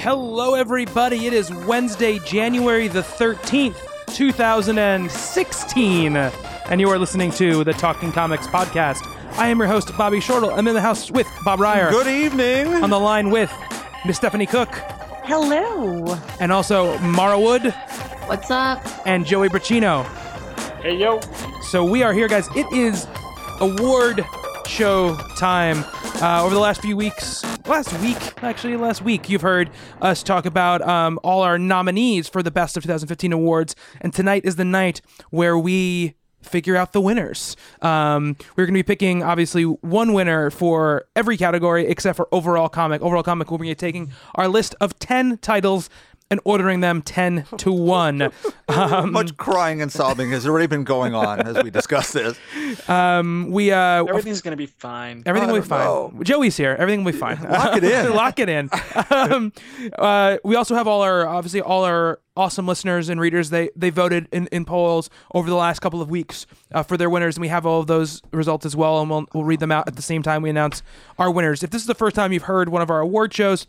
Hello, everybody. It is Wednesday, January the 13th, 2016. And you are listening to the Talking Comics podcast. I am your host, Bobby Shortle. I'm in the house with Bob Reyer. Good evening. On the line with Miss Stephanie Cook. Hello. And also Mara Wood What's up? and Joey Braccino. Hey yo. So we are here, guys. It is award show time. Uh, over the last few weeks, last week, actually, last week, you've heard us talk about um, all our nominees for the Best of 2015 awards, and tonight is the night where we figure out the winners. Um, we're going to be picking, obviously, one winner for every category except for overall comic. Overall comic, we'll be taking our list of 10 titles and ordering them 10 to 1. Um, Much crying and sobbing has already been going on as we discuss this. we, uh, Everything's gonna be fine. Everything will be fine. don't Joey's here. Everything will be fine. Lock it in. Lock it in. Um, uh, we also have all our obviously all our awesome listeners and readers. They they voted in, in polls over the last couple of weeks uh, for their winners, and we have all of those results as well. And we'll we'll read them out at the same time we announce our winners. If this is the first time you've heard one of our award shows.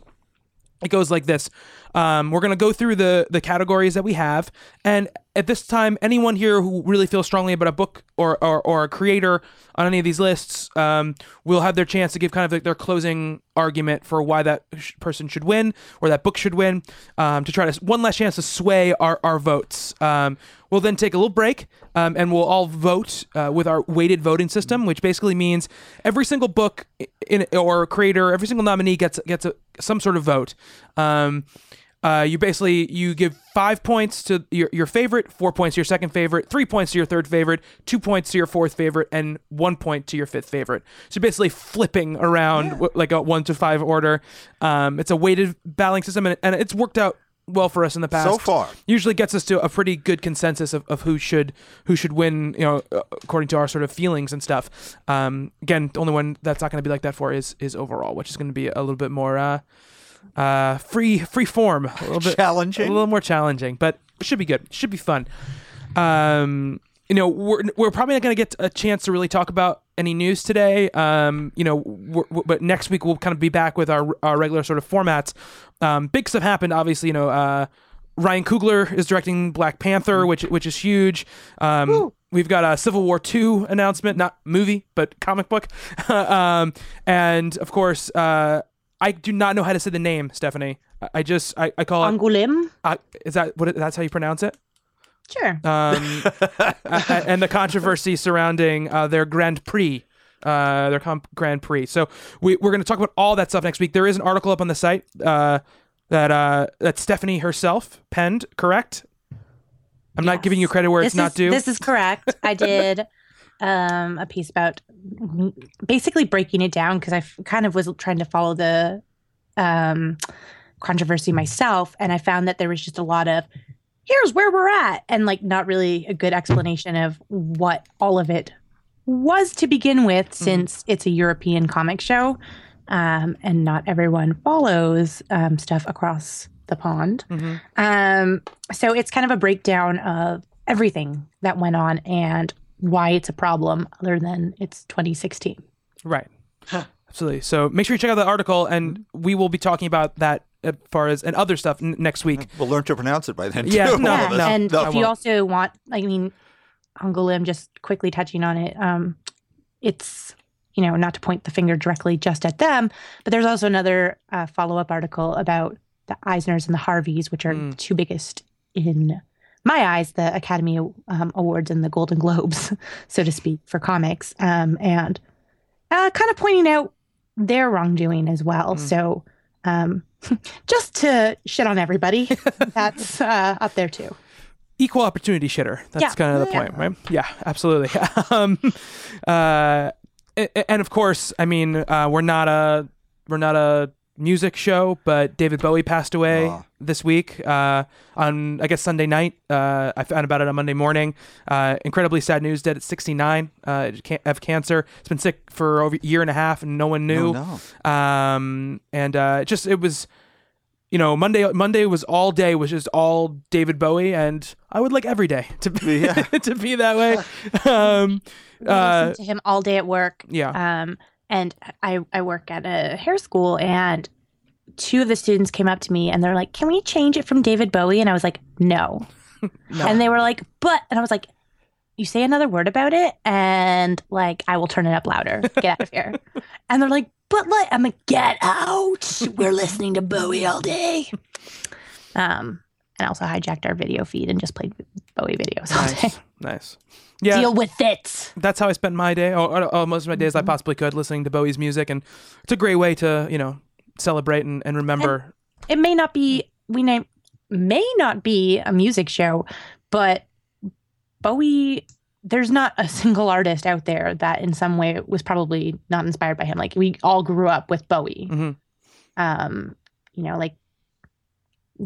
It goes like this. Um, we're going to go through the the categories that we have, and at this time, anyone here who really feels strongly about a book or or, or a creator on any of these lists um, will have their chance to give kind of like their closing argument for why that sh- person should win or that book should win, um, to try to one last chance to sway our our votes. Um, we'll then take a little break, um, and we'll all vote uh, with our weighted voting system, which basically means every single book in or creator, every single nominee gets gets a, some sort of vote. Um, uh, you basically you give five points to your, your favorite, four points to your second favorite, three points to your third favorite, two points to your fourth favorite, and one point to your fifth favorite. So basically flipping around w- like a one to five order. Um, it's a weighted balancing system, and, and it's worked out well for us in the past. So far. usually gets us to a pretty good consensus of, of who should who should win. You know, uh, according to our sort of feelings and stuff. Um, again, the only one that's not going to be like that for is is overall, which is going to be a little bit more. Uh, uh, free free form, a little bit Challenging? a little more challenging, but it should be good. It should be fun. Um, you know, we're we're probably not going to get a chance to really talk about any news today. Um, you know, we're, we're- but next week we'll kind of be back with our our regular sort of formats. Um, big stuff happened, obviously. You know, uh, Ryan Coogler is directing Black Panther, which which is huge. Um, we've got a Civil War two announcement, not movie, but comic book, um, and of course. Uh, I do not know how to say the name, Stephanie. I- I just I, I call it. Angoulême? Uh, is that what? That's how you pronounce it? Sure. Um, a- a- and the controversy surrounding uh, their Grand Prix, uh, their comp- Grand Prix. So we, we're going to talk about all that stuff next week. There is an article up on the site uh, that uh, that Stephanie herself penned. Correct? I'm not giving you credit where this it's not due. This is correct. I did um, a piece about basically breaking it down because I f- kind of was trying to follow the um, controversy myself, and I found that there was just a lot of here's where we're at, and like not really a good explanation of what all of it was to begin with, since it's a European comic show, um, and not everyone follows um, stuff across the pond. Mhm. Um, so it's kind of a breakdown of everything that went on and why it's a problem, other than it's 2016. Right. Absolutely. So make sure you check out the article, and we will be talking about that as far as and other stuff n- next week. We'll learn to pronounce it by then. Yeah, too, no, yeah, no. and I if you also want, I mean, Angoulême, just quickly touching on it, um, it's you know not to point the finger directly just at them, but there's also another uh, follow up article about the Eisners and the Harveys, which are Mm. two biggest in my eyes, the Academy um, Awards and the Golden Globes, so to speak, for comics, um, and uh, kind of pointing out their wrongdoing as well. Mm. So, um, just to shit on everybody, that's uh, up there too. equal opportunity shitter. That's Yeah. kind of the Yeah. point, right? Yeah, absolutely. um, uh, and of course, I mean, uh, we're not a we're not a music show, but David Bowie passed away this week uh, on I guess Sunday night. Uh, I found about it on Monday morning. Uh, incredibly sad news. Dead at 69 uh, can- of cancer. It's been sick for over a year and a half, and no one knew. Oh, no. Um, and uh, it just it was, you know, Monday. Monday was all day was just all David Bowie, and I would like every day to be Yeah. to be that way. Um, uh, listen to him all day at work. yeah, Um, and I, I work at a hair school, and two of the students came up to me and they're like, "Can we change it from David Bowie?" And I was like, "No." And they were like, "But," and I was like, "You say another word about it, and like I will turn it up louder. Get out of here." and they're like, "But like," I'm like, "Get out! We're listening to Bowie all day." Um, and I also hijacked our video feed and just played Bowie videos all day. nice, nice. Yeah, Deal with it. that's how I spent my day, or, or, or most of my days Mm-hmm. I possibly could, listening to Bowie's music, and it's a great way to you know celebrate and, and remember. it may not be we name may not be a music show, but Bowie there's not a single artist out there that in some way was probably not inspired by him. Like we all grew up with Bowie. Mhm. Um, you know, like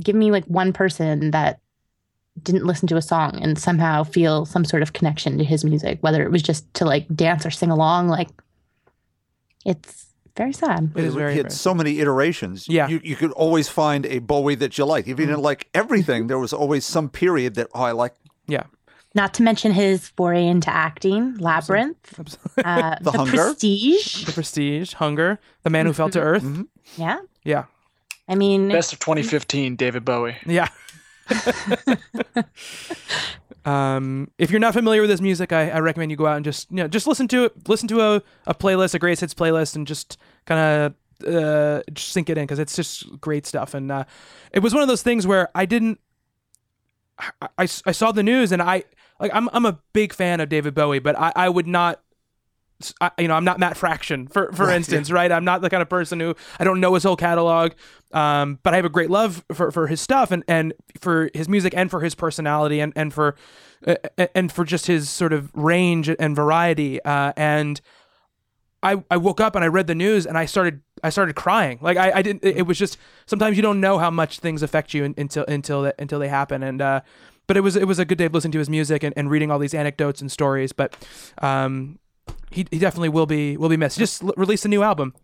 give me like one person that didn't listen to a song and somehow feel some sort of connection to his music, whether it was just to like dance or sing along. Like it's very sad. It is very, He had so many iterations. Yeah. You, you could always find a Bowie that you like. If you didn't like everything, there was always some period that, oh, I like yeah, Not to mention his foray into acting, Labyrinth, uh, The the, Prestige. the Prestige, Hunger, The Man Who Fell to Earth. Mhm. Yeah, Yeah, I mean, Best of 2015, David Bowie. Yeah. um, if you're not familiar with his music, I, I recommend you go out and just you know just listen to it, listen to a, a playlist, a greatest hits playlist, and just kind of uh, just sink it in because it's just great stuff. And uh, it was one of those things where I didn't. I, I, I saw the news and I like I'm I'm a big fan of David Bowie, but I, I would not I, you know, I'm not Matt Fraction, for for instance, right? I'm not the kind of person who I don't know his whole catalog, um, but I have a great love for, for his stuff and, and for his music and for his personality and and for uh, and for just his sort of range and variety. Uh, and I I woke up and I read the news and I started I started crying. Like I, I didn't. It, it was just sometimes you don't know how much things affect you un- until until that until they happen and. uh but it was it was a good day of listening to his music and, and reading all these anecdotes and stories. But um, he, he definitely will be will be missed. Just l- released a new album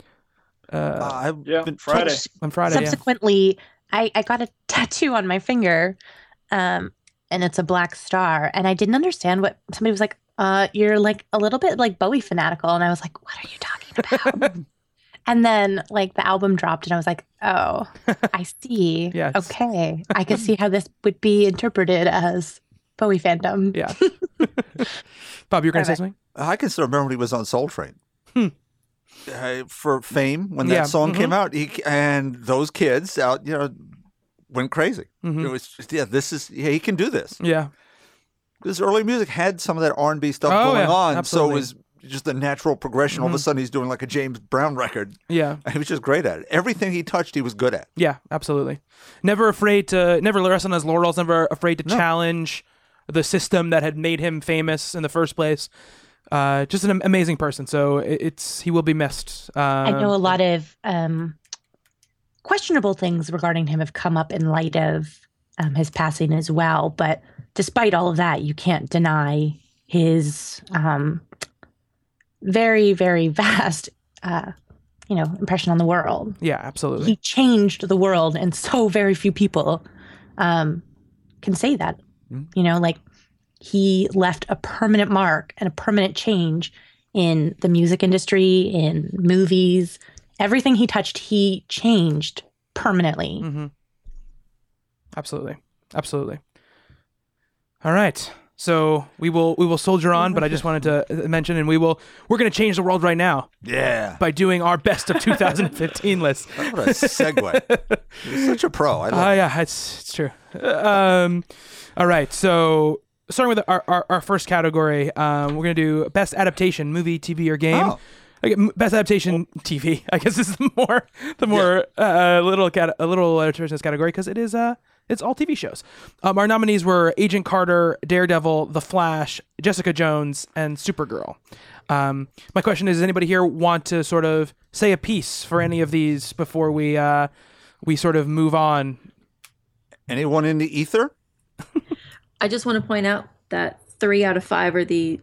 Uh, I've Yeah, been Friday. on Friday. Yeah. subsequently, I, I got a tattoo on my finger, um, and it's a black star. And I didn't understand what somebody was like. Uh, you're like a little bit like Bowie fanatical, and I was like, "What are you talking about?" and then like the album dropped, and I was like, "Oh, I see. Yes. Okay, I can see how this would be interpreted as Bowie fandom." Yeah. Bob, you're gonna say Okay. something? I can still remember when he was on Soul Train. Hmm. Uh, for fame, when that Yeah, song mhm. came out, he, and those kids out, you know, went crazy. Mhm. It was, just, yeah, this is, yeah, he can do this. Yeah. His early music had some of that R and B stuff Oh, going yeah, on, absolutely. so it was just a natural progression. All of a Mhm. sudden, he's doing like a James Brown record. Yeah. He was just great at it. Everything he touched, he was good at. Yeah. Absolutely. Never afraid to never rest on his laurels. Never afraid to No. challenge the system that had made him famous in the first place. Uh, just an amazing person. So it's he will be missed. Um, I know a lot of um, questionable things regarding him have come up in light of um, his passing as well. But despite all of that, you can't deny his um, very, very vast, uh, you know, impression on the world. Yeah. Absolutely. He changed the world, and so very few people um, can say that. Mm. You know, like he left a permanent mark and a permanent change in the music industry, in movies, everything he touched, he changed permanently. hmm Absolutely. Absolutely. All right. So we will we will soldier on, but I just wanted to uh, mention, and we will we're going to change the world right now Yeah. by doing our best of 2015 list. What a segue. You're such a pro. I Oh love yeah, it's it's true. Um, all right, so starting with our, our, our first category, um, we're gonna do best adaptation, movie, TV, or game. Oh. Okay, best adaptation TV. I guess this is the more the more uh, little cat a little this category because it is uh it's all TV shows. Um, our nominees were Agent Carter, Daredevil, The Flash, Jessica Jones, and Supergirl. Um, my question is: Does anybody here want to sort of say a piece for any of these before we uh, we sort of move on Anyone in the ether? I just want to point out that three out of five are the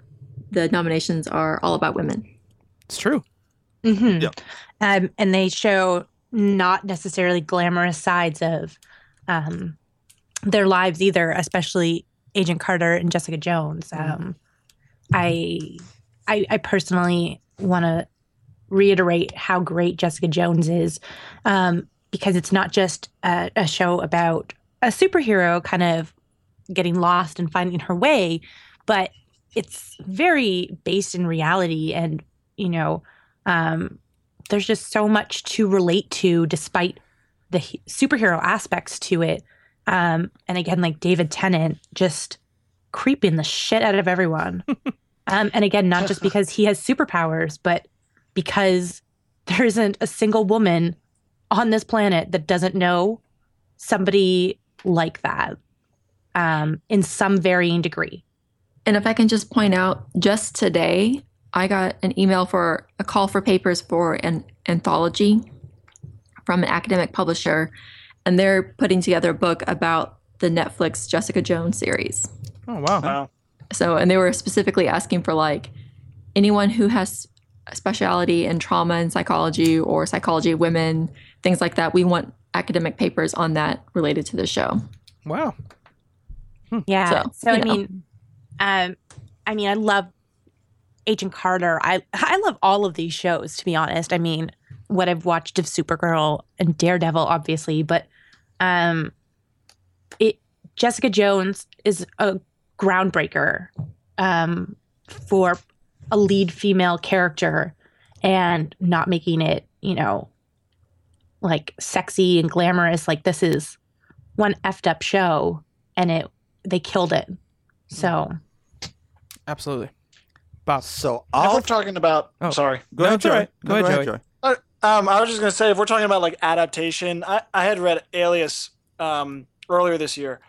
the nominations are all about women. It's true. Mhm. Yeah. Um, and they show not necessarily glamorous sides of um, their lives either, especially Agent Carter and Jessica Jones. Um, I, I, I personally want to reiterate how great Jessica Jones is um, because it's not just a, a show about a superhero kind of getting lost and finding her way, but it's very based in reality and you know um, there's just so much to relate to despite the he- superhero aspects to it. Um, and again like david tennant just creeping the shit out of everyone. Um, and again not just because he has superpowers but because there isn't a single woman on this planet that doesn't know somebody like that um, in some varying degree And if I can just point out, just today, I got an email for a call for papers for an anthology from an academic publisher, and they're putting together a book about the Netflix Jessica Jones series. Oh wow. Wow. So, and they were specifically asking for like anyone who has a speciality in trauma and psychology or psychology of women, things like that. We want academic papers on that related to the show. Wow. Yeah. So, So, I know. mean, um, I mean, I love Agent Carter. I I love all of these shows. To be honest, I mean, what I've watched of Supergirl and Daredevil, obviously, but um, it Jessica Jones is a groundbreaker um, for a lead female character and not making it, you know, like sexy and glamorous. Like this is one effed up show, and it they killed it. So Absolutely. Bob. So If we're I'll talking about, Oh. sorry. go No, ahead, Joey. right. Go No, ahead, Joey. Uh, Um, I was just gonna say, if we're talking about like adaptation, I, I had read Alias um, earlier this year,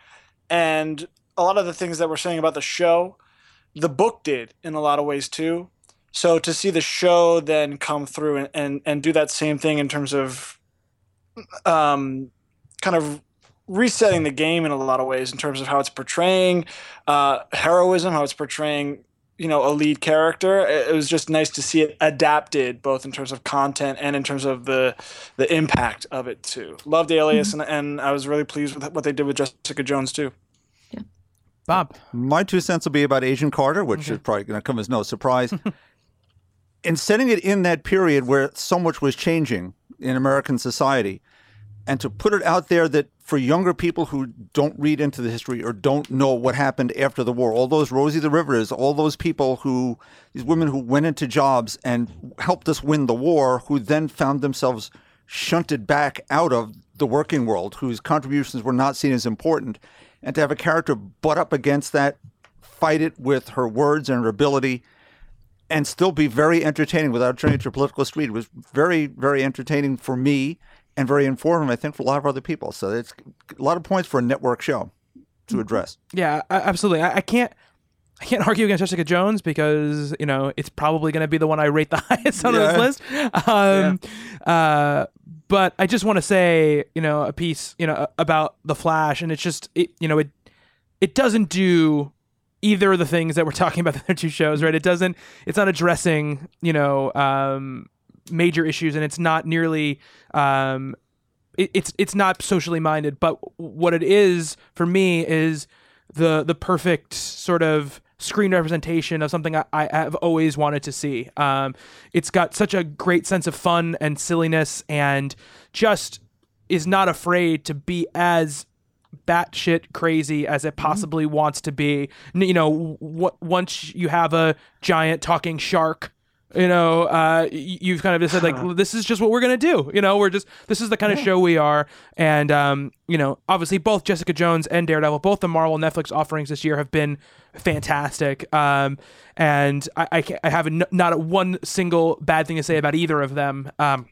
and a lot of the things that we're saying about the show, the book did in a lot of ways too. So to see the show then come through and, and, and do that same thing in terms of um, kind of resetting the game in a lot of ways in terms of how it's portraying uh, heroism, how it's portraying you know a lead character. It it was just nice to see it adapted both in terms of content and in terms of the the impact of it too. Loved Alias and, and I was really pleased with what they did with Jessica Jones too. Yeah. Bob. My two cents will be about Agent Carter, which is probably going to come as no surprise. in setting it in that period where so much was changing in American society, and to put it out there that for younger people who don't read into the history or don't know what happened after the war, all those Rosie the Riveters, all those people who, these women who went into jobs and helped us win the war, who then found themselves shunted back out of the working world, whose contributions were not seen as important, and to have a character butt up against that, fight it with her words and her ability, and still be very entertaining without turning to a political street. Was very, very entertaining for me and very informative, I think, for a lot of other people. So it's a lot of points for a network show to address. Yeah, absolutely. I, I can't. I can't argue against Jessica Jones because you know it's probably going to be the one I rate the highest on Yeah. this list. Um, uh, but I just want to say, you know, a piece, you know, about the Flash, and it's just, it, you know, it it doesn't do either of the things that we're talking about the other two shows, right? It doesn't. It's not addressing, you know, um, major issues, and it's not nearly. Um, it, it's it's not socially minded, but what it is for me is the the perfect sort of screen representation of something I, I have always wanted to see. Um, it's got such a great sense of fun and silliness, and just is not afraid to be as batshit crazy as it possibly wants to be. You know, w- once you have a giant talking shark. You know, uh, you've kind of just said like, this is just what we're gonna do. You know, we're just this is the kind of show we are, and um, you know, obviously both Jessica Jones and Daredevil, both the Marvel Netflix offerings this year have been fantastic. Um, and I I, I have not a one single bad thing to say about either of them. Um,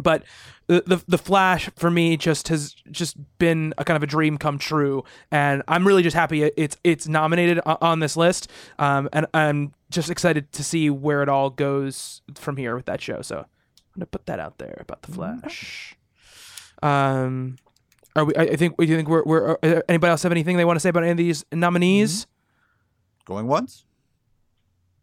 but the, the the Flash for me just has just been a kind of a dream come true, and I'm really just happy it's it's nominated on this list, um, and I'm just excited to see where it all goes from here with that show. So I'm gonna put that out there about the Flash. Um, are we? I, I think. Do you think we're? we're uh, anybody else have anything they want to say about any of these nominees? Going once?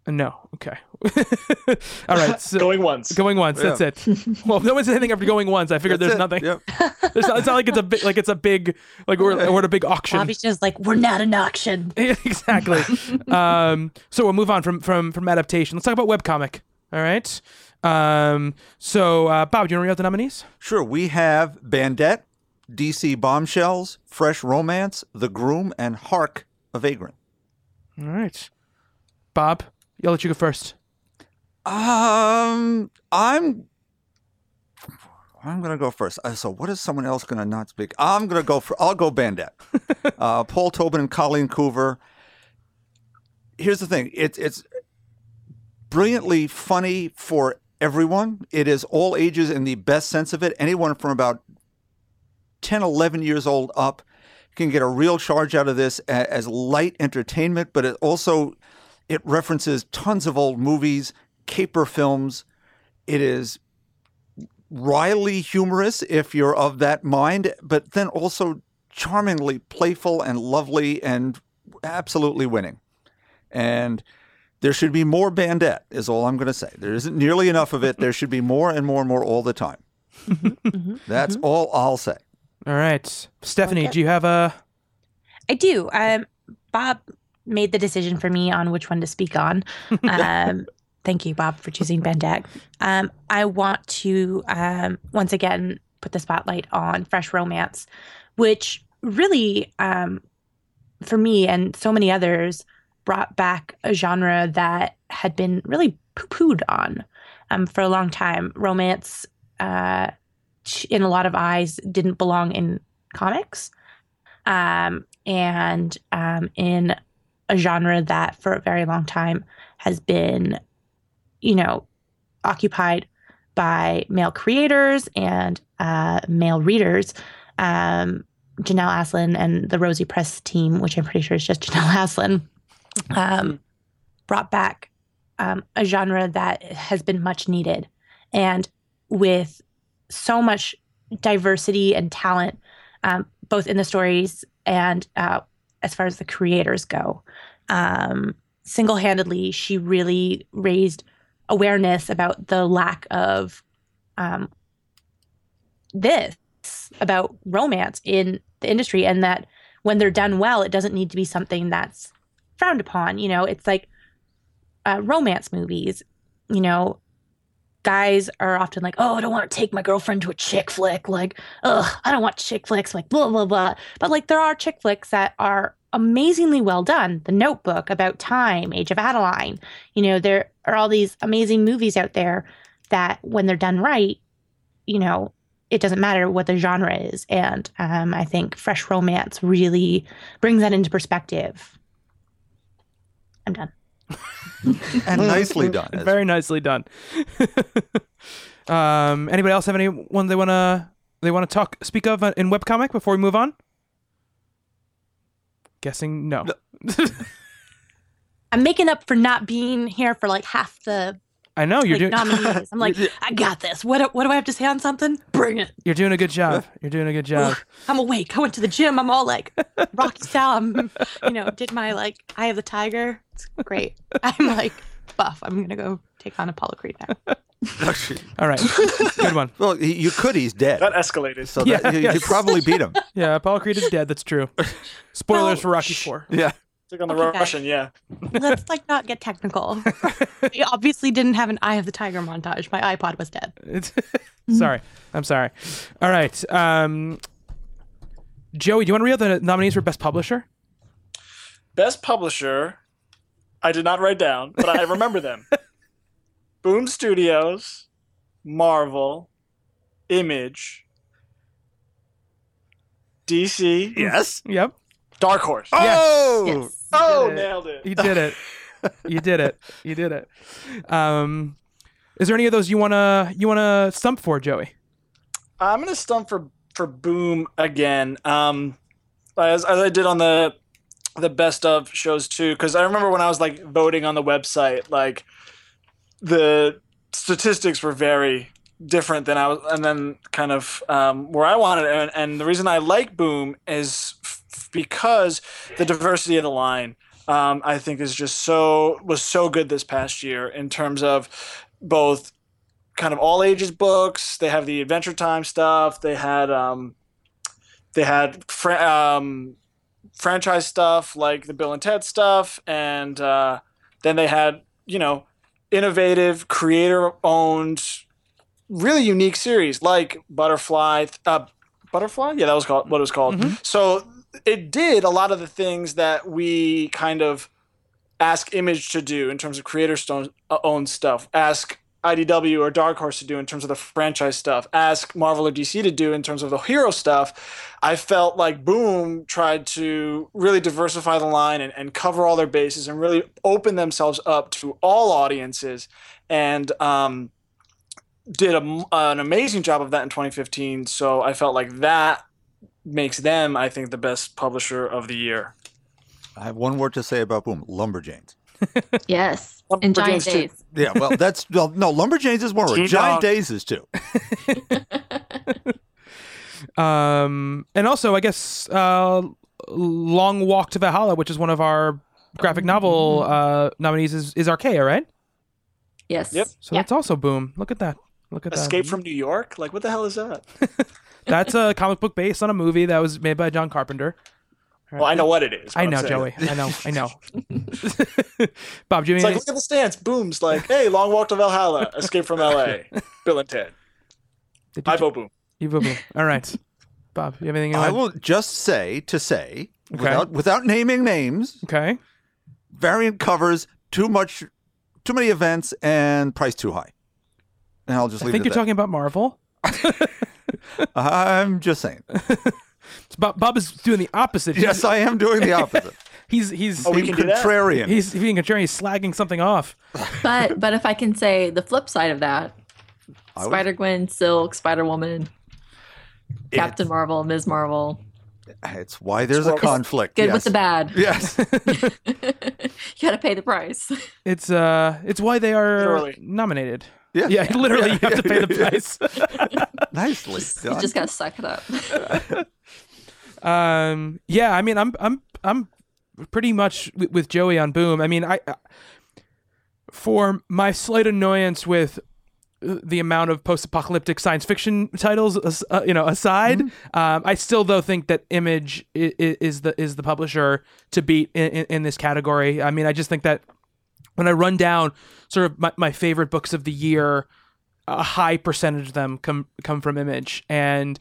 No. Okay. all right. So, Going once. Going once. That's it. Well, if no one says anything after going once, I figured That's there's it. nothing. Yep. It's not, it's not like it's a big like it's a big like we're, we're at a big auction. Bobby's just like, we're not an auction. exactly. um, so we'll move on from from from adaptation. Let's talk about webcomic. All right. Um, so uh, Bob, do you want to read out the nominees? Sure. We have Bandette, DC Bombshells, Fresh Romance, The Groom, and Hark, a Vagrant. All right. Bob, I'll let you go first. Um, I'm. I'm gonna go first. Uh, So, what is someone else gonna not speak? I'm gonna go for. I'll go Bandette. uh, Paul Tobin and Colleen Coover. Here's the thing. It's it's brilliantly funny for everyone. It is all ages in the best sense of it. Anyone from about 10, 11 years old up can get a real charge out of this a- as light entertainment, but it also it references tons of old movies, caper films. It is wryly humorous if you're of that mind, but then also charmingly playful and lovely and absolutely winning. And there should be more Bandette, is all I'm going to say. There isn't nearly enough of it. There should be more and more and more all the time. That's all I'll say. All right, Stephanie, Okay. do you have a? I do. Um, Bob made the decision for me on which one to speak on. Um, thank you, Bob, for choosing Bandette. Um, I want to um, once again put the spotlight on Fresh Romance, which really, um, for me and so many others, brought back a genre that had been really poo-pooed on um, for a long time. Romance, uh, in a lot of eyes, didn't belong in comics um, and um, in a genre that for a very long time has been, you know, occupied by male creators and uh, male readers. Um, Janelle Asselin and the Rosy Press team, which I'm pretty sure is just Janelle Asselin, um, brought back um, a genre that has been much needed. And with so much diversity and talent, um, both in the stories and uh, as far as the creators go. Um, Single handedly, she really raised awareness about the lack of um, this, about romance in the industry, and that when they're done well, it doesn't need to be something that's frowned upon. You know, it's like uh, romance movies, you know, guys are often like, oh, I don't want to take my girlfriend to a chick flick. Like, ugh, I don't want chick flicks. Like, blah, blah, blah. But like, there are chick flicks that are amazingly well done. The Notebook, About Time, Age of Adaline. You know, there are all these amazing movies out there that when they're done right, you know, it doesn't matter what the genre is. And um, I think Fresh Romance really brings that into perspective. I'm done. And nicely done. Very nicely done. um, anybody else have any one they wanna they wanna talk speak of in webcomic before we move on? Guessing no. I'm making up for not being here for like half the I know you're like, doing nominees. I'm like, I got this. What do- what do I have to say on something? Bring it. you're doing a good job. You're doing a good job. I'm awake. I went to the gym. I'm all like Rocky style. I'm, you know, did my like Eye of the Tiger. It's great. I'm like buff. I'm gonna go take on Apollo Creed now. All right, good one. well, he- you could. He's dead. That escalated. So Yeah, that, you, yes. you probably beat him. Yeah, Apollo Creed is dead. That's true. Spoilers Well, for Rocky Four. Yeah. Took on the Okay, guys. Russian, yeah. Let's like not get technical. we obviously didn't have an Eye of the Tiger montage. My iPod was dead. It's sorry. I'm sorry. All right. Um, Joey, do you want to read out the nominees for best publisher? Best publisher, I did not write down, but I remember them. Boom Studios, Marvel, Image, DC, Yes. Yep. Dark Horse. Oh. Yes. oh, it. nailed it. You did it. you did it. You did it. Um, is there any of those you wanna you wanna stump for, Joey? I'm gonna stump for for Boom again. Um, as, as I did on the the best of shows too, because I remember when I was like voting on the website, like the statistics were very different than I was, and then kind of um, where I wanted. And, and the reason I like Boom is f- because the diversity of the line. Um, I think is just so was so good this past year in terms of both kind of all ages books. They have the Adventure Time stuff. They had um, they had fra- um, franchise stuff like the Bill and Ted stuff, and uh, then they had you know innovative, creator owned, really unique series like Butterfly. Uh, Butterfly, yeah, that was called what it was called. So it did a lot of the things that we kind of ask Image to do in terms of creator stone, uh, owned stuff. Ask IDW or Dark Horse to do in terms of the franchise stuff. Ask Marvel or DC to do in terms of the hero stuff. I felt like Boom tried to really diversify the line and, and cover all their bases and really open themselves up to all audiences. And um, did a, an amazing job of that in 2015. So I felt like that makes them, I think, the best publisher of the year. I have one word to say about Boom: Lumberjanes. Yes. Lumberjanes And Giant too. Days. Yeah, well, that's well, no. Lumberjanes is one word. Teen Giant Days is two. Um, and also, I guess, uh, Long Walk to Valhalla, which is one of our graphic novel uh, nominees, is, is Archaia, right? Yes. Yep. So Yeah. that's also Boom. Look at that. Look at that. Escape that. from New York? Like, what the hell is that? That's a comic book based on a movie that was made by John Carpenter. Well, I know what it is. I what know, I'm. Joey. I know. I know. Bob, do you mean It's like, look at the stance. Boom's like, hey, Long Walk to Valhalla, Escape from LA, Bill and Ted. did I vote Boom. you vote Boom. All right. Bob, you have anything you I will just say to say Okay. without without naming names. Okay. Variant covers too much, too many events, and price too high. And I'll just I leave I think it you're at talking about Marvel. I'm just saying. Bob, Bob is doing the opposite. Yes, I am doing the opposite. He's he's Oh, we Being can do that? contrarian. he's being contrarian. He's slagging something off. But but if I can say the flip side of that, would- Spider Gwen, Silk, Spider Woman, Captain Marvel, Ms. Marvel. It's why there's a conflict. Good yes. with the bad. Yes. you gotta pay the price. It's uh, it's why they are Literally. nominated. Yeah. Yeah, literally, you have to pay the price. Nicely You done. just gotta suck it up. Um, yeah, I mean, I'm I'm I'm pretty much with, with Joey on Boom. I mean, I uh, for my slight annoyance with uh, the amount of post-apocalyptic science fiction titles, uh, you know, aside, um, I still though think that Image is, is the is the publisher to beat in, in, in this category. I mean, I just think that when I run down sort of my, my favorite books of the year, a high percentage of them come come from Image, and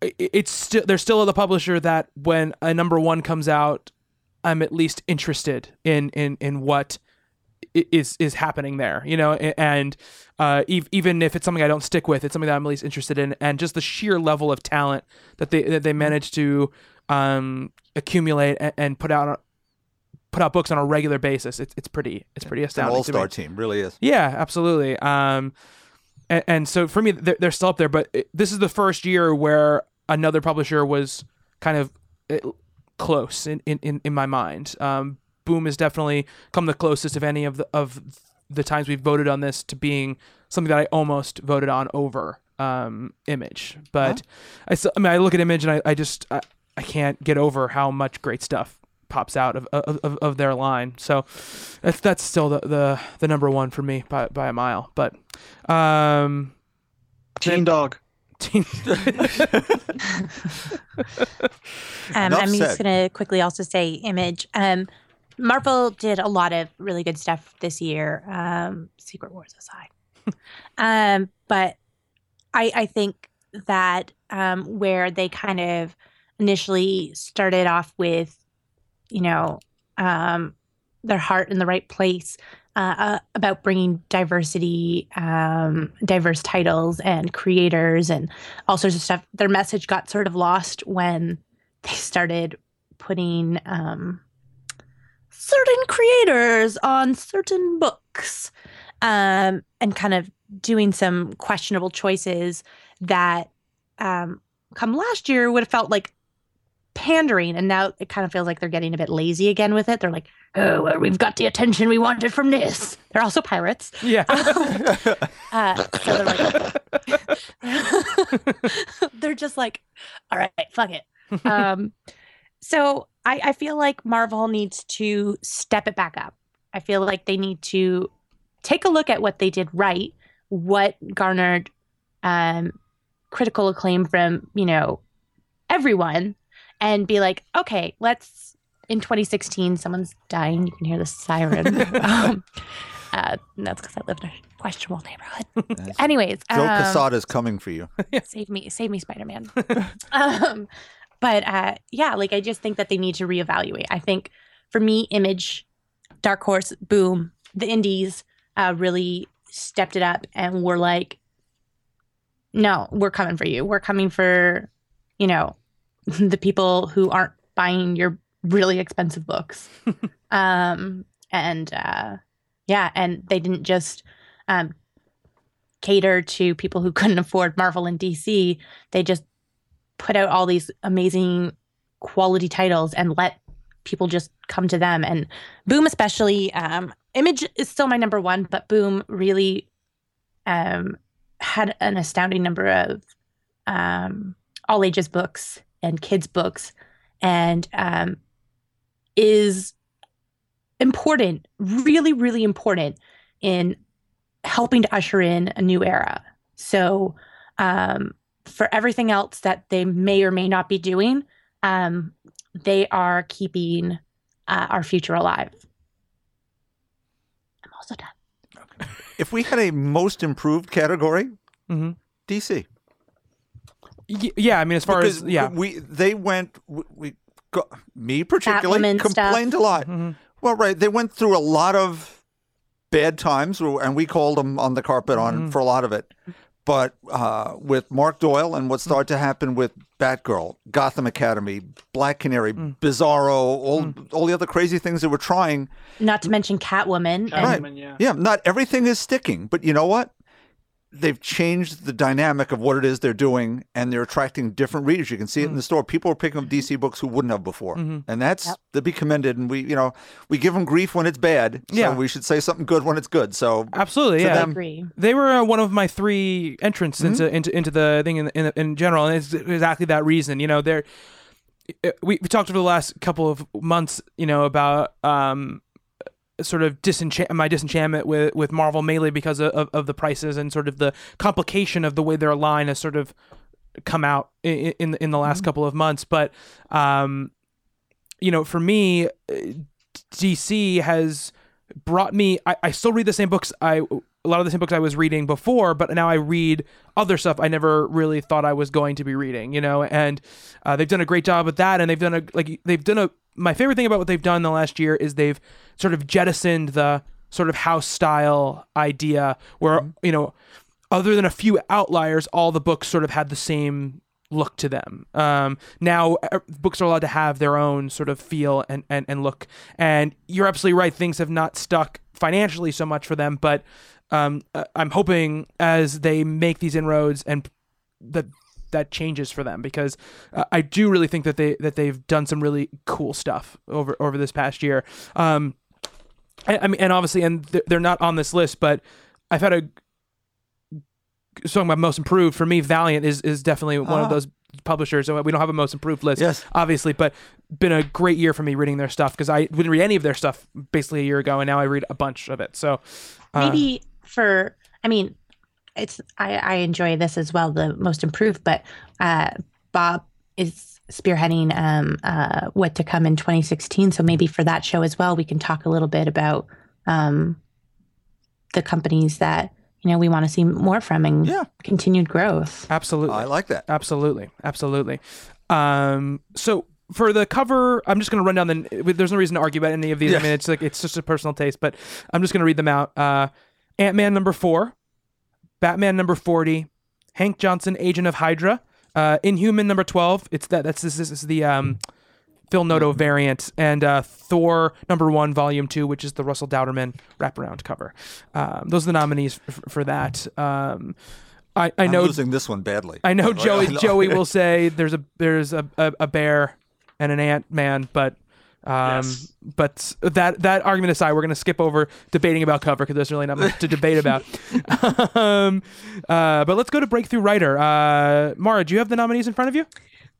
it's still they're still the publisher that when a number one comes out, I'm at least interested in in in what is is happening there, you know, and uh, ev- even if it's something I don't stick with, it's something that I'm at least interested in, and just the sheer level of talent that they that they manage to um, accumulate and, and put out put out books on a regular basis. It's it's pretty it's pretty astounding. all-star team, really is. Yeah, absolutely. Um, and, and so for me, they're, they're still up there. But it, this is the first year where another publisher was kind of uh, close in, in, in, in my mind. Um, Boom has definitely come the closest of any of the of the times we've voted on this to being something that I almost voted on over um, Image. But I, still, I mean, I look at Image and I, I just I, I can't get over how much great stuff pops out of, of, of, of their line. So that's that's still the, the, the number one for me by, by a mile. But um, Teen Dog. team, Um, I'm just going to quickly also say Image. Um, Marvel did a lot of really good stuff this year, um, Secret Wars aside. um, but I, I think that um, where they kind of initially started off with, you know, um, their heart in the right place uh, uh, about bringing diversity, um, diverse titles and creators and all sorts of stuff. Their message got sort of lost when they started putting um, certain creators on certain books um, and kind of doing some questionable choices that um, come last year would have felt like pandering and now it kind of feels like they're getting a bit lazy again with it. They're like oh well, we've got the attention we wanted from this. They're also pirates. Yeah. uh, so they're like they're just like all right fuck it. Um, so I, I feel like marvel needs to step it back up. I feel like they need to take a look at what they did right what garnered um, critical acclaim from you know everyone and be like okay let's in 2016 someone's dying. You can hear the siren. Um, uh, that's because i live in a questionable neighborhood. Anyways Joe um, Quesada's coming for you. save me save me spider-man. Um but uh yeah like i just think that they need to reevaluate. I think for me image dark horse boom the indies uh really stepped it up and were like no we're coming for you. We're coming for you know the people who aren't buying your really expensive books um and uh yeah and they didn't just um cater to people who couldn't afford Marvel and DC. They just put out all these amazing quality titles and let people just come to them. And Boom, especially, um, Image is still my number one, but Boom really um, had an astounding number of um, all ages books and kids books, and um, is important, really, really important in helping to usher in a new era. So, um, for everything else that they may or may not be doing, um, they are keeping uh, our future alive. I'm also done. If we had a most improved category, Mhm. DC. Y- yeah. I mean, as far because as yeah. we they went we, we me particularly Batwoman stuff. complained a lot. Mhm. Well, right, they went through a lot of bad times, and we called them on the carpet on Mm-hmm. for a lot of it. But uh, with Mark Doyle and what started to happen with Batgirl, Gotham Academy, Black Canary, Mm. Bizarro, all all the other crazy things that we're trying. Not to mention Catwoman. Right. Yeah. Yeah, not everything is sticking, but you know what? They've changed the dynamic of what it is they're doing, and they're attracting different readers. You can see it in the store. People are picking up DC books who wouldn't have before, and that's Yep. to be commended. And we, you know, we give them grief when it's bad. So Yeah. we should say something good when it's good. So Absolutely. Yeah. Them- They were uh, one of my three entrants Mm-hmm. into, into into the thing in in, in general, and it's exactly that reason. You know, they're uh, we, we talked over the last couple of months, you know, about um sort of disenchant my disenchantment with with Marvel mainly because of, of, the prices and sort of the complication of the way their line has sort of come out in in, in the last couple of months. But um, you know, for me, uh, DC has brought me. I, I still read the same books. I a lot of the same books I was reading before, but now I read other stuff I never really thought I was going to be reading. You know, and uh, they've done a great job with that, and they've done a like they've done a. My favorite thing about what they've done the last year is they've sort of jettisoned the sort of house style idea where you know other than a few outliers, all the books sort of had the same look to them. Um, now books are allowed to have their own sort of feel and, and, and look. And you're absolutely right. Things have not stuck financially so much for them, but um, uh, I'm hoping as they make these inroads and that that changes for them because uh, I do really think that they that they've done some really cool stuff over over this past year. Um, I, I mean, and obviously, and they're- they're not on this list, but I've had a talking about most improved for me valiant is is definitely one of Ah. those publishers so we don't have a most improved list Yes. obviously but been a great year for me reading their stuff because i didn't read any of their stuff basically a year ago and now i read a bunch of it so uh, maybe for i mean it's I, I enjoy this as well the most improved but uh bob is spearheading um uh what to come in 2016 so maybe for that show as well we can talk a little bit about um the companies that you know we want to see more from and Yeah. continued growth absolutely I like that. Absolutely, absolutely. Um, so for the cover, I'm just going to run down the. There's no reason to argue about any of these. I mean, it's like it's just a personal taste, but I'm just going to read them out. Uh, Ant Man number four, Batman number forty, Hank Johnson, Agent of Hydra, uh, Inhuman number twelve. It's that. That's this, this is the um, Phil Noto variant, and uh, Thor number one, volume two, which is the Russell Dauterman wraparound cover. Um, those are the nominees f- for that. Um, I, I I'm know losing this one badly. I know Joey. Joey will say there's a there's a, a, a bear and an ant man, but um, Yes. but that that argument aside, we're gonna skip over debating about cover because there's really not much to debate about. um, uh, but let's go to breakthrough writer. Uh, Mara, do you have the nominees in front of you?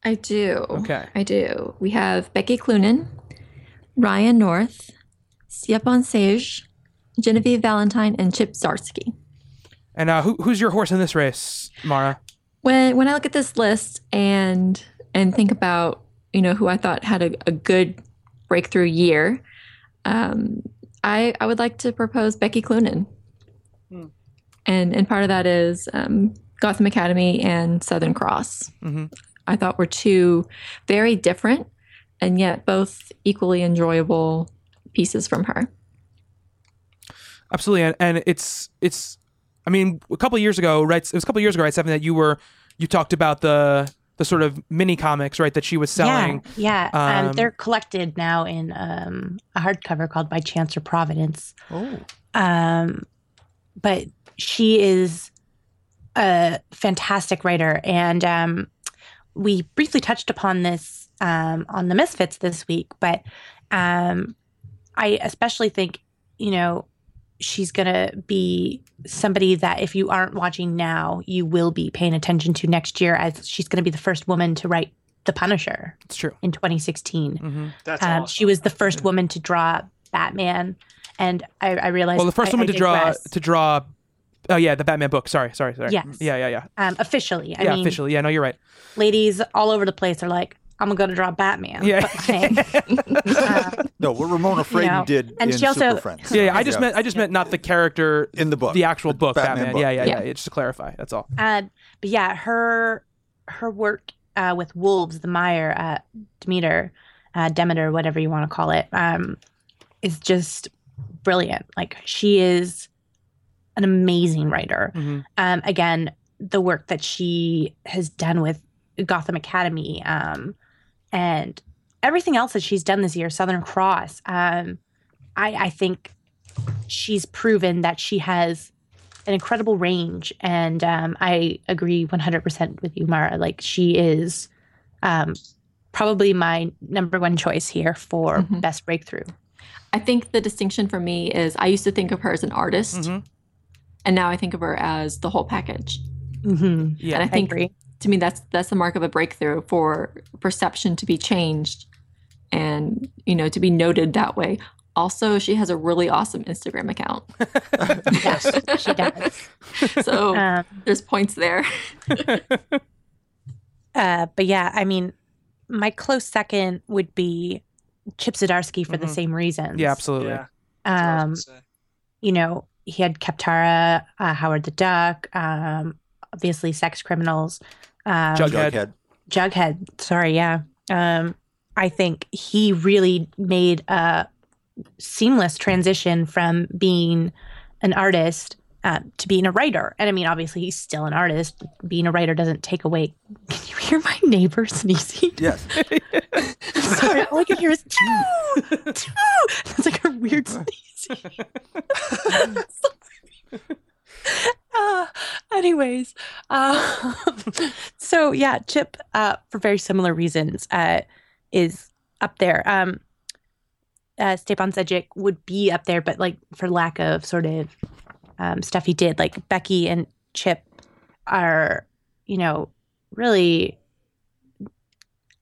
I do. Okay. I do. We have Becky Cloonan, Ryan North, Stepan Sejic, Genevieve Valentine, and Chip Zdarsky. And uh, who, who's your horse in this race, Mara? When when I look at this list and and think about you know who I thought had a, a good breakthrough year, um, I I would like to propose Becky Cloonan, Hmm. and and part of that is um, Gotham Academy and Southern Cross. Mhm. I thought were two very different and yet both equally enjoyable pieces from her. Absolutely, and, and it's it's. I mean, a couple years ago, right? It was a couple years ago, right? Something that you were you talked about the the sort of mini comics, right? That she was selling. Yeah, yeah. Um, Um, they're collected now in um, a hardcover called By Chance or Providence. Oh, Um, but she is a fantastic writer, and um, we briefly touched upon this um, on the Misfits this week. But um, I especially think, you know, she's gonna be somebody that if you aren't watching now, you will be paying attention to next year, as she's gonna be the first woman to write The Punisher it's true. in 2016. hmm That's Um, awesome. She was the first woman to draw Batman, and I, I realized Well, the first I- woman I to draw to draw. Oh yeah, the Batman book. Sorry, sorry, sorry. Yes. Yeah, yeah, yeah. um, officially. I yeah, mean, officially. Yeah, no, you're right. ladies all over the place are like, "I'm gonna draw Batman." Yeah. But, uh, No, what Ramona Fradon know, did and in she also- Super Friends. Yeah, yeah. I just meant I just meant not the character in the book, the actual book, Batman Batman. book. Yeah, yeah, yeah, Yeah. Just to clarify, that's all. uh, but yeah, her her work uh, with Wolves, the Mire, uh, Demeter, uh, Demeter, whatever you want to call it, um, is just brilliant. Like she is an amazing writer. Mhm. um, again, the work that she has done with Gotham Academy um, and everything else that she's done this year, Southern Cross. Um, I, I think she's proven that she has an incredible range, and um, I agree 100% with you, Mara. Like she is um, probably my number one choice here for Mhm. best breakthrough. I think the distinction for me is I used to think of her as an artist, Mhm. and now I think of her as the whole package. Mm-hmm. Yeah. and I I think agree. To me that's that's the mark of a breakthrough for perception to be changed, and you know to be noted that way. Also, she has a really awesome Instagram account, Yes, she does. so Um, there's points there. Uh, but yeah, I mean, my close second would be Chip Zdarsky for the Mhm. same reasons. Yeah, absolutely. yeah. that's what I Um, was gonna say. you know, he had Kaptara, uh, Howard the Duck, um, obviously Sex Criminals, um, Jughead. Jughead. Jughead. Sorry, yeah. Um, I think he really made a seamless transition from being an artist uh, to being a writer. And I mean, obviously, he's still an artist. Being a writer doesn't take away. Can you hear my neighbor sneezing? Yes. Sorry, all I can hear is choo, choo. It's like a weird sneezing. anyways, uh, so yeah, Chip, uh, for very similar reasons, uh, is up there. Um, uh, Stepan Sejic would be up there, but like for lack of sort of um, stuff he did, like Becky and Chip are, you know, really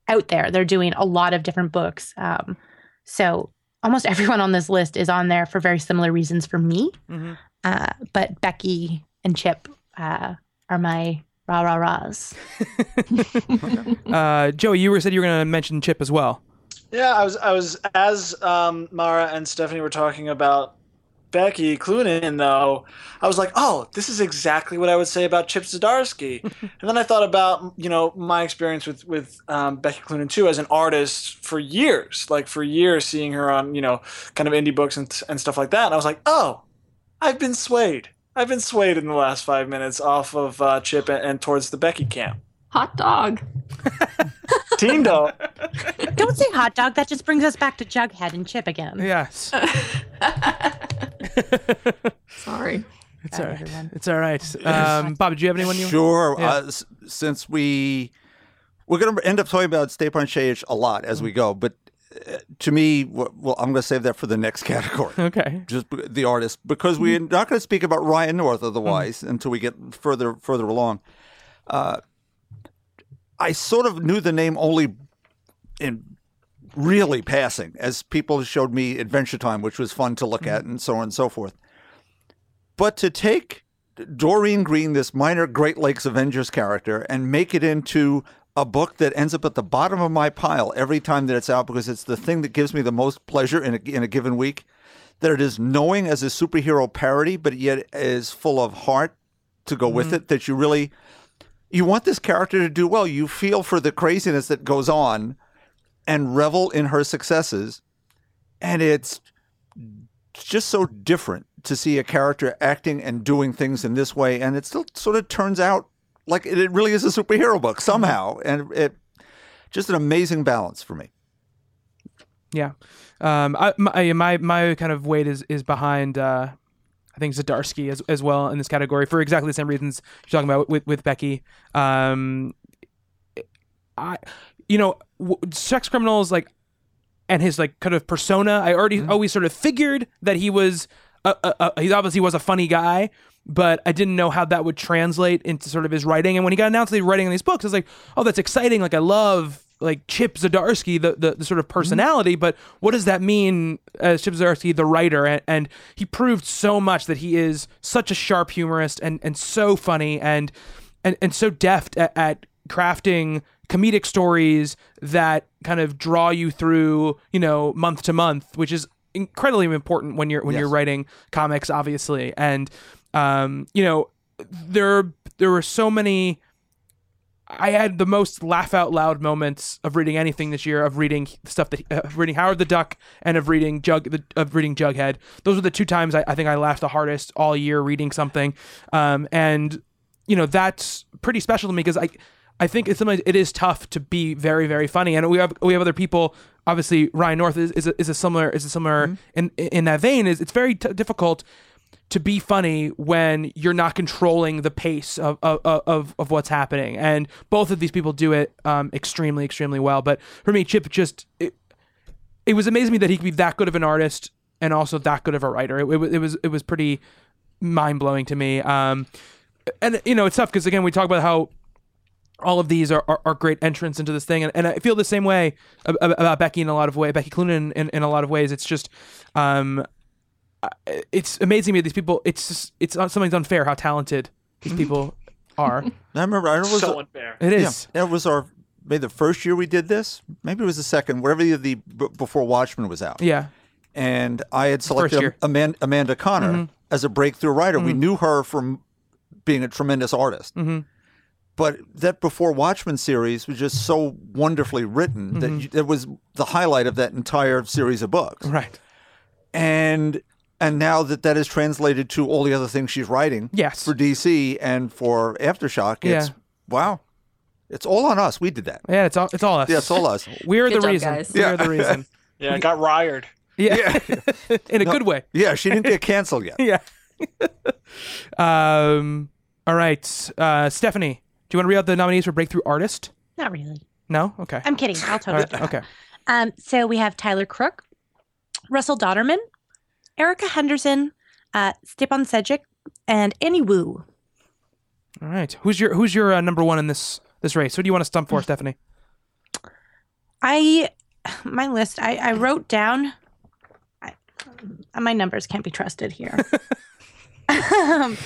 out there. They're doing a lot of different books. Um, so almost everyone on this list is on there for very similar reasons for me. Mhm. Uh, but Becky and Chip uh, are my rah rah rahs. Uh, Joey, you were said you were going to mention Chip as well. Yeah, I was I was as um, Mara and Stephanie were talking about Becky Cloonan, though, I was like, oh, this is exactly what I would say about Chip Zdarsky. and then I thought about, you know, my experience with with um, Becky Cloonan too as an artist for years, like for years, seeing her on, you know, kind of indie books and and stuff like that. And I was like, oh, I've been swayed. I've been swayed in the last five minutes off of uh, Chip and, and towards the Becky camp. Hot dog. Team dog. Don't say hot dog. That just brings us back to Jughead and Chip again. Yes. Sorry. It's all Bye, right. everyone. It's all right. Um, Bob, did you have anyone you? Sure. Yeah. Uh, s- since we we're going to end up talking about Stepan Sejic a lot as we go, but uh, to me, well, I'm going to save that for the next category. Okay. Just the artist, because we're hmm. not going to speak about Ryan North otherwise hmm. until we get further further along. Uh, I sort of knew the name only in really passing, as people showed me Adventure Time, which was fun to look hmm. at, and so on and so forth. But to take Doreen Green, this minor Great Lakes Avengers character, and make it into a book that ends up at the bottom of my pile every time that it's out because it's the thing that gives me the most pleasure in a, in a given week. That it is knowing as a superhero parody, but yet is full of heart to go with mm-hmm. it. That you really you want this character to do well. You feel for the craziness that goes on and revel in her successes. And it's just so different to see a character acting and doing things in this way. And it still sort of turns out like it really is a superhero book somehow. And it just an amazing balance for me. Yeah. Um, I, my, my my kind of weight is is behind. Uh, I think Zdarsky as as well in this category for exactly the same reasons you're talking about with with Becky. Um, I, you know, w- sex criminals like, and his like kind of persona. I already always sort of figured that he was. A, a, a, he obviously was a funny guy, but I didn't know how that would translate into sort of his writing. And when he got announced that he was writing on these books, I was like, oh, that's exciting. Like I love like Chip Zdarsky, the, the the sort of personality, but what does that mean as Chip Zdarsky, the writer? And, and he proved so much that he is such a sharp humorist and and so funny and and and so deft at, at crafting comedic stories that kind of draw you through, you know, month to month, which is incredibly important when you're when you're writing comics, obviously. And um, you know, there there were so many. I had the most laugh out loud moments of reading anything this year. Of reading stuff that uh, of reading Howard the Duck and of reading Jug the, of reading Jughead. Those were the two times I, I think I laughed the hardest all year reading something. Um, and you know that's pretty special to me because I I think it's sometimes it is tough to be very very funny, and we have we have other people. Obviously, Ryan North is is a, is a similar is a similar in in that vein. Is it's very t- difficult to be funny when you're not controlling the pace of of, of of what's happening, and both of these people do it um, extremely extremely well. But for me, Chip just it, it was amazing to me that he could be that good of an artist and also that good of a writer. It, it, was- it was it was pretty mind blowing to me. Um, and you know it's tough because again we talk about how all of these are, are, are great entrance into this thing and, and I feel the same way ab- ab- about Becky in a lot of ways Becky Cloonan in, in a lot of ways it's just um it's amazing to me these people it's just it's not something's unfair how talented these mm-hmm. people are I remember I was so unfair. It is. It yeah, is that was our maybe the first year we did this. Maybe it was the second, whatever the, the before Watchmen was out. yeah and I had selected. Amanda, Amanda Conner mm-hmm. as a breakthrough writer. We mm-hmm. knew her from being a tremendous artist. But that Before Watchmen series was just so wonderfully written that you- it was the highlight of that entire series of books. right And and now that that is translated to all the other things she's writing Yes. for DC and for Aftershock, it's Yeah. wow. It's all on us. We did that. yeah it's all it's all us Yeah, it's all us. we're the job, reason guys. we're Yeah. the reason Yeah, I got rired. yeah, in a good way Yeah, she didn't get canceled yet. yeah um all right uh Stephanie do you want to read out the nominees for breakthrough artist Not really. no okay I'm kidding. I'll all totally. right okay Um, so we have Tyler Crook, Russell Dauterman, Erica Henderson, uh, Stepan Sejic, and Annie Wu. All right. Who's your Who's your uh, number one in this this race? Who do you want to stump for, Stephanie? I, my list, I, I wrote down. I, my numbers can't be trusted here. um,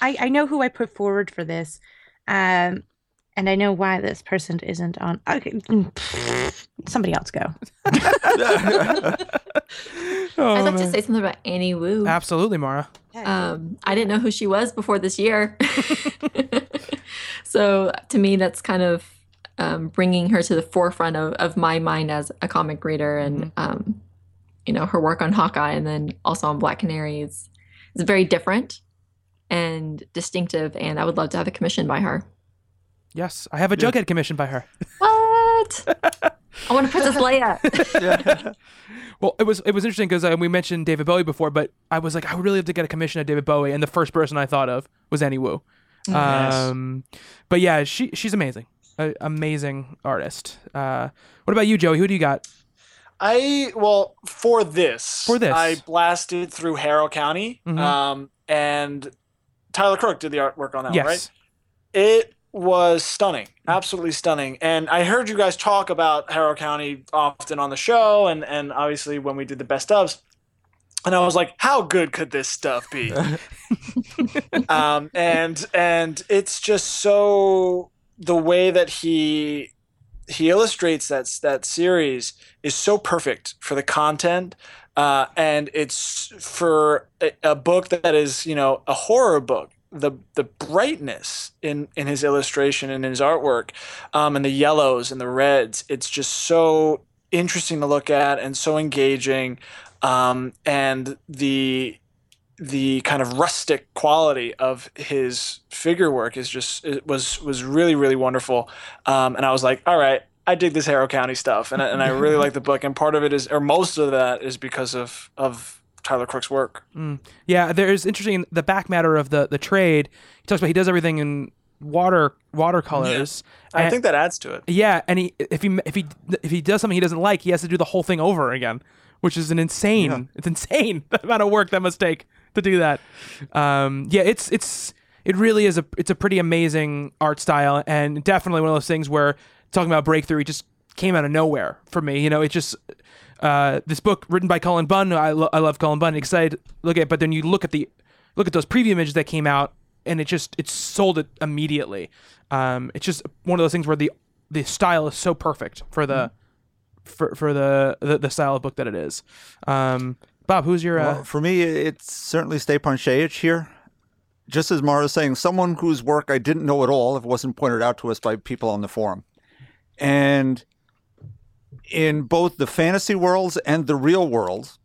I, I know who I put forward for this, um, and I know why this person isn't on. Okay, somebody else go. Oh, I'd like man. to say something about Annie Wu. Absolutely, Mara. Um, I didn't know who she was before this year. so to me, that's kind of um, bringing her to the forefront of, of my mind as a comic reader and, um, you know, her work on Hawkeye and then also on Black Canary is, is very different and distinctive. And I would love to have a commission by her. Yes, I have a Jughead commissioned by her. What? I want a Princess Leia. Well, it was it was interesting because uh, we mentioned David Bowie before, but I was like, I would really have to get a commission of David Bowie, and the first person I thought of was Annie Wu. Yes. Um, but yeah, she she's amazing, a, amazing artist. Uh, what about you, Joey? Who do you got? I well for this For this. I blasted through Harrow County, Mhm. um, and Tyler Crook did the artwork on that yes, one, right? It was stunning, absolutely stunning. And I heard you guys talk about Harrow County often on the show, and and obviously when we did the best ofs. And I was like, how good could this stuff be? um, and and it's just so the way that he he illustrates that that series is so perfect for the content uh, and it's for a, a book that is you know a horror book the the brightness in in his illustration and his artwork um, and the yellows and the reds it's just so interesting to look at and so engaging um, and the the kind of rustic quality of his figure work is just it was was really really wonderful. Um, and I was like all right I dig this Harrow County stuff and, I- and I really like the book and part of it is or most of that is because of of Tyler Crook's work yeah. There's interesting the back matter of the the trade. He talks about he does everything in water watercolors. I And- think that adds to it Yeah, and he if he if he if he does something he doesn't like, he has to do the whole thing over again, which is an insane. It's insane the amount of work that must take to do that. Um, yeah, it's it's it really is a it's a pretty amazing art style, and definitely one of those things where talking about breakthrough, it just came out of nowhere for me. You know, it just. Uh, this book written by Cullen Bunn, I, lo- I love Cullen Bunn. Excited to look at, it, but then you look at the look at those preview images that came out, and it just it sold it immediately. Um, it's just one of those things where the the style is so perfect for the for for the, the the style of book that it is. Um, Bob, who's your uh, Well, for me, it's certainly Stepan Sejic here. Just as Mara was saying, someone whose work I didn't know at all if it wasn't pointed out to us by people on the forum. And in both the fantasy worlds and the real world,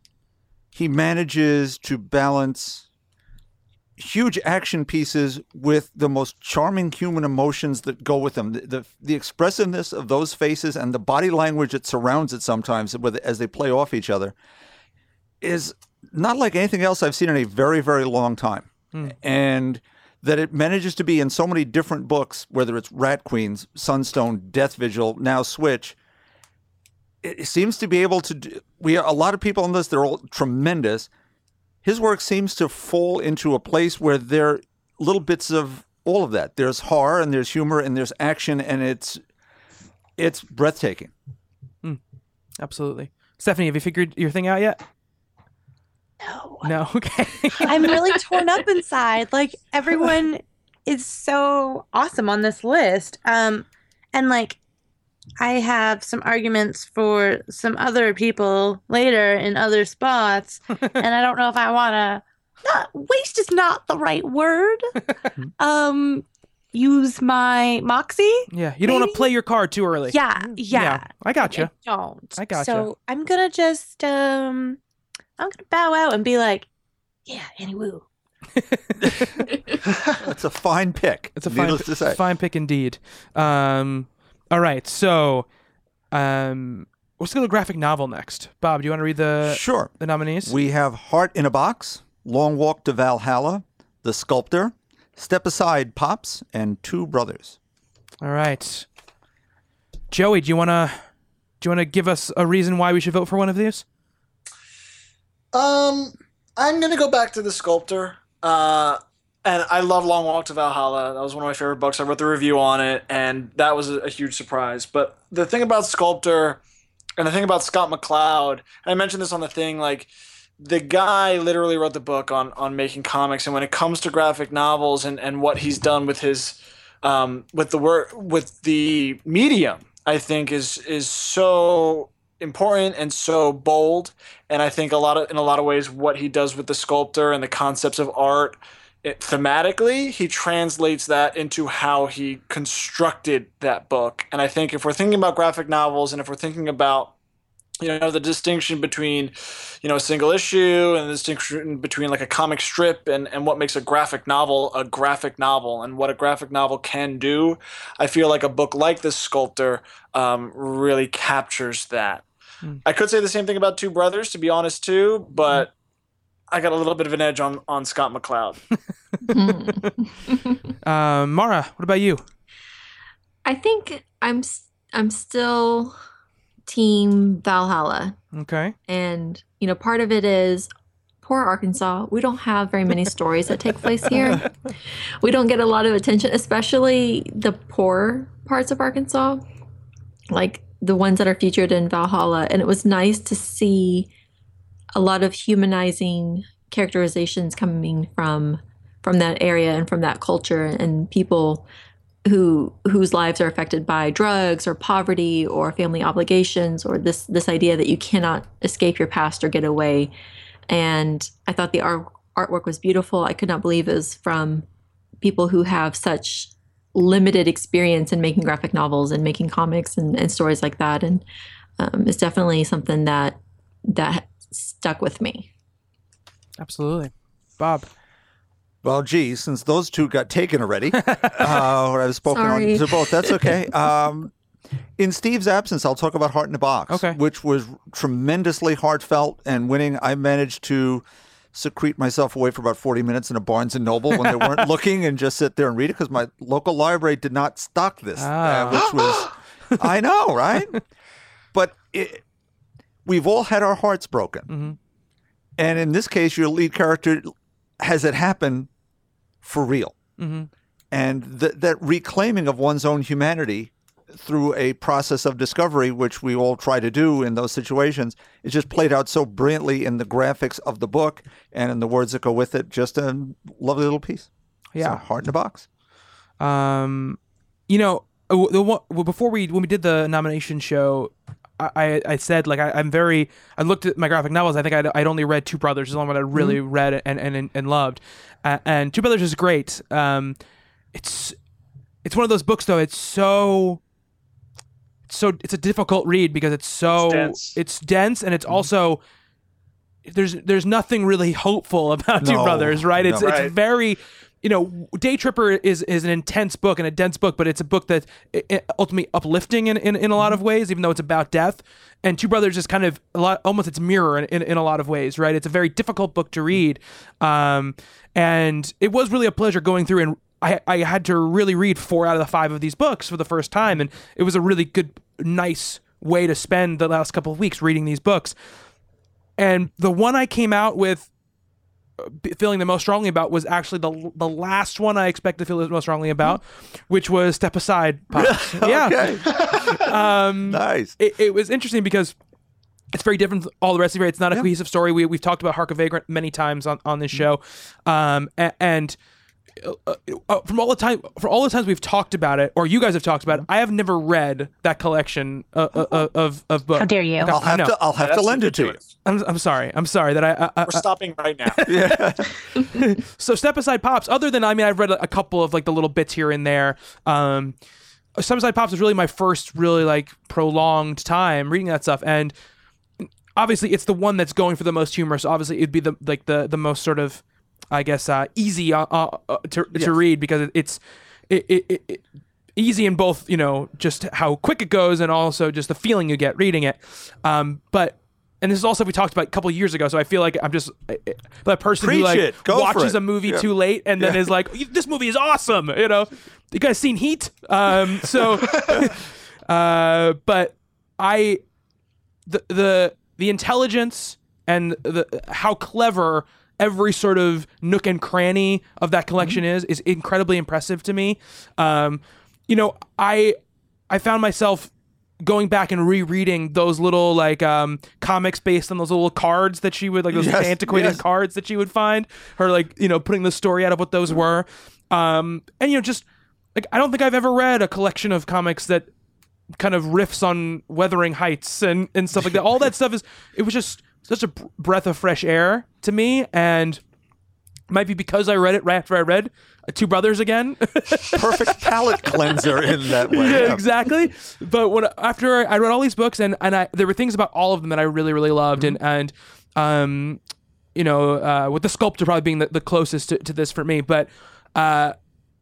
he manages to balance huge action pieces with the most charming human emotions that go with them. The, the, the expressiveness of those faces and the body language that surrounds it sometimes with, as they play off each other is not like anything else I've seen in a very, very long time. Hmm. And that it manages to be in so many different books, whether it's Rat Queens, Sunstone, Death Vigil, now Switch. It it seems to be able to. Do, we a lot of people on this. They're all tremendous. His work seems to fall into a place where there are little bits of all of that. There's horror and there's humor and there's action and it's it's breathtaking. absolutely Stephanie? Have you figured your thing out yet? No. No. Okay. I'm really torn up inside. Like everyone is so awesome on this list. Um and like I have some arguments for some other people later in other spots and I don't know if I want to not waste is not the right word. um use my moxie? yeah. You don't want to play your card too early. Yeah, yeah. I got you. Don't. I got gotcha. You. So I'm gonna just um I'm gonna bow out and be like, yeah, Annie Wu. It's a fine pick. It's a fine, needless to say. fine pick indeed. Um, all right, so um, let's go to graphic novel next. Bob, do you want to read the Sure. the nominees? We have Heart in a Box, Long Walk to Valhalla, The Sculptor, Step Aside Pops, and Two Brothers. all right, Joey, do you wanna do you wanna give us a reason why we should vote for one of these? Um, I'm gonna go back to the sculptor. Uh, and I love Long Walk to Valhalla. That was one of my favorite books. I wrote the review on it, and that was a, huge surprise. But the thing about Sculptor, and the thing about Scott McCloud, I mentioned this on the thing, like the guy literally wrote the book on on making comics, and when it comes to graphic novels and and what he's done with his um, with the work with the medium, I think is is so important and so bold. And I think a lot of in a lot of ways, what he does with the sculptor and the concepts of art. It, thematically, he translates that into how he constructed that book. And I think if we're thinking about graphic novels and if we're thinking about you know the distinction between you know a single issue and the distinction between like a comic strip and and what makes a graphic novel a graphic novel and what a graphic novel can do i feel like a book like this sculptor um, really captures that i could say the same thing about two brothers to be honest too but i got a little bit of an edge on on scott mccloud Um, Mara, what about you? I think I'm s- I'm still team Valhalla. Okay. And, you know, part of it is poor Arkansas. We don't have very many stories that take place here. We don't get a lot of attention, especially the poor parts of Arkansas, like the ones that are featured in Valhalla. And it was nice to see a lot of humanizing characterizations coming from from that area and from that culture and people who whose lives are affected by drugs or poverty or family obligations or this this idea that you cannot escape your past or get away. And i thought the art, artwork was beautiful. I could not believe it was from people who have such limited experience in making graphic novels and making comics and, and stories like that. And um, it's definitely something that that stuck with me Absolutely. Bob. Well, gee, since those two got taken already, uh, or I've spoken Sorry. on to both, that's okay. Um, in Steve's absence, I'll talk about Heart in a Box, Okay. which was tremendously heartfelt and winning. I managed to secrete myself away for about 40 minutes in a Barnes and Noble when they weren't looking and just sit there and read it because my local library did not stock this, uh, Ah. which was, I know, right? But it, we've all had our hearts broken. Mm-hmm. And in this case, your lead character has it happen for real. Mm-hmm. And th- that reclaiming of one's own humanity through a process of discovery, which we all try to do in those situations, is just played out so brilliantly in the graphics of the book and in the words that go with it. Just a lovely little piece. Yeah. So, heart in a box. Um, you know, uh, the one well, before we when we did the nomination show, I I, said like I, I'm very I looked at my graphic novels. I think I'd, I'd only read Two Brothers, is the only one I really read and and and loved. Uh, and Two Brothers is great. Um, it's it's one of those books though. It's so it's so it's a difficult read because it's so It's dense. it's dense and it's also there's there's nothing really hopeful about Two Brothers, right? It's no. it's Right. very you know, Day Tripper is is an intense book and a dense book, but it's a book that ultimately uplifting in, in, in a lot of ways, even though it's about death. And Two Brothers is kind of a lot, almost its mirror in, in, in a lot of ways, right? It's a very difficult book to read, um, and it was really a pleasure going through and. I, I had to really read four out of the five of these books for the first time, and it was a really good, nice way to spend the last couple of weeks reading these books. And the one I came out with feeling the most strongly about was actually the the last one I expect to feel the most strongly about, which was Step Aside. Pops. Yeah, um, nice. it, it was interesting because it's very different from all the rest of it. It's not a cohesive story. We we've talked about Hark a Vagrant many times on, on this show, um, a- and. Uh, uh, from all the time, for all the times we've talked about it, or you guys have talked about it, I have never read that collection uh, uh, uh, of of books. How dare you? I'll have know. to. I'll have to lend it to you. I'm, I'm sorry. I'm sorry that I, I, I We're stopping right now. so step aside pops other than i mean i've read a, a couple of like the little bits here and there um step aside pops was really my first really like prolonged time reading that stuff and obviously it's the one that's going for the most humor so obviously it'd be the like the the most sort of i guess uh easy uh, uh, uh, to, to read because it, it's it, it, it, easy in both you know just how quick it goes and also just the feeling you get reading it um but and this is also we talked about a couple years ago, so I feel like I'm just uh, that person who Preach like it. Go watches a movie Yeah. too late and then is like, "This movie is awesome," you know. You guys seen Heat? Um, so, uh, but I, the the the intelligence and the how clever every sort of nook and cranny of that collection Mm-hmm. is is incredibly impressive to me. Um, you know, I I found myself going back and rereading those little like um comics based on those little cards that she would like those Yes, antiquated yes. cards that she would find her like you know putting the story out of what those were um and you know just like i don't think i've ever read a collection of comics that kind of riffs on Wuthering Heights and and stuff like that. All that stuff is it was just such a breath of fresh air to me, and it might be because I read it right after I read uh, Two Brothers again. Perfect palate cleanser in that way. yeah, exactly. But when after I read all these books and and I there were things about all of them that I really really loved and and um you know uh, with the sculptor probably being the, the closest to, to this for me, but uh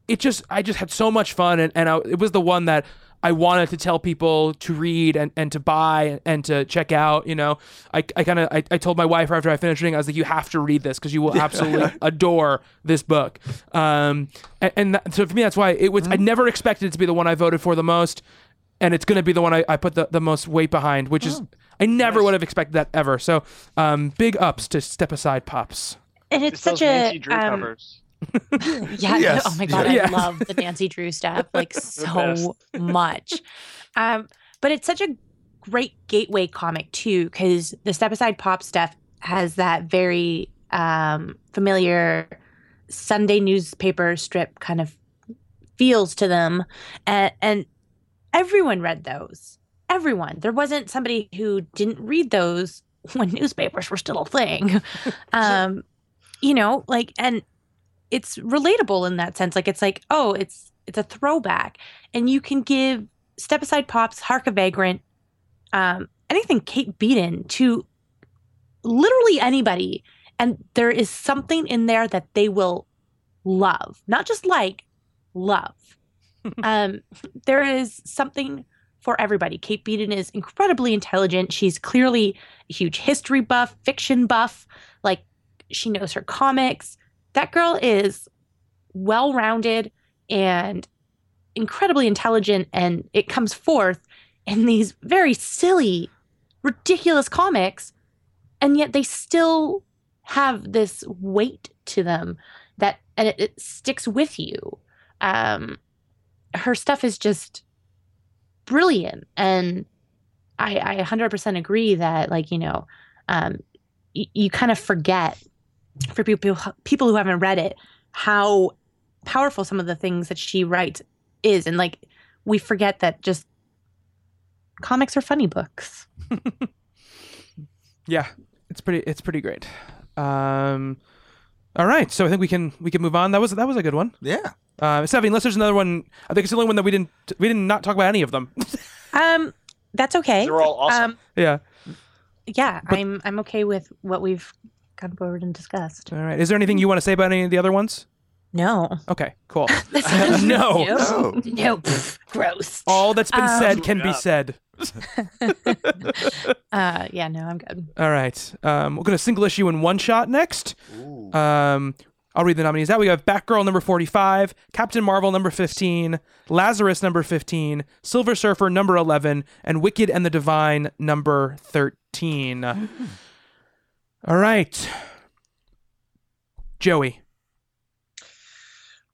it just I just had so much fun and and I, it was the one that. I wanted to tell people to read and, and to buy and to check out. You know, I, I kind of I, I told my wife after I finished reading, I was like, you have to read this because you will absolutely adore this book. Um, and, and that, so for me, that's why it was. I never expected it to be the one I voted for the most, and it's going to be the one I, I put the, the most weight behind, which is I never would have expected that ever. So, um, big ups to Step Aside Pops. And it's It's such a Nancy Drew um, covers. Yeah. Yes. Oh my god, Yeah. I love the Nancy Drew stuff like so much. Um, but it's such a great gateway comic too, because the Step Aside Pop stuff has that very um, familiar Sunday newspaper strip kind of feels to them, and, and everyone read those. Everyone. There wasn't somebody who didn't read those when newspapers were still a thing. um, you know, like and it's relatable in that sense. Like it's like, oh, it's it's a throwback, and you can give Step Aside Pops, Hark a Vagrant, um, anything Kate Beaton to literally anybody, and there is something in there that they will love, not just like, love. um, there is something for everybody. Kate Beaton is incredibly intelligent. She's clearly a huge history buff, fiction buff. Like she knows her comics that girl is well rounded and incredibly intelligent, and it comes forth in these very silly, ridiculous comics, and yet they still have this weight to them that and it, it sticks with you. Um, her stuff is just brilliant, and I, I 100% agree that, like you know, um, y- you kind of forget for people people who haven't read it how powerful some of the things that she writes is and like we forget that just comics are funny books Yeah, it's pretty. It's pretty great. Um, all right, so I think we can we can move on. That was that was a good one. Yeah. Uh, Sevi, unless there's another one, I think it's the only one that we didn't we didn't not talk about any of them. um that's okay They're all awesome. um yeah. yeah i'm i'm okay with what we've gone forward and discussed All right. Is there anything you want to say about any of the other ones? no Okay, cool. No. No. no pff, gross All that's been Um, said can be said. uh yeah no i'm good All right. Um, we're gonna single issue in one shot next. Um, I'll read the nominees out. We have Batgirl number 45, Captain Marvel number 15, Lazarus number 15, Silver Surfer number 11, and Wicked and the Divine number 13. All right. Joey.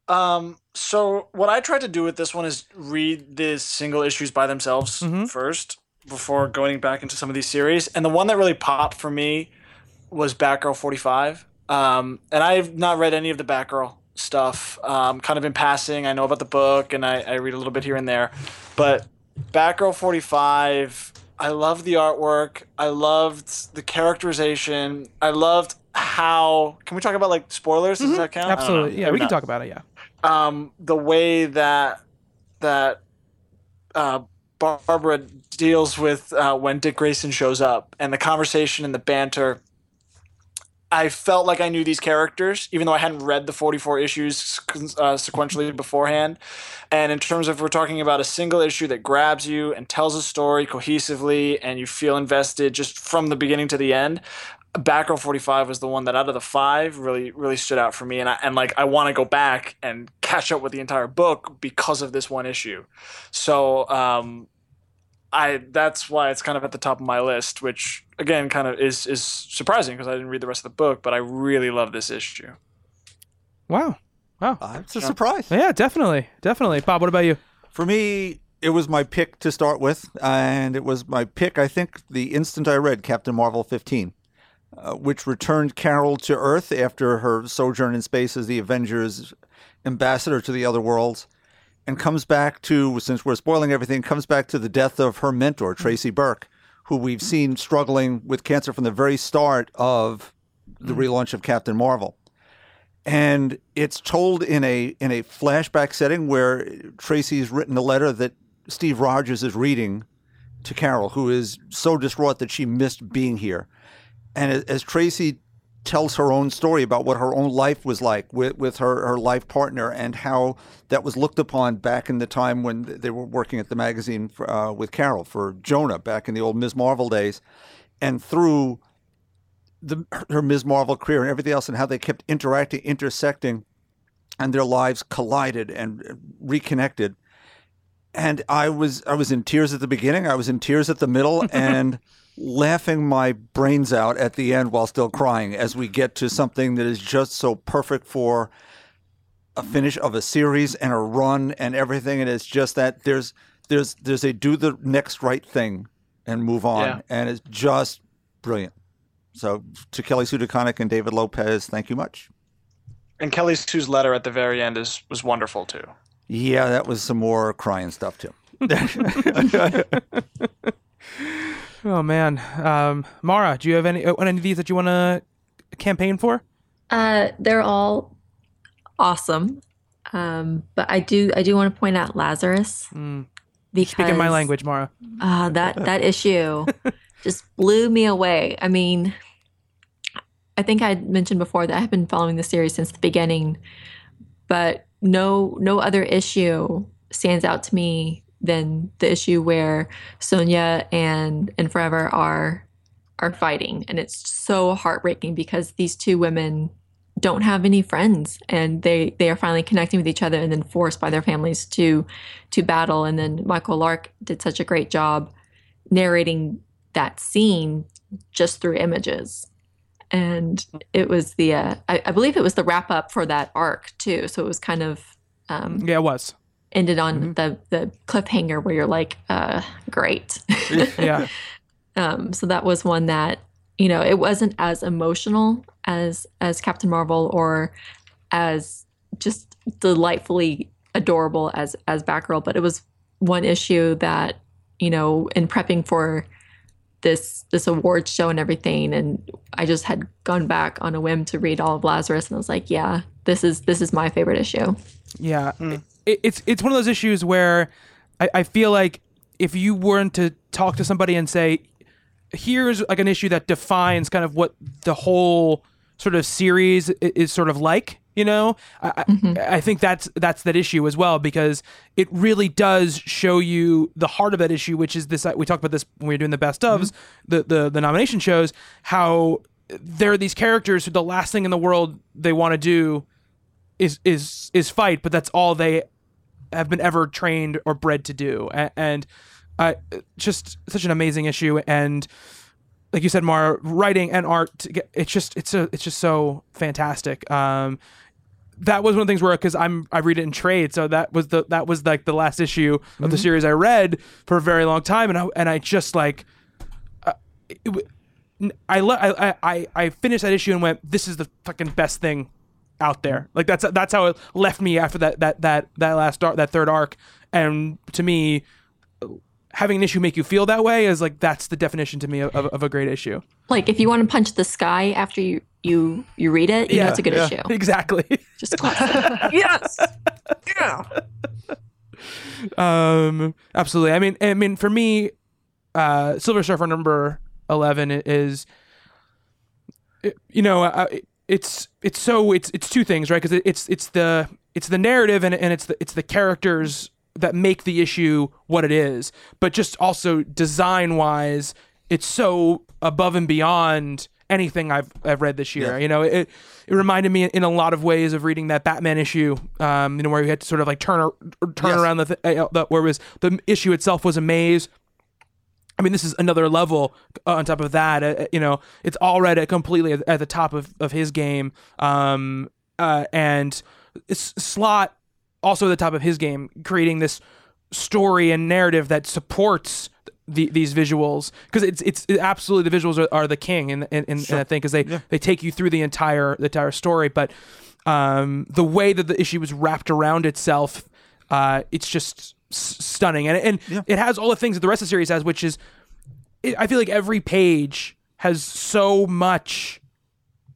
Um, so what I tried to do with this one is read the single issues by themselves Mhm. first before going back into some of these series. And the one that really popped for me was Batgirl 45. Um, and I've not read any of the Batgirl stuff. Um, kind of in passing, I know about the book and I, I read a little bit here and there. But Batgirl 45, I loved the artwork. I loved the characterization. I loved how. Can we talk about like spoilers? Does that count? I. Absolutely. Yeah, Maybe we can not talk about it. Yeah. um, the way that that uh, Barbara deals with uh, when Dick Grayson shows up and the conversation and the banter. I felt like I knew these characters, even though I hadn't read the 44 issues uh, sequentially beforehand. And in terms of we're talking about a single issue that grabs you and tells a story cohesively and you feel invested just from the beginning to the end, Batgirl 45 was the one that out of the five really really stood out for me and I, and like I want to go back and catch up with the entire book because of this one issue. So um I that's why it's kind of at the top of my list, which again kind of is is surprising because I didn't read the rest of the book, but I really love this issue. Wow. Wow. Uh, it's a surprise. Yeah, definitely. Definitely. Bob, what about you? For me, it was my pick to start with, and it was my pick, I think, the instant I read Captain Marvel 15, uh, which returned Carol to Earth after her sojourn in space as the Avengers ambassador to the other worlds. And comes back to since we're spoiling everything, comes back to the death of her mentor mm-hmm. Tracy Burke, who we've seen struggling with cancer from the very start of the mm-hmm. relaunch of Captain Marvel. And it's told in a in a flashback setting where Tracy's written a letter that Steve Rogers is reading to Carol, who is so distraught that she missed being here. And as, as Tracy tells her own story about what her own life was like with, with her, her life partner and how that was looked upon back in the time when they were working at the magazine for, uh, with Carol for Jonah back in the old Ms. Marvel days. And through the, her Ms. Marvel career and everything else, and how they kept interacting, intersecting, and their lives collided and reconnected. And I was I was in tears at the beginning. I was in tears at the middle, and laughing my brains out at the end while still crying as we get to something that is just so perfect for a finish of a series and a run and everything. And it's just that there's there's there's a do the next right thing and move on, Yeah. and it's just brilliant. So to Kelly Sue DeConnick and David Lopez, thank you much. And Kelly Sue's letter at the very end is was wonderful too. Yeah, that was some more crying stuff too. Oh man, um, Mara, do you have any uh, any of these that you want to campaign for? Uh, they're all awesome. Um, but I do I do want to point out Lazarus Mm. because Speaking my language, Mara. Uh, that that issue just blew me away. I mean, I think I mentioned before that I've been following the series since the beginning, but no no other issue stands out to me than the issue where Sonja and and Forever are are fighting, and it's so heartbreaking because these two women don't have any friends and they they are finally connecting with each other and then forced by their families to to battle. And then Michael Lark did such a great job narrating that scene just through images. And it was the uh, I, I believe it was the wrap up for that arc too. So it was kind of um, Yeah, it was. Ended on the the cliffhanger where you're like uh great Yeah. um, so that was one that you know it wasn't as emotional as as Captain Marvel or as just delightfully adorable as as Batgirl, but it was one issue that you know in prepping for this this awards show and everything, and I just had gone back on a whim to read all of Lazarus, and I was like, yeah, this is this is my favorite issue. Yeah, it, it's it's one of those issues where I, I feel like if you weren't to talk to somebody and say, here's like an issue that defines kind of what the whole sort of series is sort of like, you know, I, I, mm-hmm. I think that's that's that issue as well because it really does show you the heart of that issue, which is this. We talked about this when we were doing the best ofs, mm-hmm. the, the the nomination shows, how there are these characters who the last thing in the world they want to do is is is fight, but that's all they have been ever trained or bred to do, and, and just such an amazing issue. And like you said, Mara, writing and art, it's just it's a it's just so fantastic. Um, that was one of the things where because I'm I read it in trade, so that was the that was like the last issue of the series I read for a very long time, and I and I just like. Uh, it, I, le- I I I finished that issue and went, "This is the fucking best thing out there." Like that's that's how it left me after that that that that last arc, that third arc, and to me, having an issue make you feel that way is like that's the definition to me of, of, of a great issue. Like if you want to punch the sky after you you you read it, you know it's a good yeah. issue. Exactly. Just classic. Yes. Yeah. um, absolutely. I mean, I mean, for me, uh, Silver Surfer number eleven is, you know, uh, it's it's so it's it's two things, right? Because it's it's the it's the narrative and and it's the it's the characters that make the issue what it is, but just also design wise, it's so above and beyond anything I've I've read this year. Yeah. You know, it it reminded me in a lot of ways of reading that Batman issue. Um, you know, where we had to sort of like turn or, turn Yes. around the, th- uh, the where it was the issue itself was a maze. I mean, this is another level uh, on top of that. Uh, you know, it's already completely at, at the top of, of his game. Um, uh, and it's Slott also at the top of his game, creating this story and narrative that supports the, these visuals because it's it's it, absolutely the visuals are, are the king in in, in, in that thing because they they take you through the entire the entire story. But um, the way that the issue was wrapped around itself Uh, it's just s- stunning, and and Yeah. it has all the things that the rest of the series has, which is, it, I feel like every page has so much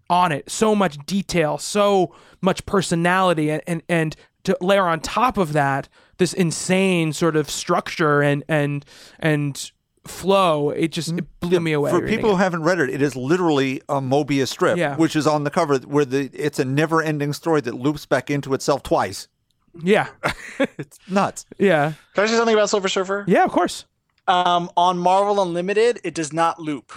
on it, so much detail, so much personality, and and, and to layer on top of that this insane sort of structure and and and flow, it just it blew me away. Mm-hmm. For people it. who haven't read it, it is literally a Mobius strip, Yeah. which is on the cover, where the it's a never-ending story that loops back into itself twice. Yeah, It's nuts. yeah, Can I say something about Silver Surfer? yeah, of course, Um, on Marvel Unlimited, it does not loop.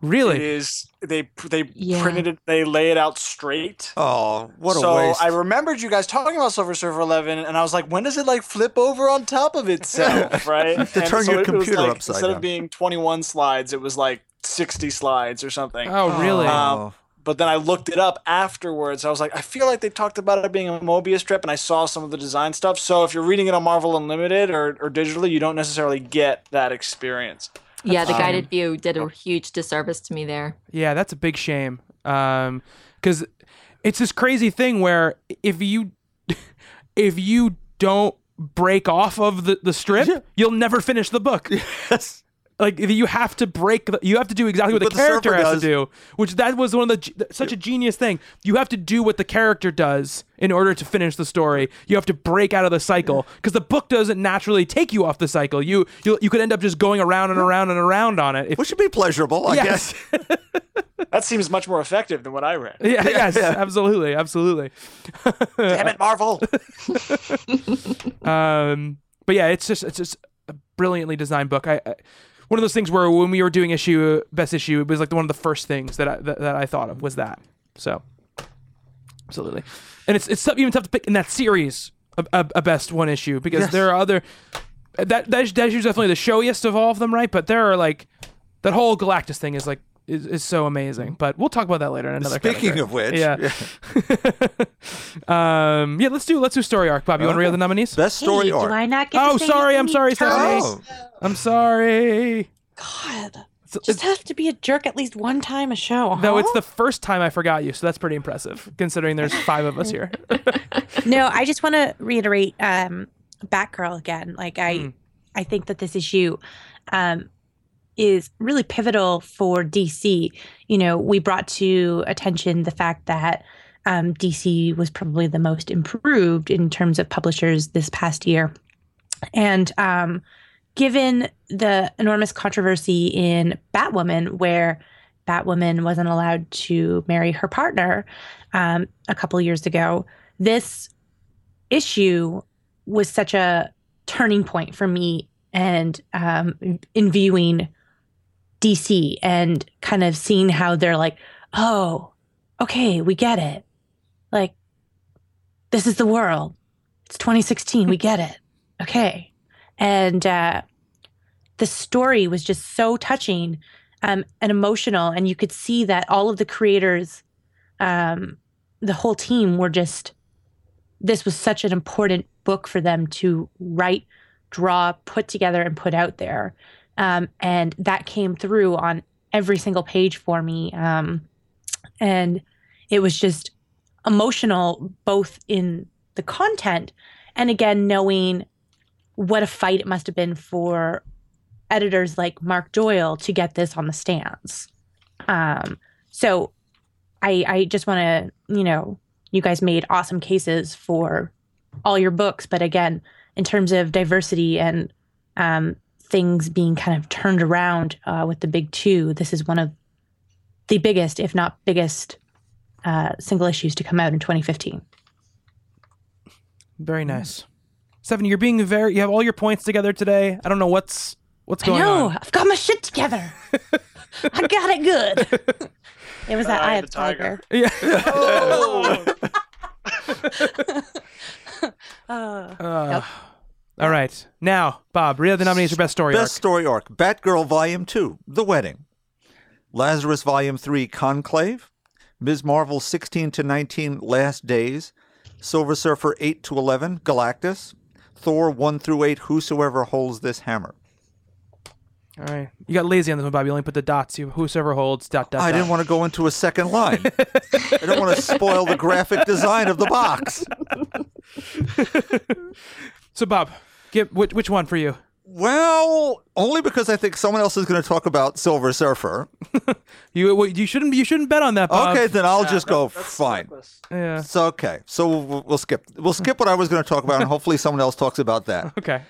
Really, is they they Yeah. printed it, they lay it out straight. Oh, what a so waste! I remembered you guys talking about Silver Surfer 11, and I was like, when does it like flip over on top of itself, right? To And turn so your it was, computer like, upside Instead down. of being 21 slides, it was like 60 slides or something. oh really, Um, but then I looked it up afterwards. I was like, I feel like they talked about it being a Mobius strip, and I saw some of the design stuff. So if you're reading it on Marvel Unlimited or, or digitally, you don't necessarily get that experience. Yeah, the Um, guided view did a huge disservice to me there. Yeah, that's a big shame. Um, because it's this crazy thing where if you if you don't break off of the, the strip, you'll never finish the book. yes. Like you have to break, the, you have to do exactly what, What the the character surfer has does. to do. Which that was one of the such a genius thing. You have to do what the character does in order to finish the story. You have to break out of the cycle because the book doesn't naturally take you off the cycle. You you you could end up just going around and around and around on it. If, Which should be pleasurable, I yes. guess. That seems much more effective than what I read. yeah, yes, absolutely, absolutely. Damn it, Marvel! Um, but yeah, it's just it's just a brilliantly designed book. I, I one of those things where when we were doing issue best issue, it was like one of the first things that I that, that I thought of was that. So absolutely, and it's it's tough- even tough to pick in that series a, a, a best one issue because Yes. there are other that that, that issue is definitely the showiest of all of them, right? But there are like that whole Galactus thing is like is, is so amazing. But we'll talk about that later in another. Speaking category. of which, yeah. um, yeah, let's do let's do story arc. Bob, you want to read the nominees? best story hey, arc. do I not get? Oh, to say sorry, I'm any sorry. Stephanie. Oh, I'm sorry. God, So just have to be a jerk at least one time a show. No, huh? it's the first time I forgot you, so that's pretty impressive considering there's five of us here. no, I just want to reiterate um Batgirl again. Like I Mm. I think that this issue um is really pivotal for DC. You know, we brought to attention the fact that um, DC was probably the most improved in terms of publishers this past year. And um, given the enormous controversy in Batwoman, where Batwoman wasn't allowed to marry her partner um, a couple years ago, this issue was such a turning point for me and um, in viewing DC and kind of seeing how they're like, oh, okay, we get it. Like, this is the world. It's 2016. We get it. Okay. And uh, the story was just so touching um, and emotional. And you could see that all of the creators, um, the whole team were just, this was such an important book for them to write, draw, put together, and put out there. Um, and that came through on every single page for me. Um, and it was just emotional, both in the content and again, knowing what a fight it must have been for editors like Mark Doyle to get this on the stands. Um, so I, I just want to, you know, you guys made awesome cases for all your books, but again, in terms of diversity and um, things being kind of turned around uh, with the big two, this is one of the biggest, if not biggest, uh, single issues to come out in 2015. Very nice. Stephanie, you're being very you have all your points together today. I don't know what's what's I going know. on. I've got my shit together. I got it good. It was that Eye eye of of the the tiger. tiger. Yeah. Oh, Uh, Uh, All right. Now, Bob, read out the nominees for best story Arc Best story arc: Batgirl Volume Two, The Wedding. Lazarus Volume Three, Conclave. Ms. Marvel 16 to 19, Last Days. Silver Surfer 8 to 11, Galactus. Thor 1 through 8, Whosoever Holds This Hammer. All right. You got lazy on this one, Bob. You only put the dots. You whosoever holds dot dot. I dot. didn't want to go into a second line. I don't want to spoil the graphic design of the box. So Bob, get which which one for you? Well, only because I think someone else is going to talk about Silver Surfer. You you shouldn't you shouldn't bet on that. Bob. Okay, then I'll Yeah, just that- go that's fine. reckless. Yeah. So okay, so we'll, we'll skip we'll skip what I was going to talk about, and hopefully someone else talks about that. Okay.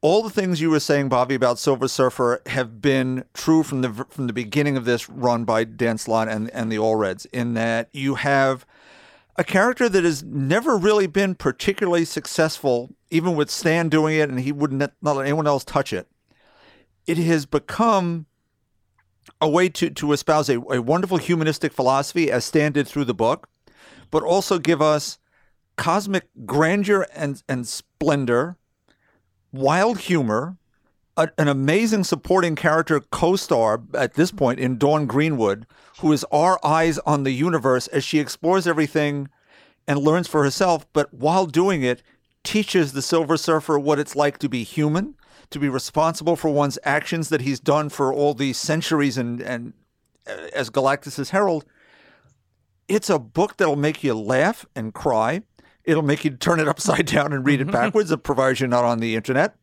All the things you were saying, Bobby, about Silver Surfer have been true from the from the beginning of this run by Dan Slott and and the Allreds. In that you have a character that has never really been particularly successful, even with Stan doing it, and he wouldn't not let anyone else touch it. It has become a way to to espouse a, a wonderful humanistic philosophy, as Stan did through the book, but also give us cosmic grandeur and and splendor, wild humor, a, an amazing supporting character co-star at this point in Dawn Greenwood, who is our eyes on the universe as she explores everything and learns for herself, but while doing it, teaches the Silver Surfer what it's like to be human, to be responsible for one's actions that he's done for all these centuries and and uh, as Galactus's herald. It's a book that'll make you laugh and cry. It'll make you turn it upside down and read it backwards, provided you're not on the internet.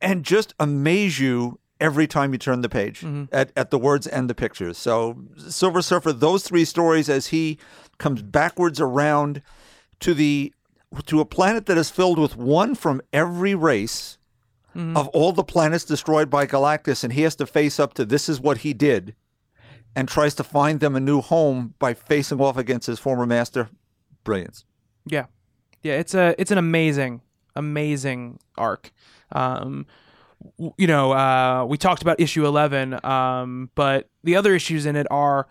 And just amaze you every time you turn the page at, at the words and the pictures. So, Silver Surfer, those three stories as he comes backwards around to the to a planet that is filled with one from every race of all the planets destroyed by Galactus, and he has to face up to this is what he did, and tries to find them a new home by facing off against his former master. Brilliance. Yeah, yeah. It's a it's an amazing amazing arc. Um, you know, uh, we talked about issue eleven, um, but the other issues in it are.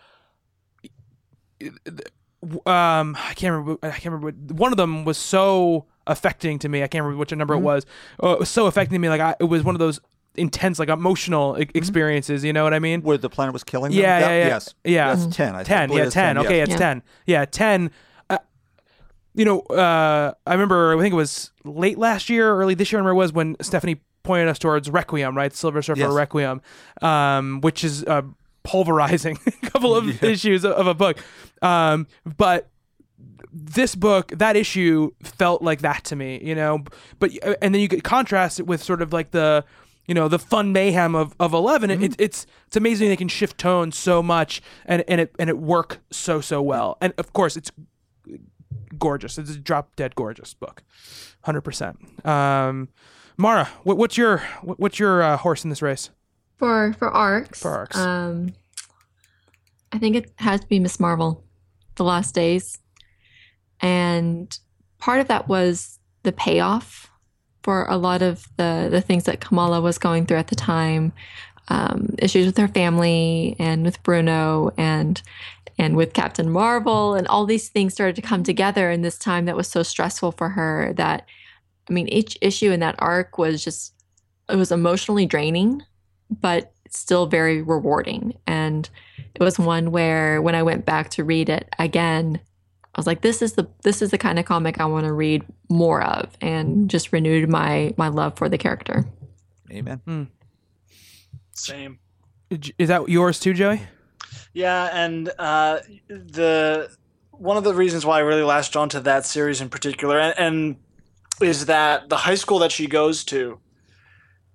Um, I can't remember. I can't remember. What, one of them was so affecting to me. I can't remember which number it was. Uh, it was so affecting to me. Like I, it was one of those intense, like emotional e- experiences. You know what I mean? Where the planet was killing them? Yeah, That- yeah, yeah. Yes. Yeah. That's 10. I ten. Yeah, it's ten. Okay, yes. it's Yeah. ten. Yeah, ten. Uh, you know, uh, I remember. I think it was late last year, early this year. I remember it was when Stephanie pointed us towards Requiem, right? Silver Surfer Yes. Requiem, um, which is a pulverizing couple of issues of, a book. Um, but this book, that issue felt like that to me, you know. But and then you could contrast it with sort of like the, you know, the fun mayhem of, of 11 It, it's it's amazing they can shift tone so much and and it and it work so so well. And of course, it's gorgeous. It's a drop dead gorgeous book, hundred percent. Um, Mara, what, what's your what, what's your uh, horse in this race? For for arcs. For arcs. Um, I think it has to be Miss Marvel, The Last Days, and part of that was the payoff for a lot of the the things that Kamala was going through at the time, um, issues with her family and with Bruno and and with Captain Marvel and all these things started to come together in this time that was so stressful for her that I mean each issue in that arc was just it was emotionally draining but still very rewarding. And it was one where when I went back to read it again, I was like, this is the this is the kind of comic I want to read more of and just renewed my my love for the character. Amen. Same. Is that yours too, Joey? Yeah, and uh, the one of the reasons why I really latched onto that series in particular, and, and is that the high school that she goes to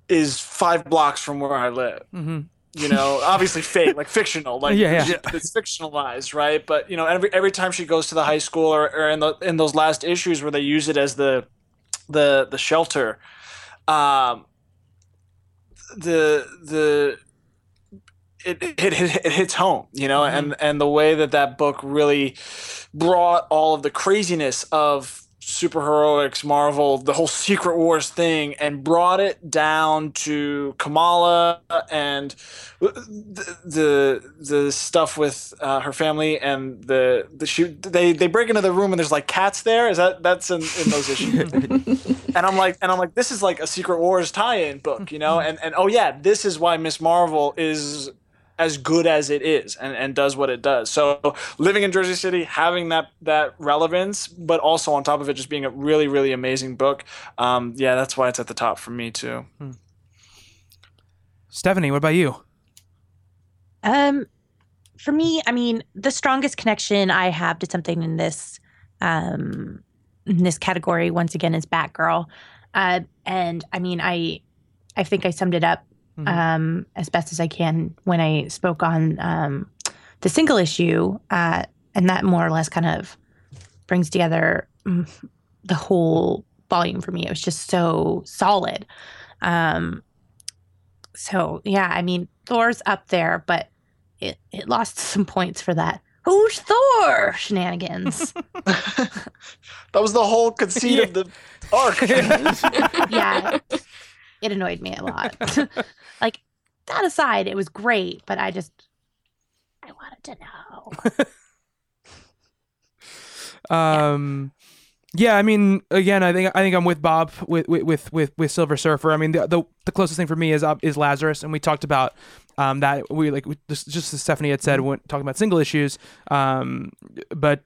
is five blocks from where I live. Mm-hmm. You know, obviously fake, like fictional, like Yeah, yeah. it's fictionalized, right? But you know, every every time she goes to the high school, or, or in the in those last issues where they use it as the the the shelter, um, the the it, it, it, it hits home, you know, and, and the way that that book really brought all of the craziness of superheroics, Marvel, the whole Secret Wars thing, and brought it down to Kamala and the the, the stuff with uh, her family and the the shoot. They they break into the room and there's like cats there. Is that that's in, in those issues? and I'm like, and I'm like, this is like a Secret Wars tie-in book, you know, and and oh yeah, this is why Miss Marvel is as good as it is and, and does what it does. So living in Jersey City, having that that relevance, but also on top of it just being a really really amazing book. Um, yeah, that's why it's at the top for me too. Stephanie, what about you? Um, for me, I mean, the strongest connection I have to something in this, um, in this category once again is Batgirl. Uh, and I mean, I I think I summed it up Mhm. um, as best as I can when I spoke on um, the single issue, uh, and that more or less kind of brings together mm, the whole volume for me. It was just so solid. Um, so yeah, I mean, Thor's up there, but it it lost some points for that. Who's Thor shenanigans? that was the whole conceit of the arc. yeah, it annoyed me a lot. like that aside, it was great, but I just I wanted to know. Um, yeah, I mean, again, I think I think I'm with Bob with with with with Silver Surfer. I mean, the the, the closest thing for me is uh, is Lazarus, and we talked about um that we like we, just just as Stephanie had said when talking about single issues. Um, but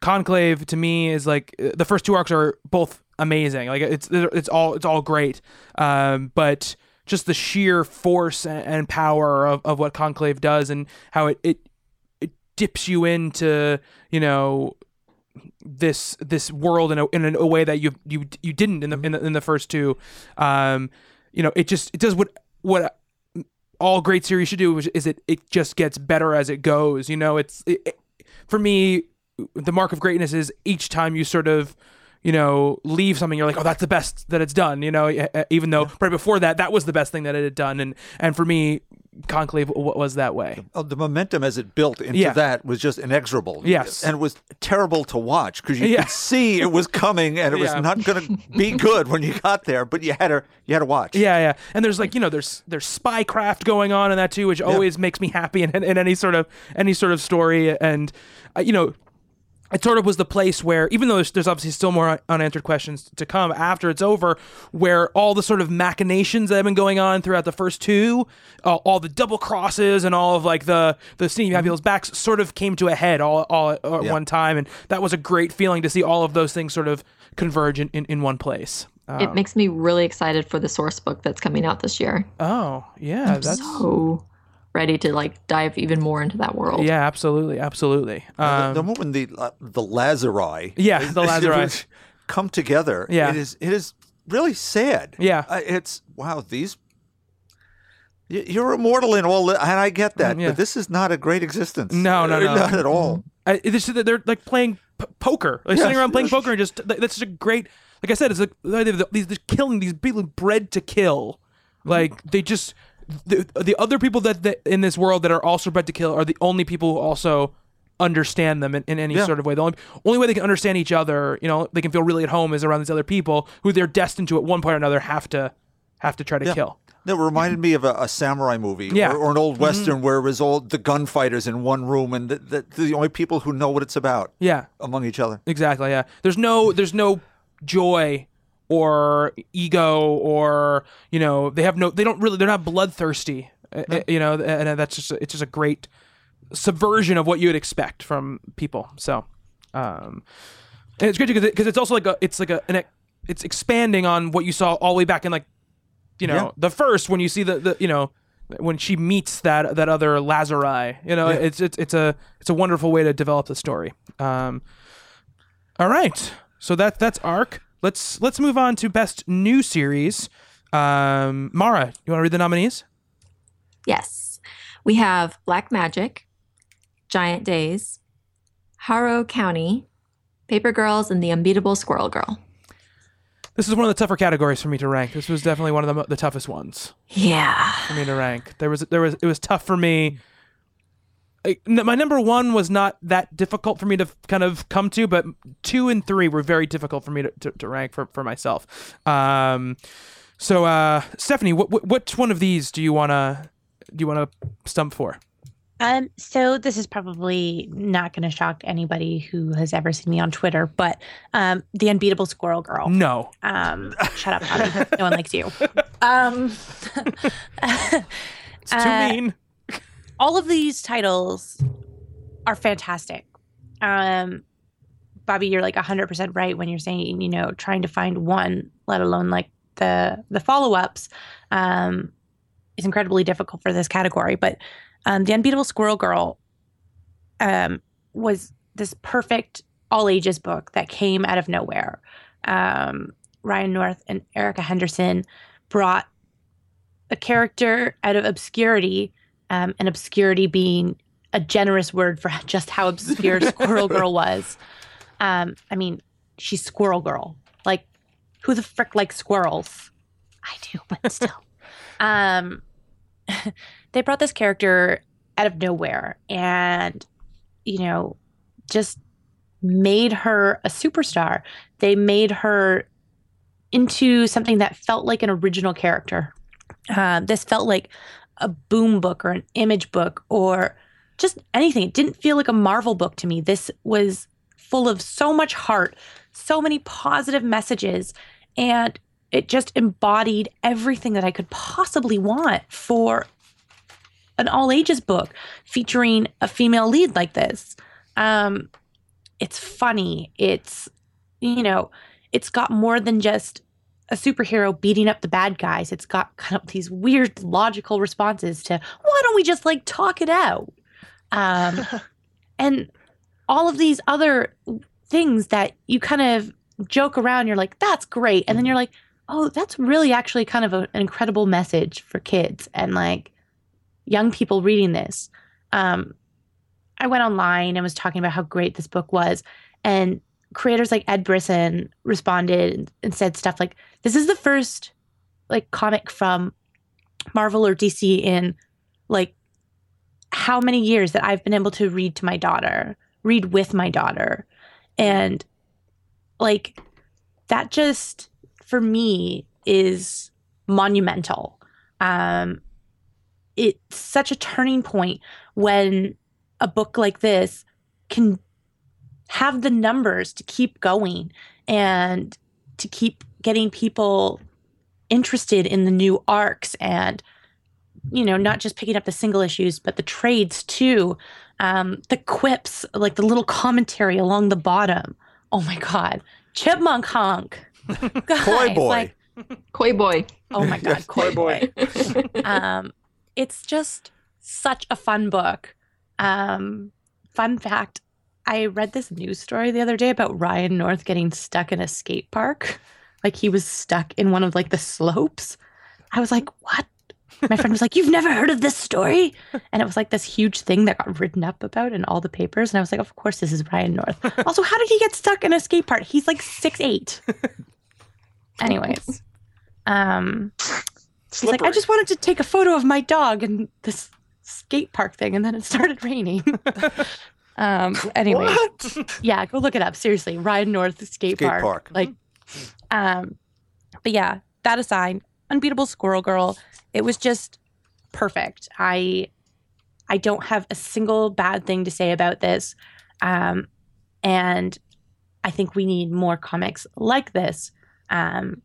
Conclave to me is like the first two arcs are both amazing. Like it's it's all it's all great. Um, but just the sheer force and, power of, of what Conclave does and how it, it it dips you into you know this this world in a in a way that you you you didn't in the in the, in the first two. Um, you know, it just it does what what all great series should do which is it it just gets better as it goes. You know, it's it, it- for me the mark of greatness is each time you sort of you know leave something you're like oh that's the best that it's done you know even though right before that that was the best thing that it had done and and for me conclave w- was that way Oh, the momentum as it built into Yeah. that was just inexorable. Yes. And it was terrible to watch because you Yeah. could see it was coming and it was not going to be good when you got there, but you had to you had to watch. Yeah, yeah. And there's like, you know, there's there's spycraft going on in that too, which always makes me happy in, in any sort of any sort of story and uh, you know, it sort of was the place where even though there's, there's obviously still more unanswered questions to come after it's over where all the sort of machinations that have been going on throughout the first two uh, all the double crosses and all of like the the steam happy people's backs sort of came to a head all, all at Yeah. one time and that was a great feeling to see all of those things sort of converge in, in, in one place uh, It makes me really excited for the source book that's coming out this year. oh yeah that's So ready to like dive even more into that world. Yeah, absolutely, absolutely. Uh, the, Um, the moment the uh, the Lazari Yeah, the Lazari. come together, Yeah. it is it is really sad. Yeah. Uh, it's wow these. y- You're immortal in all, and I get that, Mm, yeah. but this is not a great existence. No, no, no. not at all. I, it's just that they're like playing p- poker, like Yeah. sitting around playing poker, and just that's such a great. Like I said, it's like they're, these they're killing these people bred to kill. Like they just the the other people that, that in this world that are also bred to kill are the only people who also understand them in, in any Yeah. sort of way. The only only way they can understand each other, you know, they can feel really at home is around these other people who they're destined to at one point or another have to have to try to Yeah. kill. That reminded me of a, a samurai movie Yeah. Mm-hmm. or, or an old western where it was all the gunfighters in one room and the, the, the only people who know what it's about Yeah. among each other. Exactly. Yeah. There's no there's no joy or ego or you know they have no they don't really they're not bloodthirsty. uh, uh, You know, and uh, that's just it's just a great subversion of what you would expect from people. So, um, and it's great because because it's also like a it's like a an, it's expanding on what you saw all the way back in like you know Yeah. the first when you see the the you know when she meets that that other Lazari. You know, it's it's it's a it's a wonderful way to develop the story. Um, all right, so that that's arc. Let's let's move on to best new series. Um, Mara, you want to read the nominees? Yes. We have Black Magic, Giant Days, Harrow County, Paper Girls, and The Unbeatable Squirrel Girl. This is one of the tougher categories for me to rank. This was definitely one of the, the toughest ones Yeah. for me to rank. There was there was it was tough for me. My number one was not that difficult for me to kind of come to, but two and three were very difficult for me to, to, to rank for, for myself. Um, so uh, Stephanie, what, what which one of these do you wanna do you wanna stump for? Um, so this is probably not going to shock anybody who has ever seen me on Twitter, but um, the unbeatable squirrel girl. No, Um, shut up, Bobby. no one likes you. Um, it's too Uh, mean. All of these titles are fantastic. Um, Bobby, you're like 100% right when you're saying, you know, trying to find one, let alone like the the follow-ups, um, is incredibly difficult for this category. But um, the unbeatable Squirrel Girl um, was this perfect all ages book that came out of nowhere. Um, Ryan North and Erica Henderson brought a character out of obscurity, um, and obscurity being a generous word for just how obscure Squirrel Girl was. Um, I mean, she's Squirrel Girl. Like, who the frick likes squirrels? I do, but still. um, they brought this character out of nowhere and, you know, just made her a superstar. They made her into something that felt like an original character. Uh, this felt like a boom book or an image book or just anything. It didn't feel like a Marvel book to me. This was full of so much heart, so many positive messages, and it just embodied everything that I could possibly want for an all ages book featuring a female lead like this. Um, it's funny. It's, you know, it's got more than just a superhero beating up the bad guys. It's got kind of these weird logical responses to why don't we just like talk it out? Um, and all of these other things that you kind of joke around. You're like, that's great. And then you're like, oh, that's really actually kind of a, an incredible message for kids and like young people reading this. Um, I went online and was talking about how great this book was. And creators like Ed Brisson responded and said stuff like, this is the first like comic from Marvel or DC in like how many years that I've been able to read to my daughter, read with my daughter. And like that just for me is monumental. Um it's such a turning point when a book like this can have the numbers to keep going and to keep getting people interested in the new arcs and you know not just picking up the single issues but the trades too. Um, the quips like the little commentary along the bottom. Oh my god. Chipmunk Hunk Guys, Koi boy. like, Koi boy. oh my god koi boy. Um, it's just such a fun book. Um, fun fact I read this news story the other day about Ryan North getting stuck in a skate park. Like he was stuck in one of like the slopes. I was like, what? My friend was like, You've never heard of this story? And it was like this huge thing that got written up about in all the papers. And I was like, Of course, this is Ryan North. Also, how did he get stuck in a skate park? He's like six eight. Anyways. Um he's like, I just wanted to take a photo of my dog and this skate park thing, and then it started raining. um anyway What? yeah, go look it up. Seriously, Ryan North skate, Skate park. park. Like, um, but yeah, that aside, Unbeatable Squirrel Girl, it was just perfect. I, I don't have a single bad thing to say about this, um, and I think we need more comics like this. Um,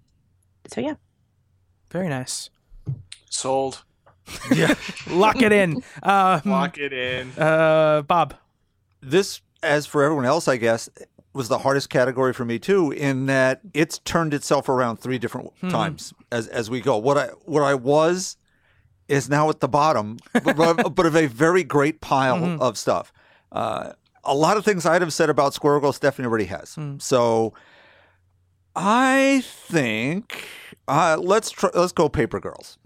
so yeah, Very nice. Sold. Yeah. Lock it in. Um, Lock it in. uh, Bob. This, as for everyone else, I guess, was the hardest category for me too, in that it's turned itself around three different times as as we go. What I what I was is now at the bottom, but, but of a very great pile of stuff. Uh, a lot of things I'd have said about Squirrel Girl, Stephanie already has. So I think uh, let's try, let's go Paper Girls.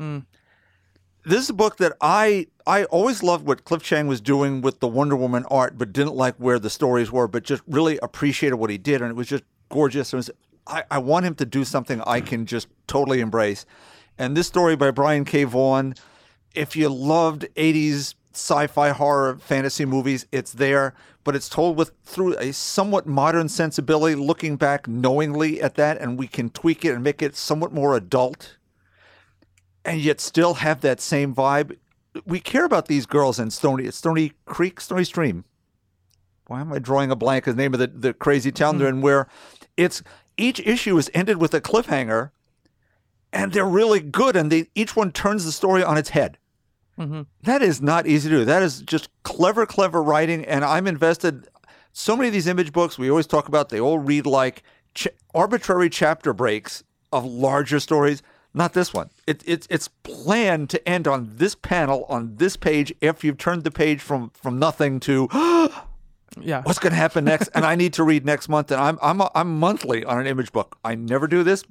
This is a book that I I always loved what Cliff Chiang was doing with the Wonder Woman art, but didn't like where the stories were, but just really appreciated what he did, and it was just gorgeous. Was, I, I want him to do something I can just totally embrace. And this story by Brian K. Vaughan, if you loved 80s sci-fi horror fantasy movies, it's there, but it's told with through a somewhat modern sensibility, looking back knowingly at that, and we can tweak it and make it somewhat more adult and yet still have that same vibe. We care about these girls in Stony Stony Creek, Stony Stream. Why am I drawing a blank? As the name of the, the crazy town they're in, mm-hmm. where it's each issue is ended with a cliffhanger, and they're really good, and they each one turns the story on its head. Mm-hmm. That is not easy to do. That is just clever, clever writing, and I'm invested. So many of these image books we always talk about, they all read like ch- arbitrary chapter breaks of larger stories. Not this one. It, it's it's planned to end on this panel on this page after you've turned the page from from nothing to Yeah. what's going to happen next? and I need to read next month. And I'm I'm I'm monthly on an image book. I never do this.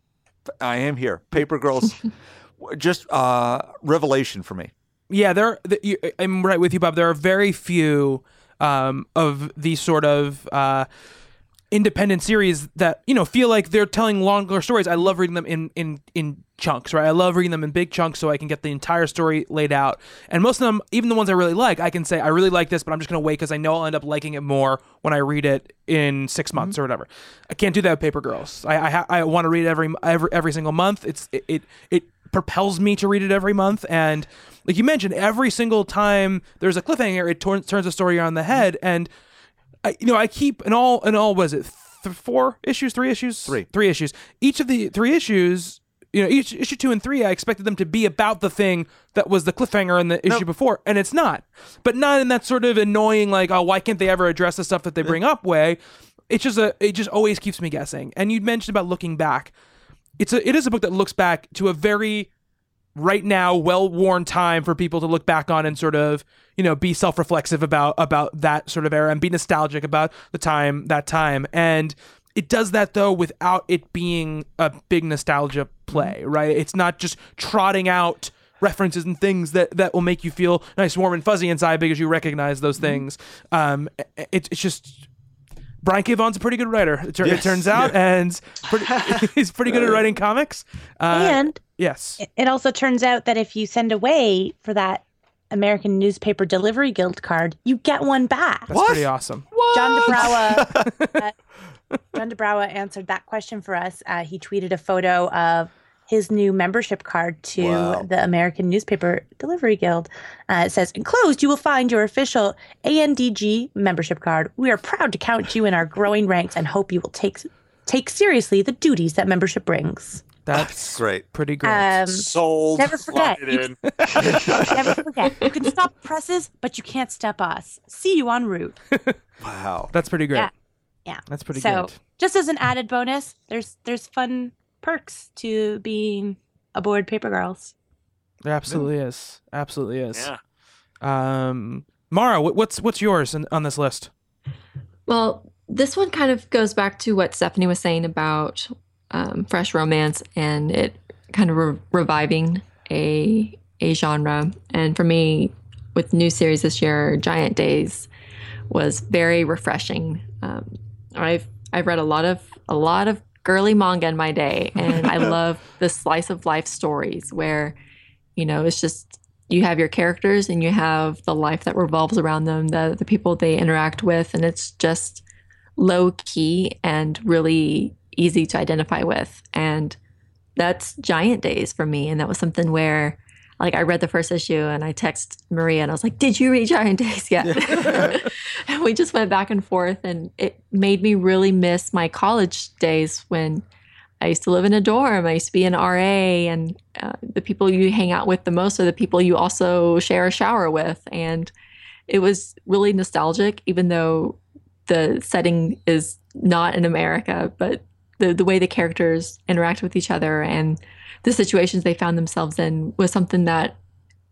I am here. Paper Girls, just uh, revelation for me. Yeah, there. The, you, I'm right with you, Bob. There are very few um, of these sort of uh, independent series that you know feel like they're telling longer stories. I love reading them in in in chunks, right? I love reading them in big chunks so I can get the entire story laid out. And most of them, even the ones I really like, I can say I really like this, but I'm just gonna wait because I know I'll end up liking it more when I read it in 6 months mm-hmm. or whatever. I can't do that with Paper Girls. I I, ha- I want to read it every every every single month. It's it, it it propels me to read it every month and like you mentioned every single time there's a cliffhanger it tor- turns the story on the head mm-hmm. and I, you know i keep in all in all was it th- four issues three issues Three. three issues each of the three issues you know each issue two and three i expected them to be about the thing that was the cliffhanger in the issue before and it's not. But not in that sort of annoying like oh why can't they ever address the stuff that they bring up way. It's just a it just always keeps me guessing. And you mentioned about looking back. It's a it is a book that looks back to a very right now well-worn time for people to look back on and sort of you know be self-reflexive about about that sort of era and be nostalgic about the time that time. And it does that though without it being a big nostalgia play right it's not just trotting out references and things that that will make you feel nice warm and fuzzy inside because you recognize those things um it, it's just Brian K. Vaughan's a pretty good writer. It, tur- it turns out, and pretty, he's pretty good at writing comics. Uh, and yes, it- it also turns out that if you send away for that American Newspaper Delivery Guild card, you get one back. that's pretty awesome. What? John DeBraua, uh, John DeBraua answered that question for us. Uh, he tweeted a photo of his new membership card to Wow. the American Newspaper Delivery Guild. Uh, it says, "Enclosed, you will find your official ANDG membership card. We are proud to count you in our growing ranks and hope you will take take seriously the duties that membership brings." That's Great. pretty great. Um, Sold. Never forget. Lock it never forget, you can stop presses, but you can't step us. See you en route. Wow. That's pretty great. Yeah. Yeah. That's pretty so, good. just as an added bonus, there's there's fun perks to being aboard Paper Girls. There absolutely is. Absolutely is. Yeah. Um, Mara, what's what's yours in, on this list? Well, this one kind of goes back to what Stephanie was saying about um, fresh romance and it kind of re- reviving a a genre. And for me, with new series this year, Giant Days was very refreshing. Um, I've I've read a lot of a lot of girly manga in my day, and I love the slice of life stories where you know it's just you have your characters and you have the life that revolves around them, the the people they interact with, and it's just low key and really easy to identify with. And that's Giant Days for me, and that was something where. Like I read the first issue and I text Maria and I was like, "Did you read Giant Days yet?" and we just went back and forth, and it made me really miss my college days when I used to live in a dorm. I used to be an RA, and uh, the people you hang out with the most are the people you also share a shower with. And it was really nostalgic, even though the setting is not in America, but the, the way the characters interact with each other and the situations they found themselves in was something that,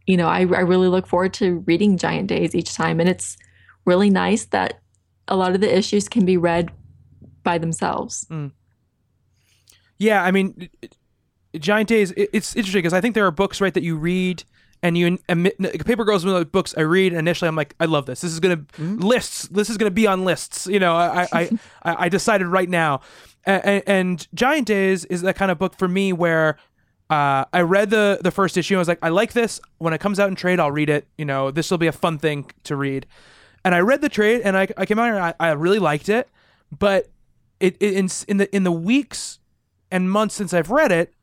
you know, I, I really look forward to reading Giant Days each time. And it's really nice that a lot of the issues can be read by themselves. Mm. Yeah, I mean, it- it- Giant days it's interesting because I think there are books right that you read and you admit Paper Girls. One of the books I read initially, I'm like, I love this. This is gonna mm-hmm. lists. This is gonna be on lists. You know, I I I, I decided right now, and, and Giant Days is that kind of book for me where. Uh, I read the the first issue. and I was like, I like this. When it comes out in trade, I'll read it. You know, this will be a fun thing to read. And I read the trade, and I, I came out here. And I, I really liked it, but it, it in in the in the weeks and months since I've read it,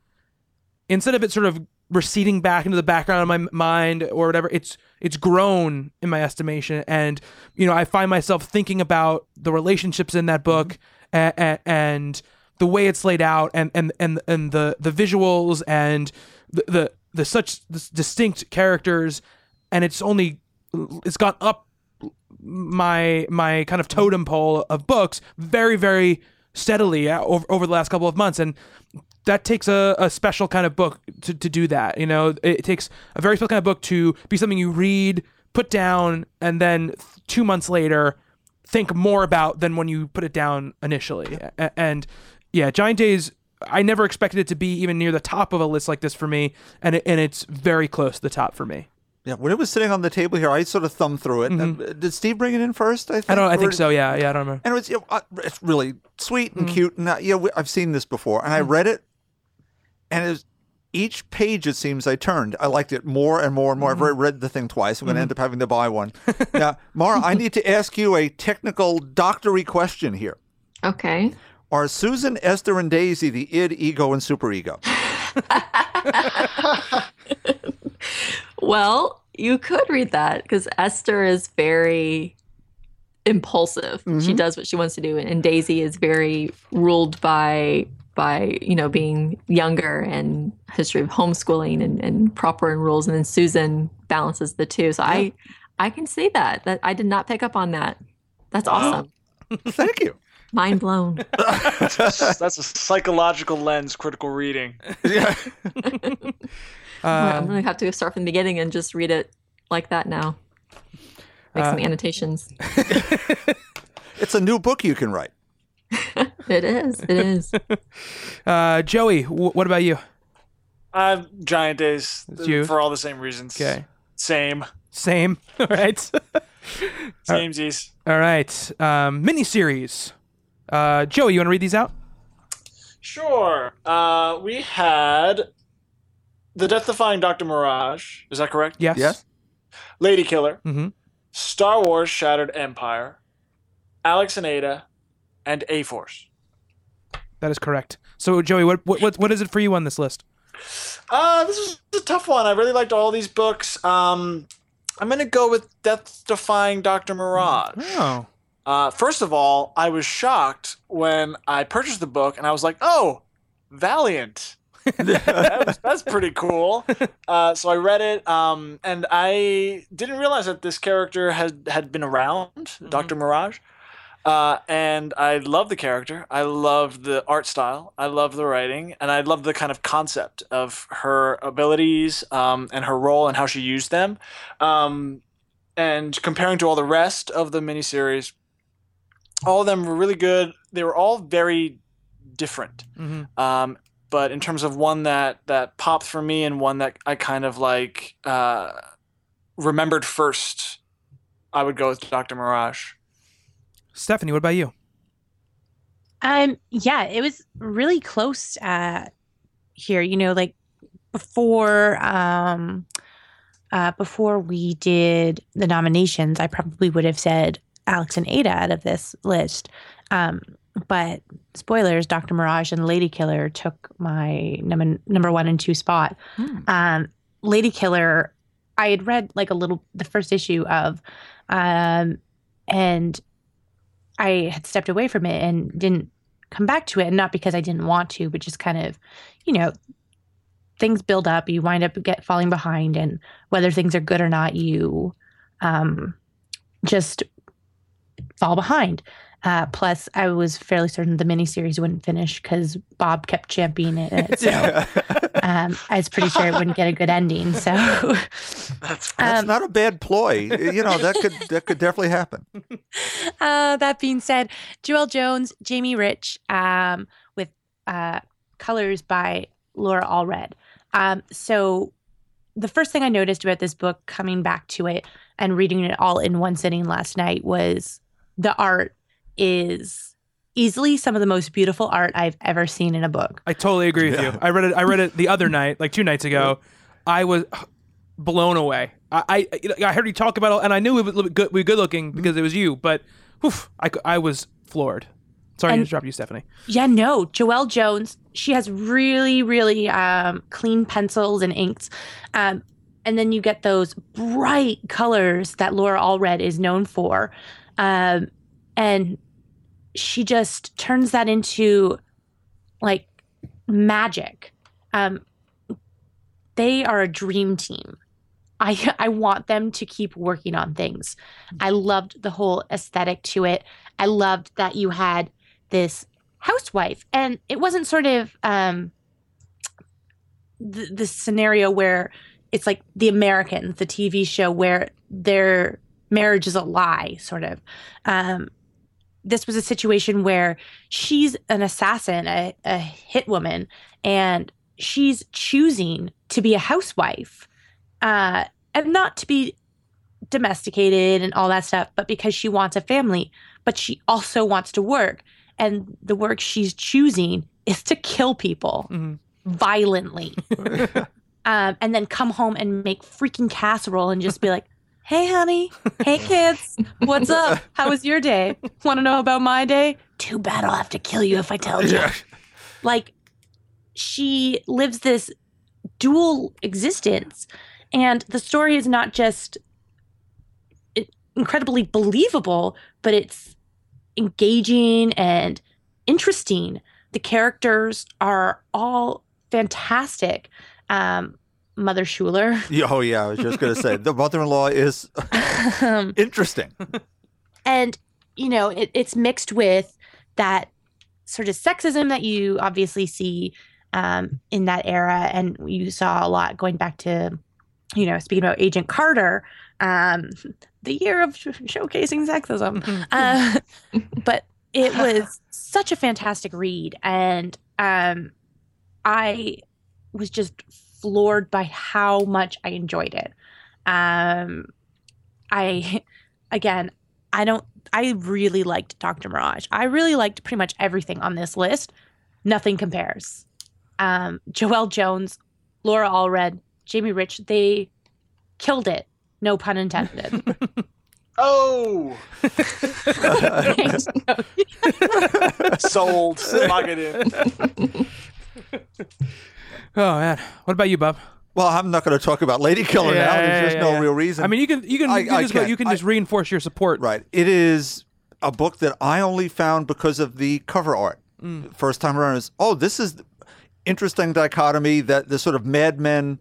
instead of it sort of receding back into the background of my mind or whatever, it's it's grown in my estimation, and you know I find myself thinking about the relationships in that book and, and the way it's laid out, and and and and the the visuals and the the, the such distinct characters, and it's only it's gone up my my kind of totem pole of books very very steadily over, over the last couple of months and that takes a, a special kind of book to, to do that you know it, takes a very special kind of book to be something you read put down and then two months later think more about than when you put it down initially. And yeah, Giant Days. I never expected it to be even near the top of a list like this for me, and it, and it's very close to the top for me. Yeah, when it was sitting on the table here, I sort of thumbed through it. Uh, Did Steve bring it in first? I think. Mm-hmm. I don't. I Or- think so. Yeah. Yeah. I don't remember. And it was you know, uh, it's really sweet Mm-hmm. and cute, and uh, yeah, we- I've seen this before. And I read it, and it was, each page it seems I turned, I liked it more and more and more. Mm-hmm. I've already read the thing twice. I'm going to end up having to buy one. now, Mara, I need to ask you a technical doctory question here. Okay. Are Susan, Esther, and Daisy the id, ego, and superego? Well, you could read that because Esther is very impulsive. She mm-hmm. does what she wants to do, and Daisy is very ruled by by you know being younger and history of homeschooling and, and proper and rules. And then Susan balances the two. So I I can see that. That I did not pick up on that. That's awesome. Thank you. Mind blown. That's a psychological lens, critical reading. Yeah. I'm gonna have to start from the beginning and just read it like that now. Make some annotations. It's a new book you can write. It is. It is. Uh, Joey, w- what about you? I have Giant Days It's you. for all the same reasons. Okay. Same. Same. All right. Samesies. All right. Um, miniseries. Uh, Joey, you want to read these out? Sure. Uh, we had The Death Defying Dr. Mirage. Is that correct? Yes. Yes? Lady Killer. Mm-hmm. Star Wars Shattered Empire. Alex and Ada. And A Force. That is correct. So, Joey, what what what, what is it for you on this list? Uh, this is a tough one. I really liked all these books. Um, I'm going to go with Death Defying Dr. Mirage. Oh. Uh, first of all, I was shocked when I purchased the book and I was like, oh, Valiant. that was, that's pretty cool. Uh, so I read it, um, and I didn't realize that this character had had been around, Doctor Mirage. Uh, and I love the character. I love the art style. I love the writing, and I love the kind of concept of her abilities um, and her role and how she used them. Um, and comparing to all the rest of the miniseries, all of them were really good. They were all very different. Mm-hmm. Um, but in terms of one that that popped for me and one that I kind of like uh, remembered first, I would go with Doctor Mirage. Stephanie, what about you? Um, yeah, it was really close uh here, you know, like before um uh before we did the nominations, I probably would have said Alex and Ada out of this list. Um, but spoilers, Dr. Mirage and Lady Killer took my number number one and two spot. Hmm. Um, Lady Killer, I had read like a little the first issue of, um, and I had stepped away from it and didn't come back to it. And not because I didn't want to, but just kind of, you know, things build up. You wind up get falling behind, and whether things are good or not, you um, just fall behind. Uh, plus, I was fairly certain the miniseries wouldn't finish because Bob kept championing it. So um, I was pretty sure it wouldn't get a good ending. So That's That's Um, not a bad ploy. You know, that could that could definitely happen. uh, that being said, Joelle Jones, Jamie Rich, um, with uh, colors by Laura Allred. Um, so the first thing I noticed about this book, coming back to it and reading it all in one sitting last night, was the art is easily some of the most beautiful art I've ever seen in a book. I totally agree with Yeah. you. I read it. I read it the other night, like two nights ago. I was blown away. I, I I heard you talk about it, and I knew it was a little bit good, we were good looking because it was you. But whew, I, I was floored. Sorry to And- interrupt you, Stephanie. Yeah, no, Joelle Jones. She has really, really um, clean pencils and inks, um, and then you get those bright colors that Laura Allred is known for, um, and she just turns that into like magic. Um, they are a dream team. I I want them to keep working on things. I loved the whole aesthetic to it. I loved that you had this housewife and it wasn't sort of um the, the scenario where it's like the americans the tv show where they're marriage is a lie, sort of. Um, this was a situation where she's an assassin, a, a hit woman, and she's choosing to be a housewife uh, and not to be domesticated and all that stuff, but because she wants a family, but she also wants to work. And the work she's choosing is to kill people Mhm. violently. um, and then come home and make freaking casserole and just be like, hey, honey. Hey, kids. What's up? How was your day? Want to know about my day? Too bad I'll have to kill you if I tell you. Yeah. Like, she lives this dual existence. And the story is not just incredibly believable, but it's engaging and interesting. The characters are all fantastic. Um, Mother Schuller. Yeah, Oh yeah, I was just gonna say the mother-in-law is um, interesting. and you know it, it's mixed with that sort of sexism that you obviously see um, in that era and you saw a lot going back to you know speaking about agent carter um, the year of sh- showcasing sexism uh, but it was such a fantastic read and um, i was just floored by how much i enjoyed it um, i again I don't I really liked Dr. Mirage. I really liked pretty much everything on this list. Nothing compares. Um, Joelle Jones, Laura Allred, Jamie Rich, they killed it. No pun intended. Oh, sold. Lock it in. Oh man, what about you, Bob? Well, I'm not going to talk about Lady Killer now. There's just no real reason. I mean, you can you can I- you can just, go- you can I- just reinforce your support. Right. It is a book that I only found because of the cover art. Mm. First time around is oh, this is interesting dichotomy that the sort of Mad Men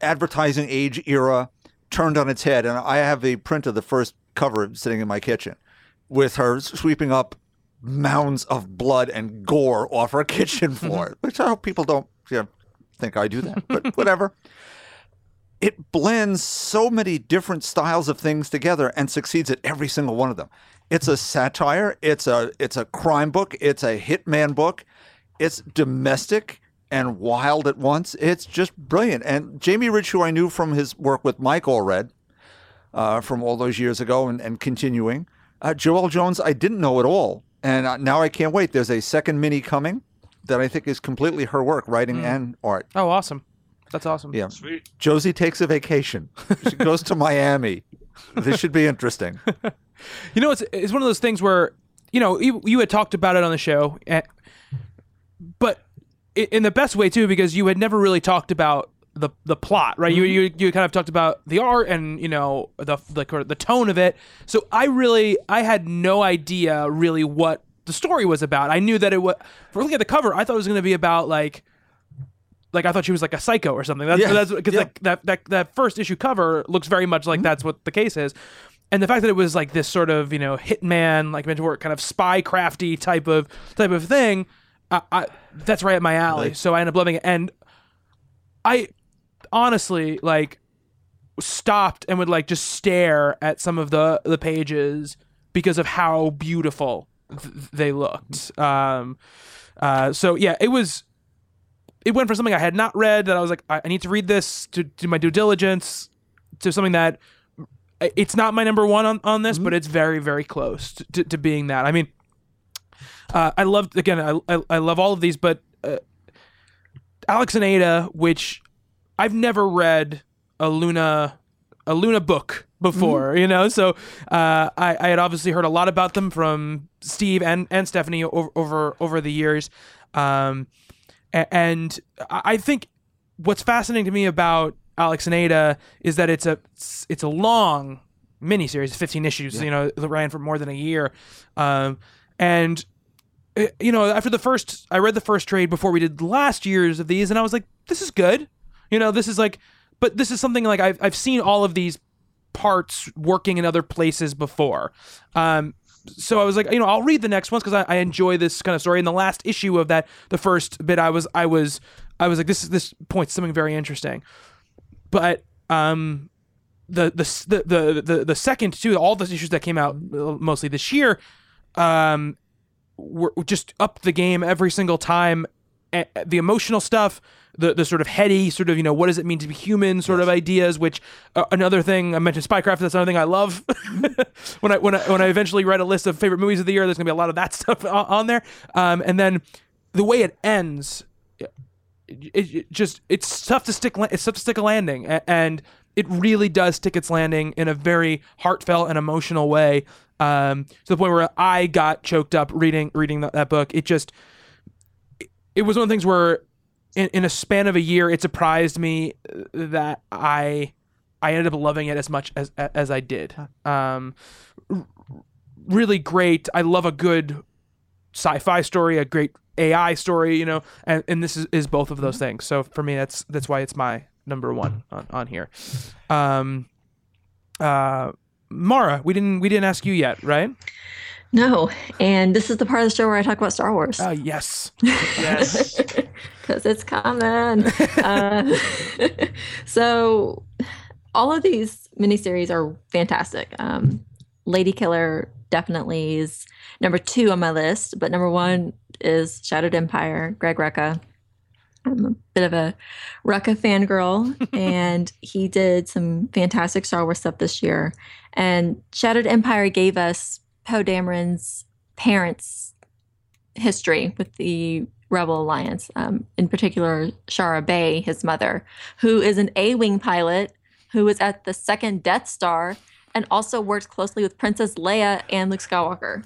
advertising age era turned on its head. And I have a print of the first cover sitting in my kitchen with her sweeping up mounds of blood and gore off her kitchen mm-hmm. floor, which I hope people don't know, think I do that, but whatever it blends so many different styles of things together and succeeds at every single one of them. It's a satire, it's a it's a crime book, it's a hitman book, it's domestic and wild at once. It's just brilliant. And Jamie Rich, who I knew from his work with Mike Allred uh, from all those years ago and, and continuing, uh, Joelle Jones, I didn't know at all. And now I can't wait. There's a second mini coming that I think is completely her work, writing and art. Oh, awesome. That's awesome. Yeah. Sweet. Josie takes a vacation. She goes to Miami. This should be interesting. You know, it's it's one of those things where you know you, you had talked about it on the show, eh, but in the best way too, because you had never really talked about the the plot, right? You, you you kind of talked about the art and you know the the the tone of it. So I really I had no idea really what the story was about. I knew that it was for looking at the cover, I thought it was going to be about like like I thought she was like a psycho or something. That's Yeah, that's because yeah. like that, that that first issue cover looks very much like mm-hmm. that's what the case is. And the fact that it was like this sort of you know hitman, like mentor kind of spy crafty type of type of thing, I, I, that's right up my alley. Right. So I ended up loving it, and I honestly like stopped and would like just stare at some of the the pages because of how beautiful th- they looked. Um, uh, so yeah, it was. It went from something I had not read that I was like, I, I need to read this to do my due diligence, to something that it's not my number one on, on this, but it's very very close to, to, to being that. I mean, uh, I loved again. I, I I love all of these, but uh, Alex and Ada, which I've never read a Luna a Luna book before, you know. So uh, I, I had obviously heard a lot about them from Steve and, and Stephanie over over, over the years, um, and I think what's fascinating to me about Alex and Ada is that it's a it's a long miniseries, fifteen issues. You know, that ran for more than a year, um, and uh, you know, after the first, I read the first trade before we did the last year's of these, and I was like, this is good. You know, this is like, but this is something like I've I've seen all of these parts working in other places before. Um, so I was like, you know, I'll read the next ones because I, I enjoy this kind of story. In the last issue of that, the first bit, I was I was I was like, this is this points something very interesting. But um, the the the the the, second too, all the issues that came out uh, mostly this year, um, were just up the game every single time. The emotional stuff, the the sort of heady, sort of you know what does it mean to be human, sort of ideas. Which uh, another thing I mentioned, Spycraft. That's another thing I love. when I when I when I eventually write a list of favorite movies of the year, there's gonna be a lot of that stuff on, on there. Um, and then the way it ends, it, it just it's tough to stick. It's tough to stick a landing, and it really does stick its landing in a very heartfelt and emotional way. Um, to the point where I got choked up reading reading that, that book. It just it, was one of the things where in, in a span of a year, it surprised me that I I ended up loving it as much as as I did. Um, really great. I love a good sci-fi story, a great AI story, you know, and, and this is, is both of those things. So for me, that's that's why it's my number one on, on here. Um, uh, Mara, we didn't we didn't ask you yet, right? No, and this is the part of the show where I talk about Star Wars. Oh yes. Yes. because it's coming. uh, so, all of these miniseries are fantastic. Um, Lady Killer definitely is number two on my list, but number one is Shattered Empire, Greg Rucka. I'm a bit of a Rucka fangirl, and he did some fantastic Star Wars stuff this year. And Shattered Empire gave us Poe Dameron's parents' history with the Rebel Alliance, um, in particular, Shara Bay, his mother, who is an A Wing pilot who was at the second Death Star and also worked closely with Princess Leia and Luke Skywalker.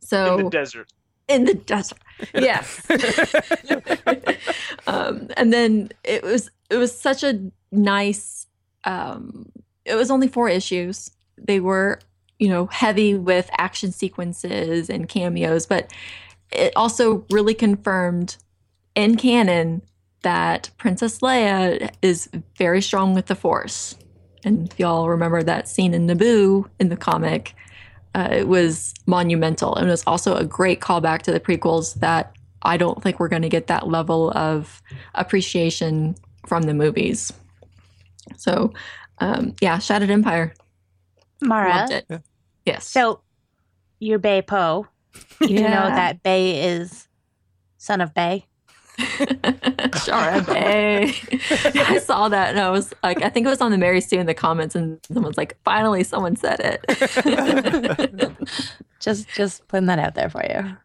so In the desert. in the desert. Yes. um, and then it was it was such a nice. Um, it was only four issues. They were you know heavy with action sequences and cameos, but it also really confirmed in canon that Princess Leia is very strong with the Force. And if y'all remember that scene in Naboo in the comic, uh, it was monumental and it was also a great callback to the prequels that I don't think we're going to get that level of appreciation from the movies. So, um, yeah, Shattered Empire. Mara. Loved it. Yes. So you're Bay Po. You do know that Bay is son of Bay. Shara Bay. I saw that and I was like, I think it was on the Mary Sue in the comments, and someone's like, finally, someone said it. Just just putting that out there for you.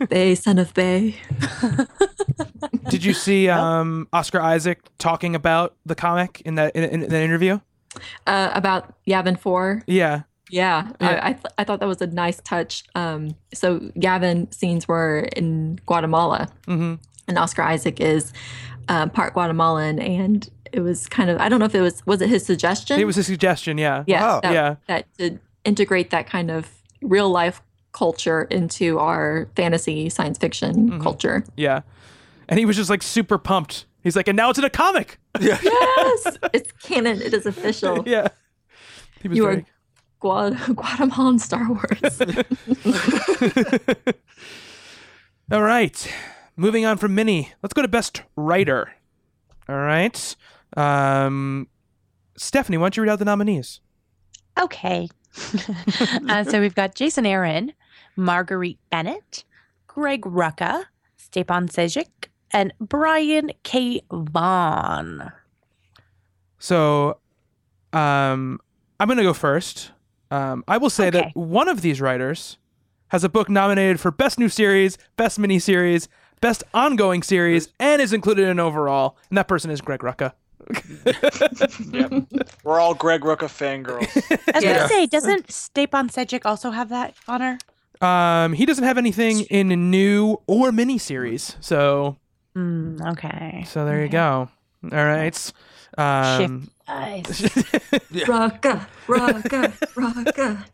Bay, son of Bay. Did you see um, Oscar Isaac talking about the comic in that in, in that interview? Uh, about Yavin 4. Yeah. Yeah, Yeah. I I, th- I thought that was a nice touch. Um, so Yavin scenes were in Guatemala, hmm and Oscar Isaac is um, part Guatemalan, and it was kind of I don't know if it was was it his suggestion? It was a suggestion. Yeah. yeah, Wow. that, Yeah. that to integrate that kind of real life culture into our fantasy science fiction Mhm. culture. Yeah. And he was just like super pumped. He's like, and now it's in a comic. Yes, it's canon. It is official. Yeah. He was You very- are Gua- Guatemalan Star Wars. All right. Moving on from Mini, let's go to Best Writer. All right. Um, Stephanie, why don't you read out the nominees? Okay. uh, so we've got Jason Aaron, Marguerite Bennett, Greg Rucka, Stepan Sejic, and Brian K. Vaughan. So, um, I'm going to go first. Um, I will say Okay. that one of these writers has a book nominated for Best New Series, Best Miniseries, Best Ongoing Series, and is included in overall. And that person is Greg Rucka. We're all Greg Rucka fangirls. I was Yeah. going to say, doesn't Stepan Sejic also have that honor? Um, he doesn't have anything in new or miniseries, so Mm, okay. so there you go. All right. Um, Nice. Rocka, rocka, rocka.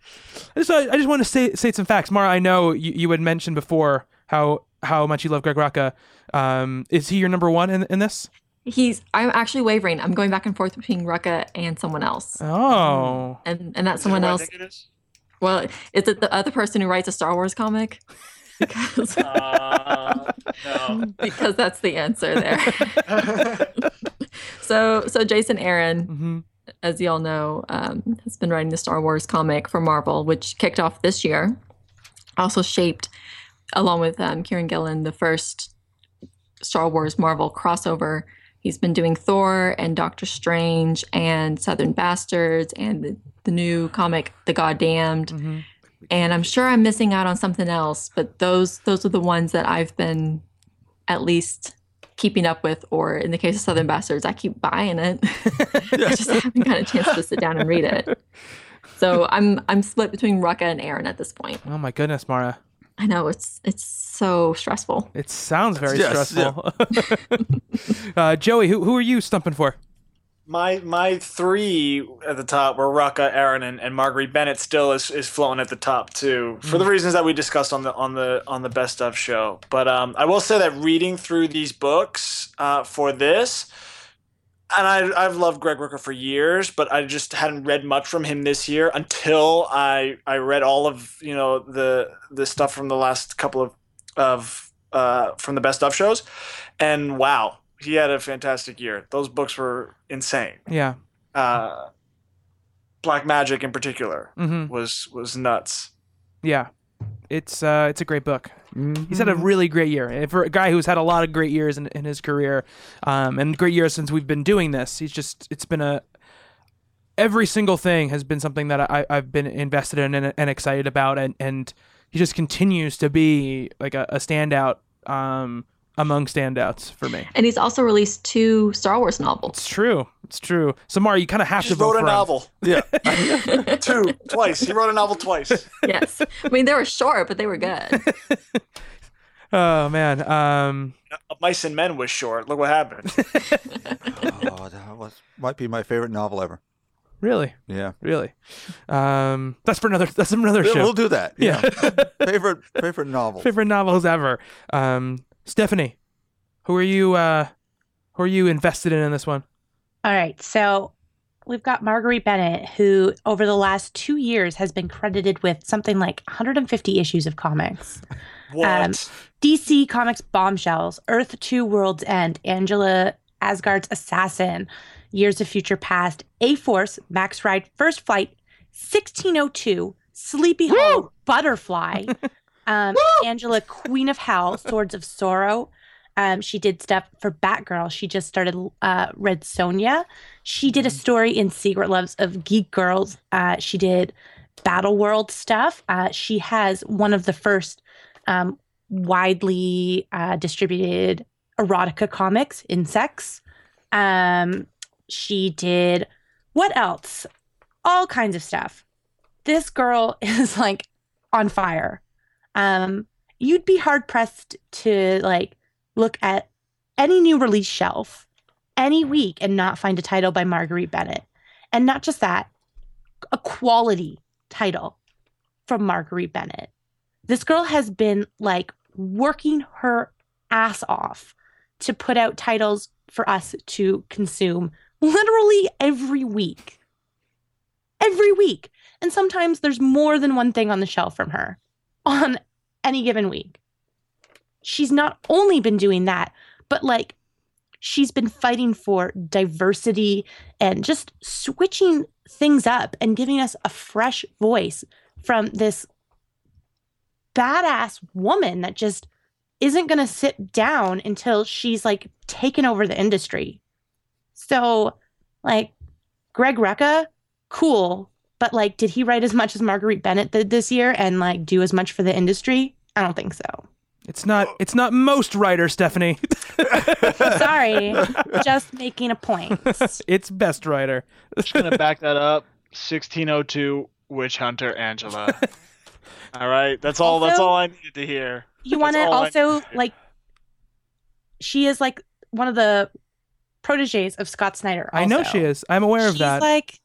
I just I just want to say say some facts. Mara, I know you, you had mentioned before how how much you love Greg Rucka. Um, is he your number one in in this? He's. I'm actually wavering. I'm going back and forth between Rucka and someone else, Oh, and and that someone else. think it is? Well, is it the other person who writes a Star Wars comic? Because Uh, no. because that's the answer there. So so Jason Aaron, hmm as y'all know, um, has been writing the Star Wars comic for Marvel, which kicked off this year. Also shaped, along with um, Kieron Gillen, the first Star Wars Marvel crossover. He's been doing Thor and Doctor Strange and Southern Bastards and the, the new comic The Goddamned. hmm And I'm sure I'm missing out on something else, but those those are the ones that I've been at least keeping up with, or in the case of Southern Bastards, I keep buying it. I just haven't got a chance to sit down and read it. So I'm I'm split between Rucka and Aaron at this point. Oh my goodness, Mara. I know it's it's so stressful. It sounds very Yes, stressful. uh, Joey, who who are you stumping for? My my three at the top were Rucka, Aaron, and, and Marguerite Bennett. Still is, is floating at the top too, for the reasons that we discussed on the on the on the best of show. But um, I will say that reading through these books uh, for this, and I I've loved Greg Rucka for years, but I just hadn't read much from him this year until I I read all of you know the the stuff from the last couple of of uh, from the best of shows, and wow, he had a fantastic year. Those books were insane Yeah. uh, Black Magic in particular hmm was was nuts. Yeah. It's uh, it's a great book. Mm-hmm. He's had a really great year And for a guy who's had a lot of great years in, in his career, um, and great years since we've been doing this. He's just it's been a every single thing has been something that I, I've been invested in and, and excited about, and and he just continues to be like a, a standout um, among standouts for me. And he's also released two Star Wars novels. It's true. It's true. Samar, you kind of have Just to vote wrote a him. novel, Yeah. two, twice. He wrote a novel twice. yes, I mean they were short, but they were good. Oh man. Um, Mice and Men was short. Look what happened. oh, that was might be my favorite novel ever. really, Yeah. really. Um, that's for another. That's another Yeah, show. We'll do that. Yeah. favorite favorite novels. favorite novels ever. Um, Stephanie, who are you? Uh, who are you invested in in this one? All right. So we've got Marguerite Bennett, who over the last two years has been credited with something like 150 issues of comics. What? Um, DC Comics Bombshells, Earth 2 World's End, Angela Asgard's Assassin, Years of Future Past, A Force, Max Ride, First Flight, 1602, Sleepy Hollow, Butterfly, um, Angela Queen of Hell, Swords of Sorrow. Um, she did stuff for Batgirl. She just started uh, Red Sonja. She did a story in Secret Loves of Geek Girls. Uh, she did Battle World stuff. Uh, she has one of the first um, widely uh, distributed erotica comics, Insexts. Um, she did what else? All kinds of stuff. This girl is like on fire. Um, you'd be hard pressed to like look at any new release shelf any week and not find a title by Marguerite Bennett. And not just that, a quality title from Marguerite Bennett. This girl has been like working her ass off to put out titles for us to consume literally every week. Every week. And sometimes there's more than one thing on the shelf from her on any given week. She's not only been doing that, but like she's been fighting for diversity and just switching things up and giving us a fresh voice from this badass woman that just isn't going to sit down until she's like taken over the industry. So, like, Greg Rucka, cool. But, like, did he write as much as Marguerite Bennett did this year and, like, do as much for the industry? I don't think so. It's not. It's not most writers, Stephanie. Sorry. just making a point. it's best writer. Just gonna back that up. 1602 Witch Hunter Angela. all right, that's all. that's all I needed to hear. You want to That's all I also, need to hear. like, she is, like, one of the proteges of Scott Snyder. I know she is. I'm aware of that. like,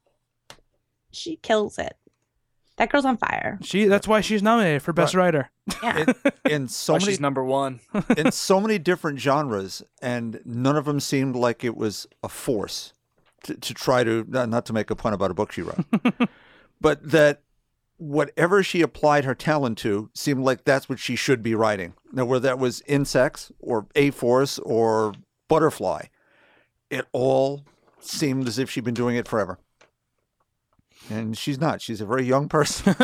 she kills it. That girl's on fire. she. That's why she's nominated for best writer. Yeah. In, in so Why many she's number one. in so many different genres, and none of them seemed like it was a force to, to try to not not to make a pun about a book she wrote, but that whatever she applied her talent to seemed like that's what she should be writing. Now, whether that was Insexts or a force or butterfly, it all seemed as if she'd been doing it forever. And she's not. She's a very young person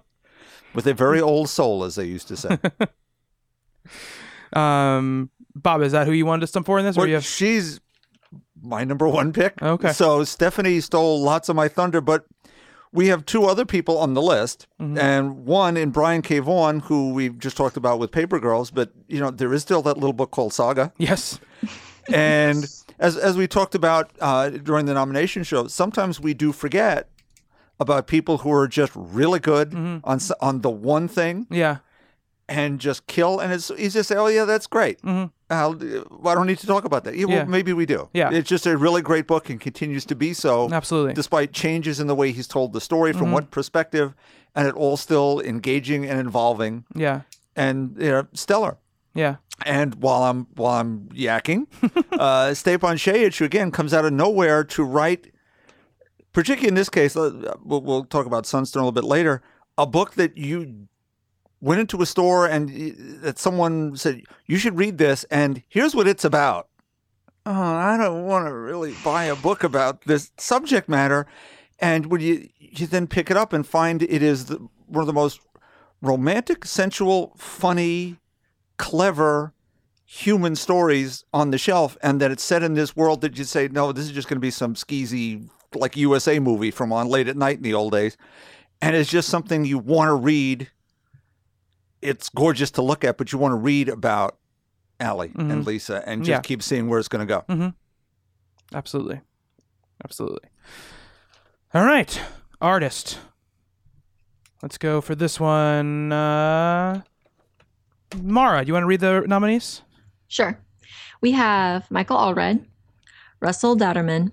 with a very old soul, as they used to say. Um, Bob, is that who you wanted to stump for in this? Or Well, you have... she's my number one pick. Okay. So Stephanie stole lots of my thunder, but we have two other people on the list, Mm-hmm. and one in Brian K. Vaughan, who we've just talked about with Paper Girls. But you know, there is still that little book called Saga, Yes. and as as we talked about uh, during the nomination show, sometimes we do forget about people who are just really good Mm-hmm. on on the one thing Yeah. and just kill. And it's easy to say, oh, yeah, that's great. Mhm. Uh, I don't need to talk about that. Yeah, well, maybe we do. Yeah. It's just a really great book and continues to be so, Absolutely. despite changes in the way he's told the story Mm-hmm. from what perspective, and it all still engaging and involving Yeah. and you know, stellar. Yeah. And while I'm while I'm yakking, uh, Stepan Sejic again comes out of nowhere to write, particularly in this case, uh, we'll, we'll talk about Sunstone a little bit later, a book that you went into a store and that someone said you should read this, and here's what it's about. Oh, I don't want to really buy a book about this subject matter, and when you you then pick it up and find it is the, one of the most romantic, sensual, funny, clever human stories on the shelf and that it's set in this world that you say no this is just going to be some skeezy like usa movie from on late at night in the old days and it's just something you want to read it's gorgeous to look at but you want to read about Allie and lisa and just Yeah. keep seeing where it's going to go Absolutely. Absolutely. All right. Artist. Let's go for this one. Uh, Mara, do you want to read the nominees? Sure. We have Michael Allred, Russell Dauterman,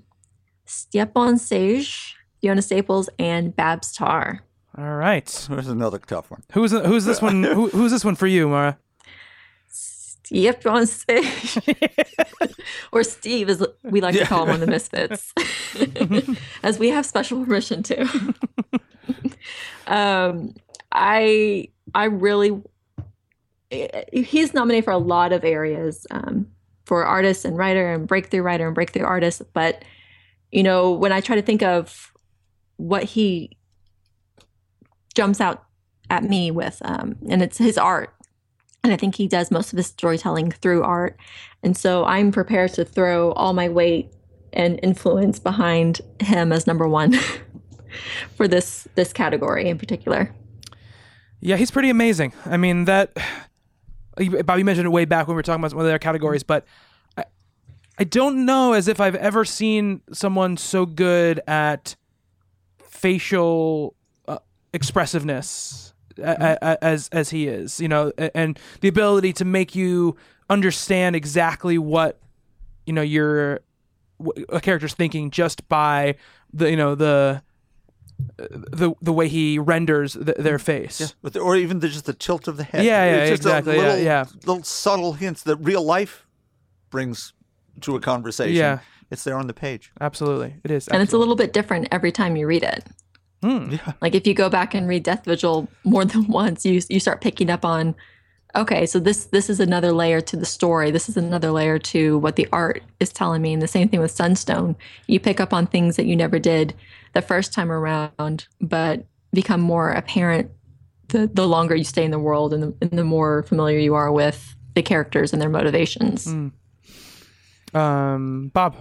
Stepan Sejic, Fiona Staples, and Babs Tarr. All right. there's another tough one Who's who's this one? Who, who's this one for you, Mara? Stepan Sejic. or Steve, as we like to call him on the Misfits, as we have special permission to. um, I I really he's nominated for a lot of areas um, for artist and writer and breakthrough writer and breakthrough artist. But you know, when I try to think of what he jumps out at me with, um, and it's his art. And I think he does most of his storytelling through art. And so I'm prepared to throw all my weight and influence behind him as number one for this this category in particular. Yeah, he's pretty amazing. I mean that. Bobby mentioned it way back when we were talking about one of their categories, but I, don't know as if I've ever seen someone so good at facial uh, expressiveness a- mm-hmm. as as he is. You know, and the ability to make you understand exactly what you know your a character's thinking just by the you know the uh, the the way he renders th- their mm-hmm. face. But the, or even the, just the tilt of the head Yeah, yeah, It's just a exactly, yeah, little, yeah. little subtle hints that real life brings to a conversation Yeah. it's there on the page Absolutely, it is. And it's a little bit different every time you read it. Hmm. Like if you go back and read Death Vigil more than once, you you start picking up on okay, so this this is another layer to the story. This is another layer to what the art is telling me. And the same thing with Sunstone. You pick up on things that you never did the first time around, but become more apparent the, the longer you stay in the world and the, and the more familiar you are with the characters and their motivations. Um, Bob.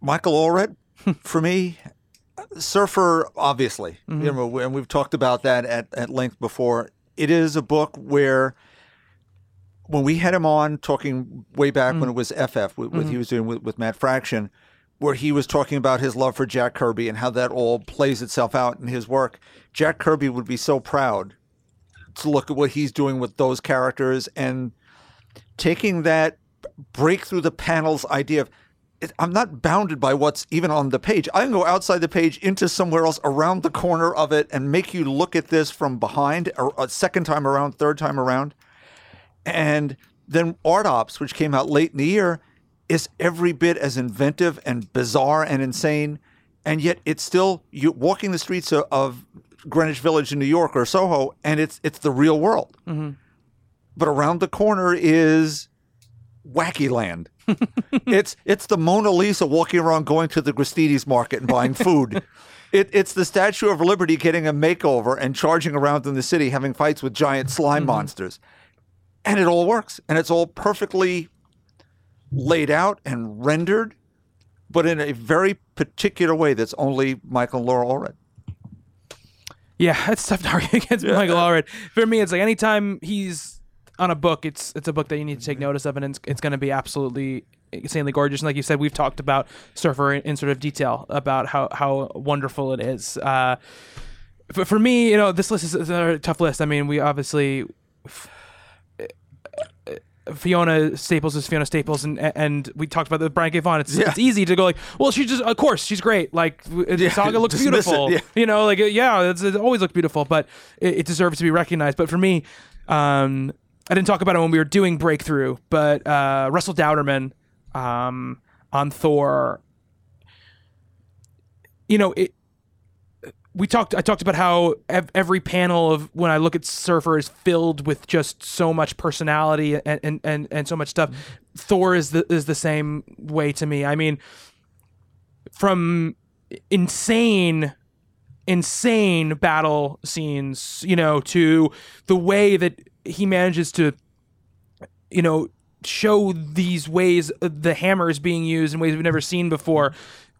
Michael Allred, for me, Surfer, obviously, mm-hmm. you know, and we've talked about that at, at length before. It is a book where, when we had him on talking way back when mm. it was FF, with, with mm-hmm. he was doing with, with Matt Fraction, where he was talking about his love for Jack Kirby and how that all plays itself out in his work. Jack Kirby would be so proud to look at what he's doing with those characters and taking that break through the panels idea of it, I'm not bounded by what's even on the page. I can go outside the page into somewhere else around the corner of it and make you look at this from behind or a second time around, third time around. And then Art Ops, which came out late in the year, is every bit as inventive and bizarre and insane. And yet it's still you walking the streets of, of Greenwich Village in New York or Soho, and it's it's the real world. Mm-hmm. But around the corner is wacky land. it's it's the Mona Lisa walking around going to the Gristedes market and buying food. it, it's the Statue of Liberty getting a makeover and charging around in the city having fights with giant slime mm-hmm. monsters. And it all works. And it's all perfectly laid out and rendered, but in a very particular way that's only Michael and Laura Allred. Yeah, it's tough to argue against Michael Allred. For me, it's like anytime he's on a book, it's it's a book that you need to take notice of, and it's, it's going to be absolutely insanely gorgeous. And like you said, we've talked about Surfer in, in sort of detail about how how wonderful it is. Uh, for, for me, you know, this list is a tough list. I mean, we obviously. Fiona Staples is Fiona Staples, and and we talked about the Brian K. Vaughan. It's, Yeah. it's easy to go like, well, she just, of course, she's great. Like, Yeah, Saga looks dismiss it, beautiful. yeah. You know, like, yeah, it's, it always looked beautiful, but it, it deserves to be recognized. But for me, um, I didn't talk about it when we were doing Breakthrough, but uh, Russell Dauterman um, on Thor, you know, it, we talked I talked about how ev- every panel of when I look at Surfer is filled with just so much personality and and and, and so much stuff. Thor is the is the same way to me. I mean, from insane insane battle scenes, you know, to the way that he manages to you know show these ways uh, the hammer is being used in ways we've never seen before.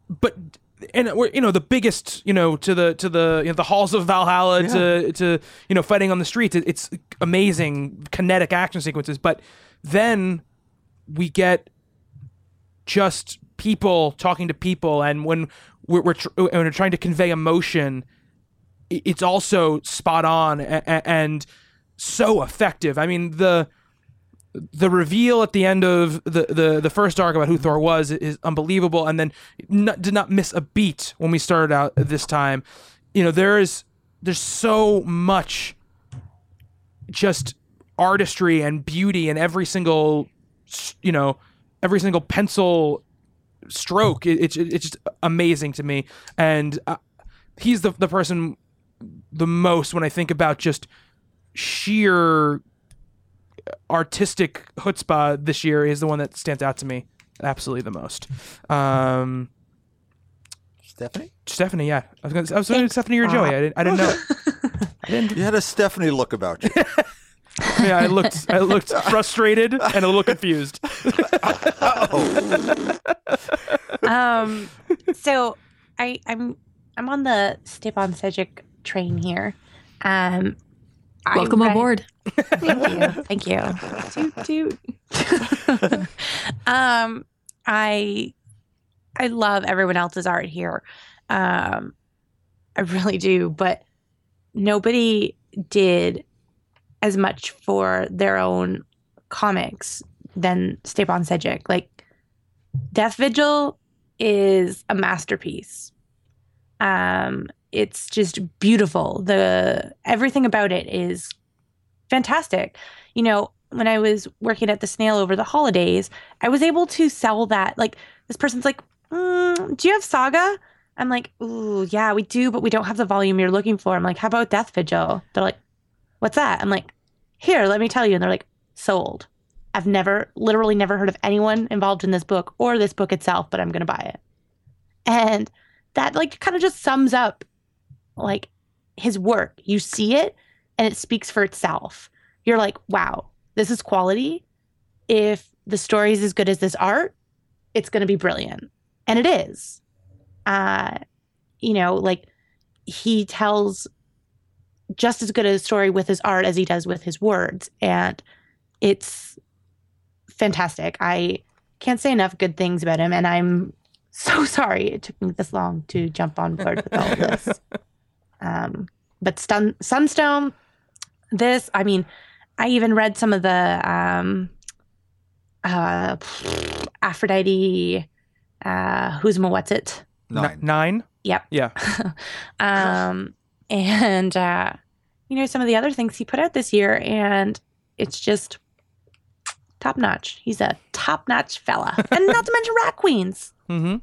But and we're you know the biggest you know to the to the you know the halls of Valhalla to to you know fighting on the streets it, it's amazing kinetic action sequences. But then we get just people talking to people and when we're, we're, tr- when we're trying to convey emotion it's also spot on and so effective i mean the the reveal at the end of the, the, the first arc about who Thor was is unbelievable, and then not, did not miss a beat when we started out this time. You know, there is there's so much just artistry and beauty in every single you know every single pencil stroke. It, it's it's just amazing to me, and uh, he's the the person the most when I think about just sheer artistic chutzpah this year is the one that stands out to me absolutely the most. Um, Stephanie? Stephanie, yeah, I was gonna, I Stephanie or Joey. I didn't, I didn't know. I didn't. You had a Stephanie look about you. Yeah, I looked, I looked frustrated and a little confused. um so i i'm i'm on the Stepan Sejic train here um I Welcome read- aboard. thank you thank you toot, toot. um i i love everyone else's art here um i really do but nobody did as much for their own comics than Stepan Sejic. Like Death Vigil is a masterpiece. Um, it's just beautiful. The everything about it is fantastic. You know, when I was working at the Snail over the holidays, I was able to sell that. Like this person's like, mm, "Do you have Saga?" I'm like, "Ooh, yeah, we do, but we don't have the volume you're looking for." I'm like, "How about Death Vigil?" They're like, "What's that?" I'm like, "Here, let me tell you." And they're like, "Sold." I've never, literally never heard of anyone involved in this book or this book itself, but I'm to buy it. And that, like, kind of just sums up, like, his work. You see it and it speaks for itself. You're like, wow, this is quality. If the story is as good as this art, it's going to be brilliant. And it is. Uh, you know, like, he tells just as good a story with his art as he does with his words. And it's fantastic. I can't say enough good things about him, and I'm so sorry it took me this long to jump on board with all of this. Um, but Stun- Sunstone, this, I mean, I even read some of the um, uh, Aphrodite, uh, who's my what's it? Nine. Nine. Yep. Yeah. um, and uh, you know some of the other things he put out this year, and it's just top notch. He's a top notch fella, and not to mention Rat Queens. Mm-hmm.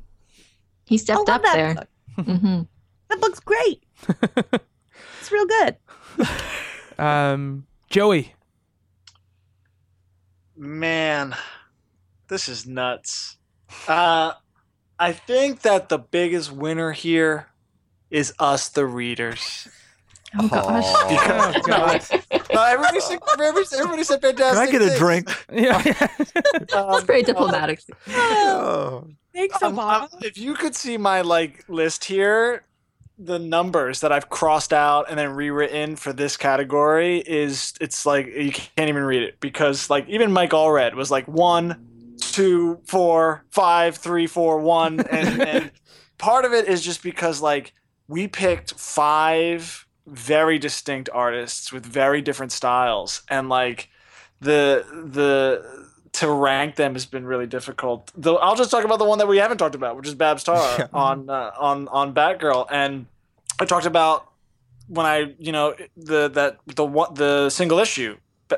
He stepped up that there. book. hmm That book's great. it's real good. Um, Joey. Man, This is nuts. Uh, I think that the biggest winner here is us, the readers. Oh gosh. Oh, God. No, everybody said, everybody, everybody said Can. I get a things. drink? Yeah. Um, That's very diplomatic. Oh. Thanks, um, Obama. um, if you could see my like list here, the numbers that I've crossed out and then rewritten for this category is it's like you can't even read it because like even Mike Allred was like one, two, four, five, three, four, one, and, and part of it is just because like we picked five very distinct artists with very different styles. And like the the to rank them has been really difficult. Though I'll just talk about the one that we haven't talked about, which is Babs Tarr Yeah. on uh, on on Batgirl, and I talked about when I you know the that the one the single issue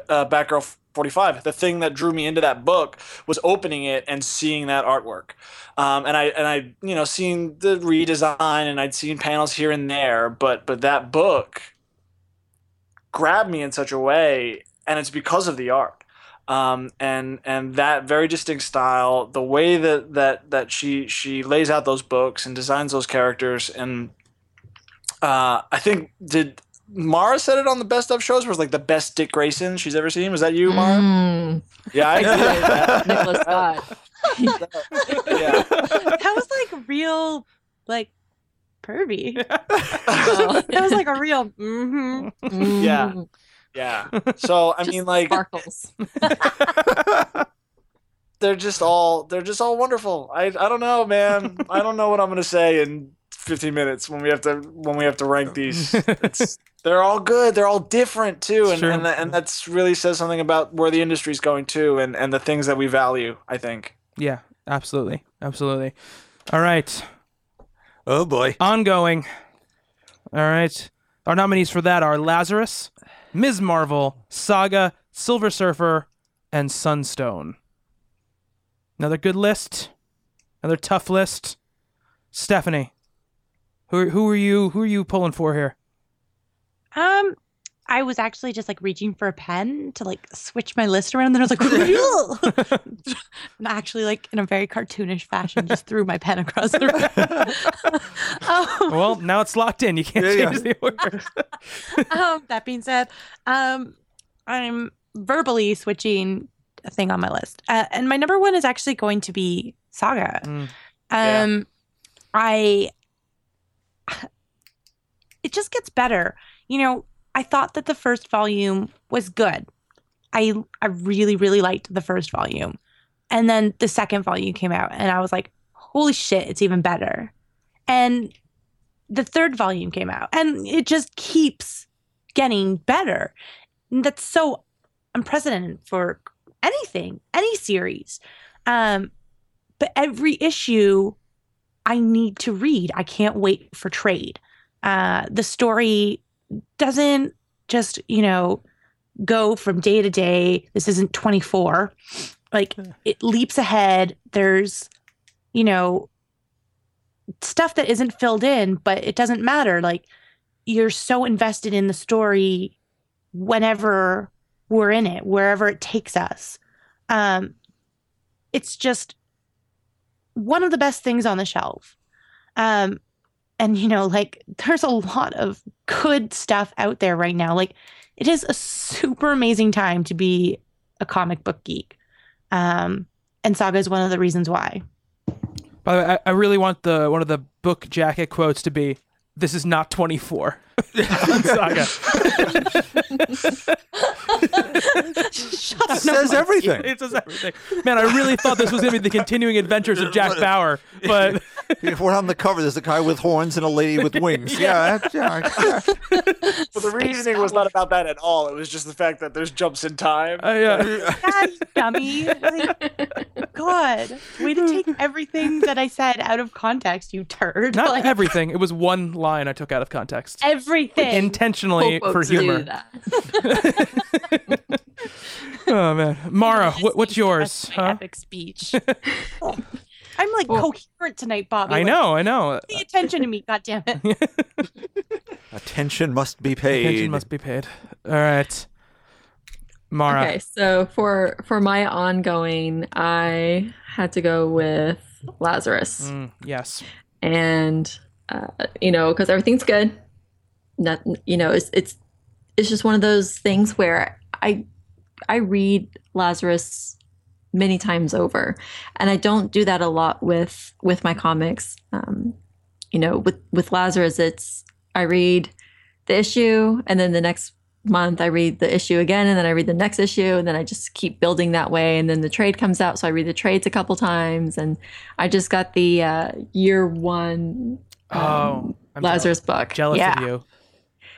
uh, Batgirl 45 the thing that drew me into that book was opening it and seeing that artwork um, and I and I you know seeing the redesign and I'd seen panels here and there but but that book grabbed me in such a way and it's because of the art um, and and that very distinct style the way that that that she she lays out those books and designs those characters and uh, I think did Mara said it on the best of shows was like the best Dick Grayson she's ever seen was that you Mara Mm, yeah I agree that. Nicholas Scott. yeah that was like real, like pervy. Oh. That was like a real. Mm-hmm. Yeah. Mm, yeah so I mean like sparkles. they're just all they're just all wonderful. I I don't know, man. I don't know what I'm gonna say in 15 minutes when we have to when we have to rank these. It's, they're all good. They're all different too, and Sure. and, that, and that's really says something about where the industry's going to, and and the things that we value. I think. Yeah, absolutely. Absolutely. All right. Oh boy. Ongoing. All right. Our nominees for that are Lazarus, Ms. Marvel, Saga, Silver Surfer, and Sunstone. Another good list. Another tough list. Stephanie, who who are you who are you pulling for here? Um, I was actually just like reaching for a pen to like switch my list around. And then I was like, "Ugh." and actually, like in a very cartoonish fashion, just threw my pen across the room. um, Well, now it's locked in. You can't Yeah, change the order. um, that being said, um, I'm verbally switching a thing on my list, uh, and my number one is actually going to be Saga. Mm. Yeah. Um, I. It just gets better. You know, I thought that the first volume was good. I I really really liked the first volume, and then the second volume came out, and I was like, "Holy shit, it's even better!" And the third volume came out, and it just keeps getting better. And that's so unprecedented for anything, any series. Um, but every issue I need to read. I can't wait for trade. Uh, the story doesn't just, you know, go from day to day. This isn't 24. Like it leaps ahead. There's, you know, stuff that isn't filled in, but it doesn't matter. Like you're so invested in the story whenever we're in it, wherever it takes us. Um, it's just one of the best things on the shelf. Um, and you know, like there's a lot of good stuff out there right now. Like it is a super amazing time to be a comic book geek. Um, and Saga is one of the reasons why. By the way, I, I really want the one of the book jacket quotes to be this is not 24 Saga. Shut up. Says everything. it says everything. Man, I really thought this was going to be the continuing adventures of Jack Bauer, but If we're on the cover, there's a guy with horns and a lady with wings. yeah, yeah, yeah. But the reasoning was not about that at all. It was just the fact that there's jumps in time. I, uh, God, dummy. Like, God, way to take everything that I said out of context, you turd. not Like, everything. It was one line I took out of context everything. intentionally Full for humor. Oh man, Mara, what, what's That's yours? my Huh? epic speech. I'm like Well- coherent tonight, Bobby. I Like, know, I know. Pay attention to me, God damn it. Attention must be paid. Attention must be paid. All right. Mara. Okay, so for for my ongoing, I had to go with Lazarus, Mm, yes. and uh, you know, because everything's good. Not, you know, it's it's it's just one of those things where I I read Lazarus many times over, and I don't do that a lot with with my comics. Um, you know, with with Lazarus, it's I read the issue, and then the next month I read the issue again, and then I read the next issue, and then I just keep building that way. And then the trade comes out, so I read the trades a couple times, and I just got the uh, year one um, Oh, I'm Lazarus book. Jealous yeah, of you.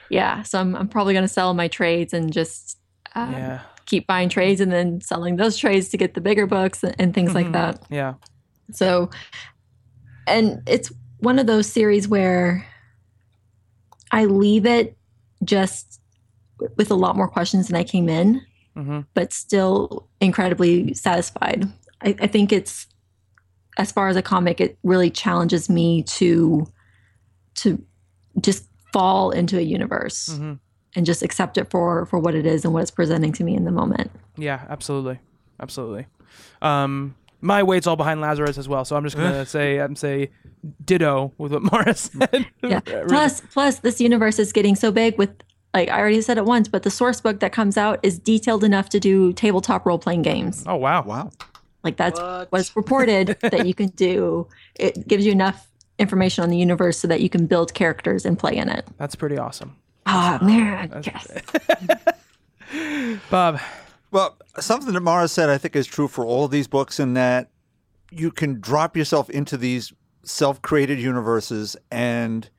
yeah. So I'm I'm probably gonna sell my trades and just uh, Yeah. Keep buying trades and then selling those trades to get the bigger books and, and things Mhm. like that. Yeah. So, and it's one of those series where I leave it just with a lot more questions than I came in, hmm but still incredibly satisfied. I, I think it's, as far as a comic, it really challenges me to, to just fall into a universe hmm and just accept it for for what it is and what it's presenting to me in the moment. Yeah, absolutely, absolutely. Um, my weight's all behind Lazarus as well, so I'm just gonna say I'm say ditto with what Morris said. Yeah. Plus, Plus, this universe is getting so big with, like I already said it once, but the source book that comes out is detailed enough to do tabletop role playing games. Oh wow. Wow. Like that's What? what's reported that you can do. It gives you enough information on the universe so that you can build characters and play in it. That's pretty awesome. Ah, man, yes. Bob. Well, something that Mara said I think is true for all of these books in that you can drop yourself into these self-created universes and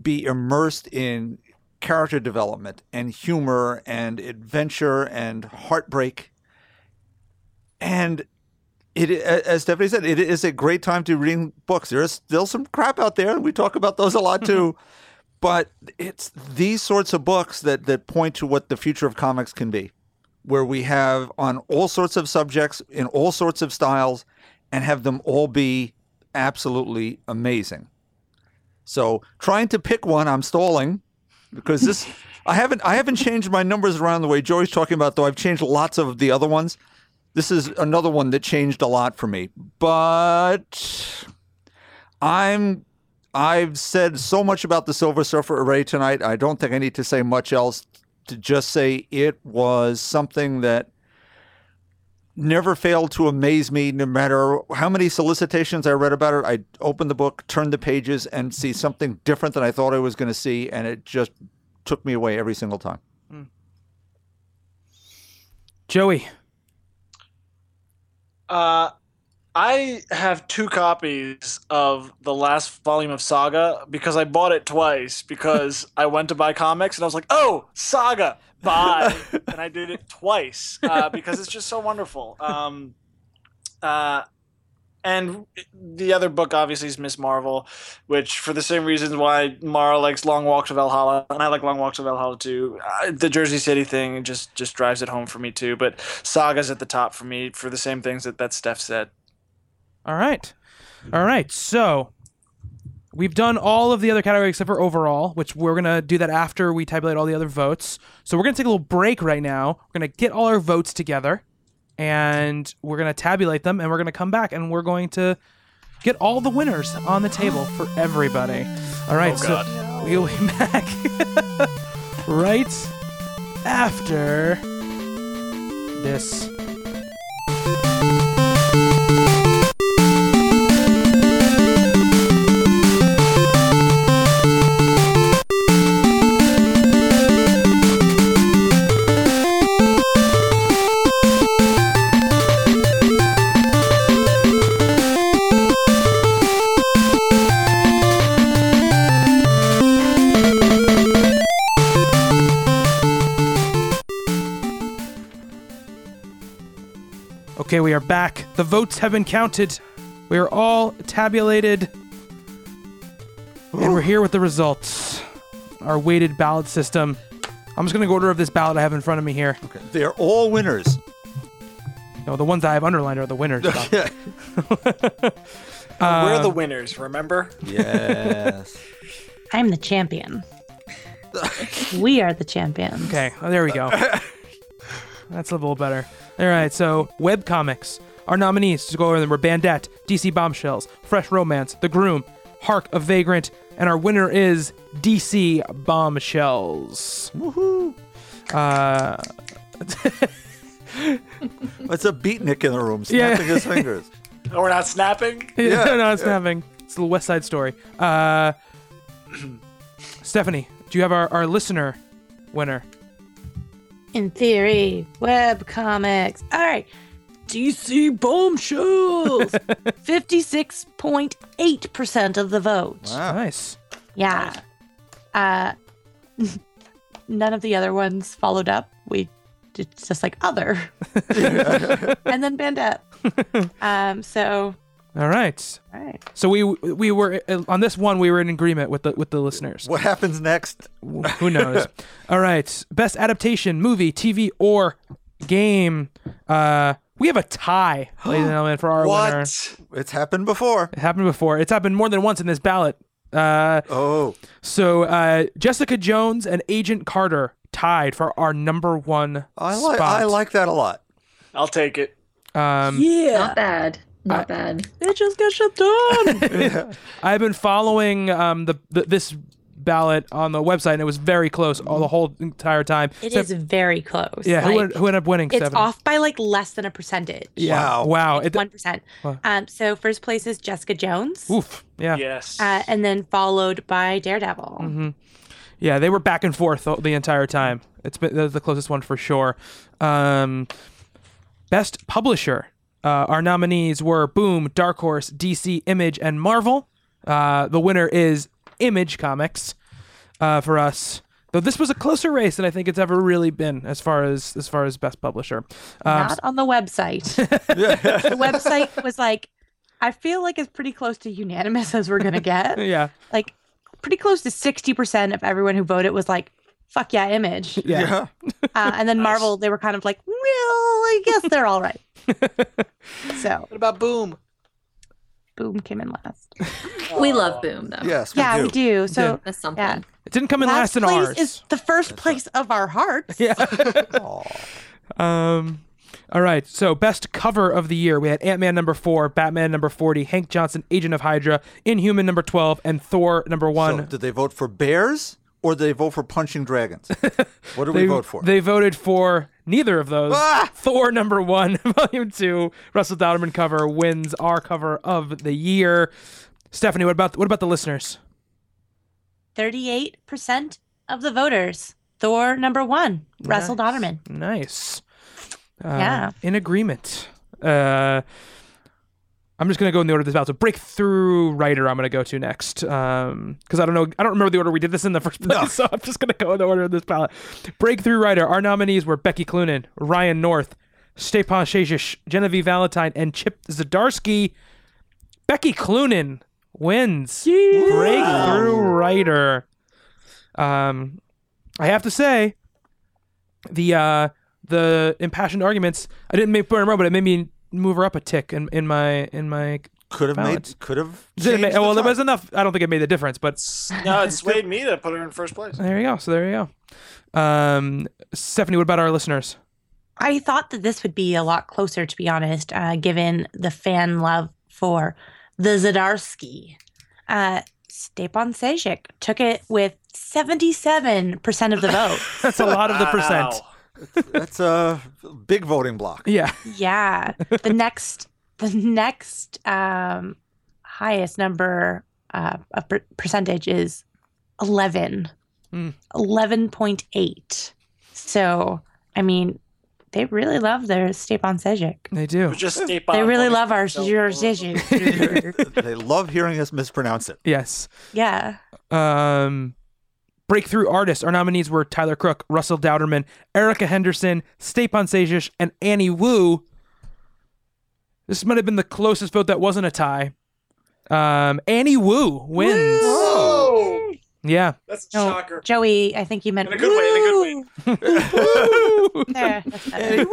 be immersed in character development and humor and adventure and heartbreak. And it, as Stephanie said, it is a great time to read books. There is still some crap out there, and we talk about those a lot too. But it's these sorts of books that that point to what the future of comics can be where we have on all sorts of subjects in all sorts of styles and have them all be absolutely amazing. So trying to pick one, I'm stalling because this I haven't I haven't changed my numbers around the way Joey's talking about though I've changed lots of the other ones. This is another one that changed a lot for me. But I'm I've said so much about the Silver Surfer already tonight. I don't think I need to say much else to just say it was something that never failed to amaze me no matter how many solicitations I read about it. I opened the book, turned the pages, and see something different than I thought I was going to see, and it just took me away every single time. Joey. Uh, I have two copies of the last volume of Saga because I bought it twice because I went to buy comics and I was like, oh, Saga, buy. and I did it twice uh, because it's just so wonderful. Um, uh, and the other book obviously is Ms. Marvel, which for the same reasons why Mara likes Long Walk to Valhalla, and I like Long Walk to Valhalla too. Uh, the Jersey City thing just just drives it home for me too. But Saga's at the top for me for the same things that that Steph said. All right. All right. So we've done all of the other categories except for overall, which we're going to do that after we tabulate all the other votes. So we're going to take a little break right now. We're going to get all our votes together and we're going to tabulate them and we're going to come back and we're going to get all the winners on the table for everybody. All right. Oh, so we'll be back right after this. Okay, we are back. The votes have been counted. We are all tabulated. And we're here with the results. Our weighted ballot system. I'm just going to go order of this ballot I have in front of me here. Okay. They're all winners. No, the ones I have underlined are the winners. Bob. We're uh, the winners, remember? yes. I'm the champion. we are the champions. Okay, oh, there we go. That's a little better. All right, so web comics. Our nominees to go over them were Bandette, DC Bombshells, Fresh Romance, The Groom, Hark! A Vagrant, and our winner is DC Bombshells. Woohoo! Uh, It's a beatnik in the room, Yeah. snapping his fingers. Oh, we're not snapping. yeah, Yeah, no, it's having it's a little West Side Story. Uh, Stephanie, do you have our, our listener winner? In theory, web comics. All right. DC bombshells. 56.8% of the vote. Wow. Nice. Yeah. Uh, none of the other ones followed up. We it's just like other, and then Bandette. Um. So, All right. all right. So we we were uh, on this one. We were in agreement with the with the listeners. What happens next? Who knows? All right. Best adaptation, movie, TV, or game. Uh, we have a tie, ladies and gentlemen, for our winner. What? It's happened before. It happened before. It's happened more than once in this ballot. Uh, Oh, so uh, Jessica Jones and Agent Carter tied for our number one I spot. like I like that a lot. I'll take it. Um, Not bad. Not I- bad. It just got shut down. I've been following um, the, the this ballot on the website, and it was very close all the whole entire time. It So- is very close. Yeah, who, Like, ended, who ended up winning? it's Seven. off by like less than a percentage. Yeah. Wow. Wow. It, One percent. Wow. Um. So first place is Jessica Jones. oof. Yeah. Yes. Uh, and then followed by Daredevil. Mm-hmm. Yeah, they were back and forth the, the entire time. It's been the, the closest one for sure. Um, best publisher. Uh, our nominees were Boom, Dark Horse, DC, Image, and Marvel. Uh, the winner is Image Comics uh, for us. Though this was a closer race than I think it's ever really been as far as as far as best publisher. Um, Not on the website. the website was like, I feel like it's pretty close to unanimous as we're gonna get. yeah, Like, pretty close to sixty percent of everyone who voted was like, "Fuck yeah, Image." yeah. Uh, and then Marvel, they were kind of like, "Well, I guess they're all right." so, what about Boom? Boom came in last. We love Boom though. Yes, we yeah, do. we do. So, That's something. yeah, It didn't come in last, in place ours. is the first place of our hearts. yeah. Um, all right. So best cover of the year, we had Ant Man number four, Batman number forty, Hank Johnson, Agent of Hydra, Inhuman number twelve, and Thor number one. So, did they vote for bears or did they vote for punching dragons? What did they we vote for? They voted for neither of those. Ah! Thor number one, volume two, Russell Dauterman cover wins our cover of the year. Stephanie, what about what about the listeners? Thirty-eight percent of the voters. Thor number one, Russell Dauterman. Nice. Uh, Yeah. In agreement. Uh, I'm just gonna go in the order of this battle. So breakthrough writer, I'm gonna go to next. Um, because I don't know, I don't remember the order we did this in the first place. So I'm just gonna go in the order of this ballot. Breakthrough writer. Our nominees were Becky Cloonan, Ryan North, Stepan Sejic, Genevieve Valentine, and Chip Zdarsky. Becky Cloonan wins. Breakthrough writer. Um, I have to say, the uh the impassioned arguments I didn't make burn but it made me move her up a tick in, in my in my. could have balance. made. Could have. Didn't make, changed the well, there was enough. I don't think it made the difference, but No, it swayed me to put her in first place. there you go. So there you go. Um, Stephanie, what about our listeners? I thought that this would be a lot closer, to be honest, uh, given the fan love for the Zdarsky. Uh, Stepan Sejic took it with 77% of the vote. That's a lot of the percent. Wow. That's a big voting block. Yeah. yeah. The next, the next um, highest number uh, of per- percentage is 11. Hmm. 11.8. So, I mean, they really love their Stepan Sejic. They It do. was just stay They really love our So- Sejic. they love hearing us mispronounce it. Yes. yeah. Um, breakthrough artists. Our nominees were Tyler Crook, Russell Dauterman, Erica Henderson, Stepan Sejic, and Annie Wu. This might have been the closest vote that wasn't a tie. Um, Annie Wu wins. Whoa! Yeah. That's a No, shocker. Joey, I think you meant In a good way, in a good Woo! There, that's better.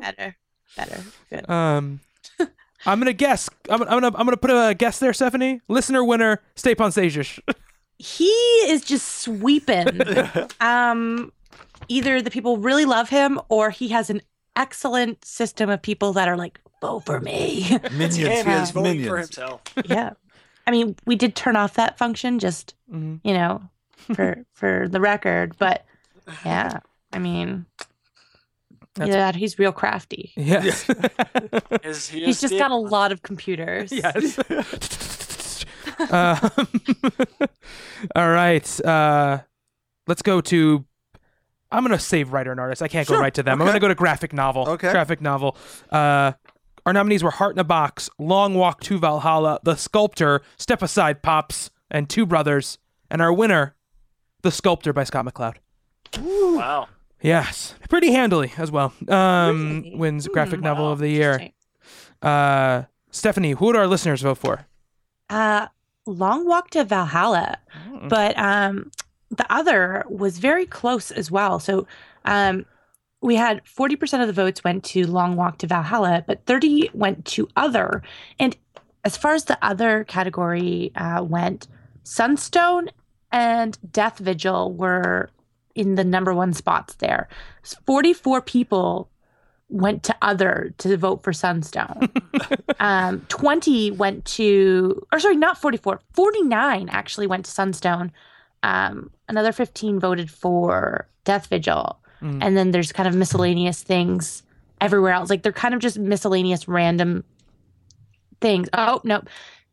better, better, good. Um, I'm gonna guess. I'm, I'm gonna I'm gonna put a guess there, Stephanie. Listener winner, Stepan Sejic. He is just sweeping. um, either the people really love him or he has an excellent system of people that are like, vote for me. Minions. He he's has voting minions. for himself. yeah. I mean, we did turn off that function just, Mhm. you know, for for the record, but yeah. I mean, That's- yeah, he's real crafty. Yes. Is he He's just got a lot of computers. yes. Um, all right. Uh, let's go to. I'm gonna save writer and artist. I can't go right to them. I'm gonna go to graphic novel. Okay. Graphic novel. Uh, our nominees were Heart in a Box, Long Walk to Valhalla, The Sculptor, Step Aside Pops, and Two Brothers. And our winner, The Sculptor by Scott McCloud. Wow. Yes, pretty handily as well. Um, Really? wins graphic Hmm, novel wow, of the year. Uh, Stephanie, who would our listeners vote for? Uh, Long Walk to Valhalla, Hmm. but um, the other was very close as well. So um, we had 40% of the votes went to Long Walk to Valhalla, but 30 went to other. And as far as the other category uh, went, Sunstone and Death Vigil were in the number one spots there. 44 people went to other to vote for Sunstone. um, 20 went to, or sorry, not 44, 49 actually went to Sunstone. Um, another 15 voted for Death Vigil. Mm. And then there's kind of miscellaneous things everywhere else. Like they're kind of just miscellaneous random things. Oh, no.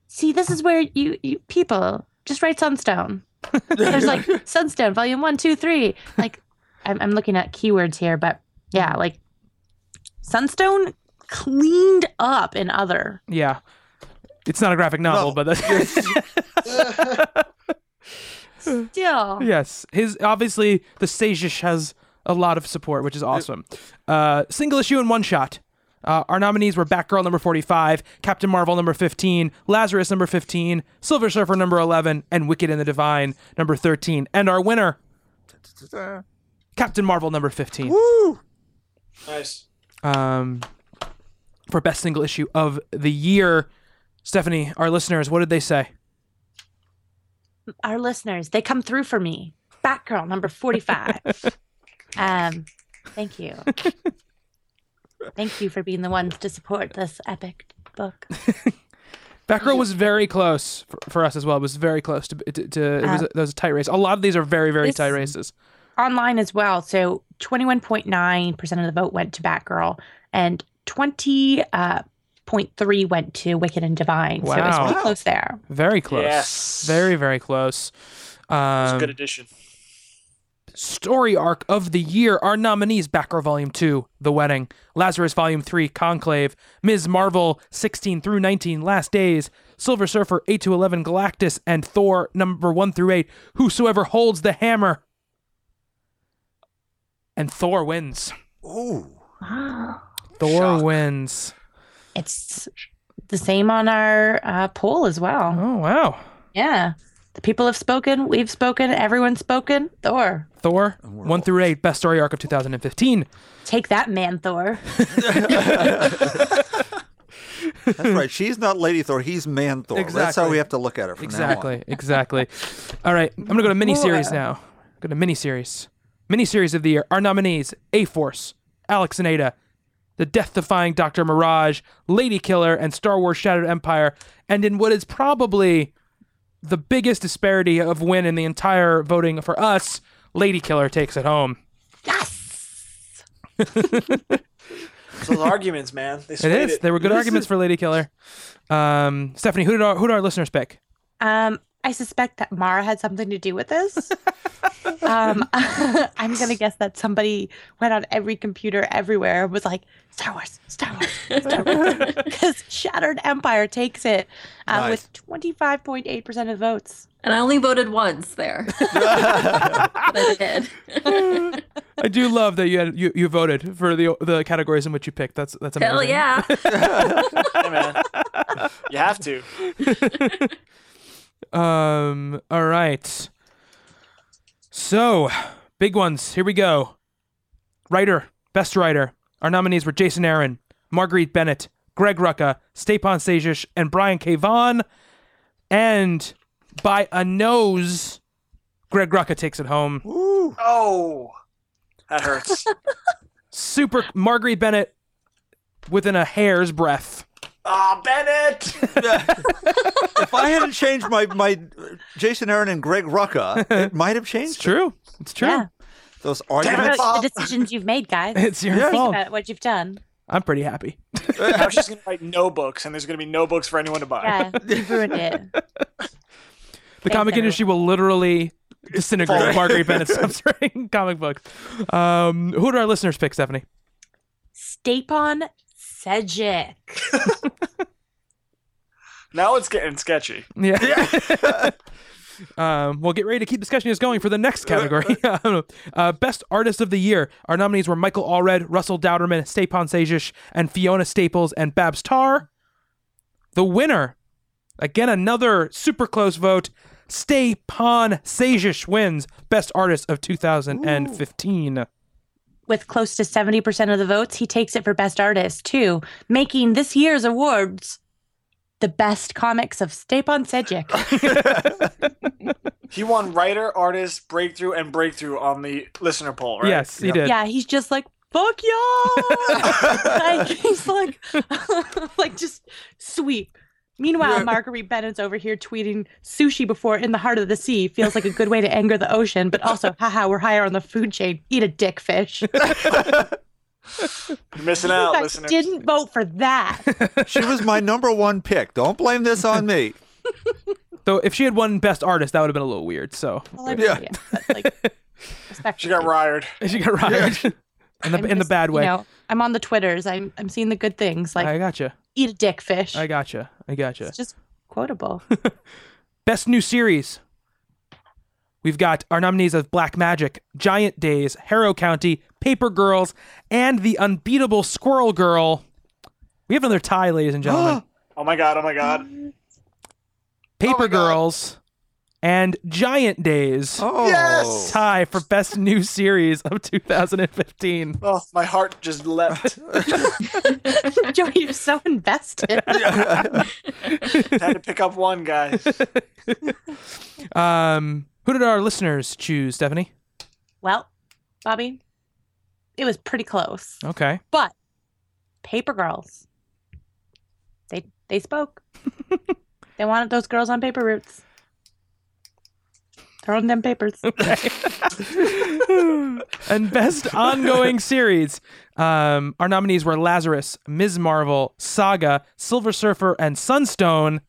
See, this is where you, you people just write Sunstone. There's like Sunstone, volume one, two, three. Like I'm, I'm looking at keywords here, but yeah, like Sunstone cleaned up in other. Yeah. It's not a graphic novel, No. but that's Still. yes. His obviously the Sejic has a lot of support, which is awesome. Uh, single issue and one shot. Uh, our nominees were Batgirl number 45, Captain Marvel number 15, Lazarus number 15, Silver Surfer number 11, and Wicked and the Divine number 13. And our winner, Captain Marvel number 15. Woo! Nice. Um, for best single issue of the year. Stephanie, our listeners, what did they say? Our listeners, they come through for me. Batgirl number 45. um, thank you. Thank you for being the ones to support this epic book. Batgirl was very close for, for us as well. It was very close to, to, to it was Uh, a, was a tight race. A lot of these are very very this- tight races. Online as well. So 21.9% of the vote went to Batgirl and 20.3 went to Wicked and Divine. So it was Wow. pretty close there. Very close. Yes. Very very close. It's a good Um, addition. story arc of the year. Our nominees: Batgirl Volume Two, The Wedding; Lazarus Volume Three, Conclave; Ms. Marvel 16 through 19, Last Days; Silver Surfer 8 to 11, Galactus; and Thor number one through eight. Whosoever holds the hammer. And Thor wins. Ooh. Thor Shock. wins. It's the same on our uh, poll as well. Oh wow. Yeah. The people have spoken. We've spoken. Everyone's spoken. Thor. Thor one through eight, best story arc of 2015. Take that, man, Thor. That's right. She's not Lady Thor. He's Man Thor. That's how we have to look at her. From Exactly, exactly. All right, I'm gonna go to miniseries now. Go to miniseries. Miniseries of the year. Our nominees: A Force, Alex and Ada, The Death-Defying Doctor Mirage, Lady Killer, and Star Wars: Shattered Empire. And in what is probably the biggest disparity of win in the entire voting for us, Lady Killer takes it home. Yes. Those arguments, man. They It swayed. There were good arguments for Lady Killer. Um, Stephanie, who did our, who did our listeners pick? Um, I suspect that Mara had something to do with this. um, I'm gonna guess that somebody went on every computer everywhere and was like, "Star Wars, Star Wars, Star Wars," because Shattered Empire takes it uh, Nice. with 25.8 percent of the votes. And I only voted once there. But I did. I do love that you had, you, you voted for the the categories in which you picked. That's that's amazing. Hell yeah. Hey, man. You have to. Um. All right. So, big ones. Here we go. Writer, best writer. Our nominees were Jason Aaron, Marguerite Bennett, Greg Rucka, Stepan Sejic, and Brian K. Vaughan. And by a nose, Greg Rucka takes it home. Ooh. Oh. That hurts. Super Marguerite Bennett within a hair's breadth. Ah, Bennett. if I hadn't changed my my Jason Aaron and Greg Rucka, it might have changed. It's true. It's true. Yeah. Those Damn it, arguments. Bob. the decisions you've made, guys. It's your Yeah. Think fault. about what you've done. I'm pretty happy. now she's gonna write no books, and there's gonna be no books for anyone to buy. Yeah, you've ruined it. The comic everyone. industry will literally disintegrate if Marguerite Bennett stops writing comic books. Um, who do our listeners pick, Stephanie? Stepan Sejic. Now it's getting sketchy. Yeah. um, well, get ready to keep discussion is going for the next category. uh, Best Artist of the Year. Our nominees were Michael Allred, Russell Dauterman, Stepan Sejic, and Fiona Staples and Babs Tarr. The winner, again, another super close vote. Stepan Sejic wins Best Artist of 2015. With close to 70% of the votes, he takes it for Best Artist, too, making this year's awards the best comics of Stepan Sejic. He won writer, artist, breakthrough, and breakthrough on the listener poll, right? Yes, he did. yeah, he's just like, fuck y'all! like, he's like, like just sweet. Meanwhile, Marguerite Bennett's over here tweeting sushi before in the heart of the sea feels like a good way to anger the ocean, but also, haha, we're higher on the food chain. Eat a dick fish. You're missing out, guys listeners. didn't vote for that. She was my number one pick. Don't blame this on me. Though if she had won Best Artist, that would have been a little weird. So Well, I Yeah. yeah. but, like, She got rired. she got rired in the I'm in the bad way. You know, I'm on the Twitters. I'm I'm seeing the good things. Like I got gotcha. Eat a dick fish. I gotcha. I gotcha. It's just quotable. Best new series. We've got our nominees of Black Magic, Giant Days, Harrow County, Paper Girls, and the unbeatable Squirrel Girl. We have another tie, ladies and gentlemen. Oh my god, oh my god. Paper oh Girls and Giant Days. Oh, Yes! Tie for best new series of 2015. Oh, my heart just leapt. Joey, you're so invested. Had to pick up one, guys. Um, who did our listeners choose, Stephanie? well, Bobby, it was pretty close. Okay. But Paper Girls, they they spoke. they wanted those girls on paper routes. Throw in them papers. and best ongoing series. Um, our nominees were Lazarus, Ms. Marvel, Saga, Silver Surfer, and Sunstone.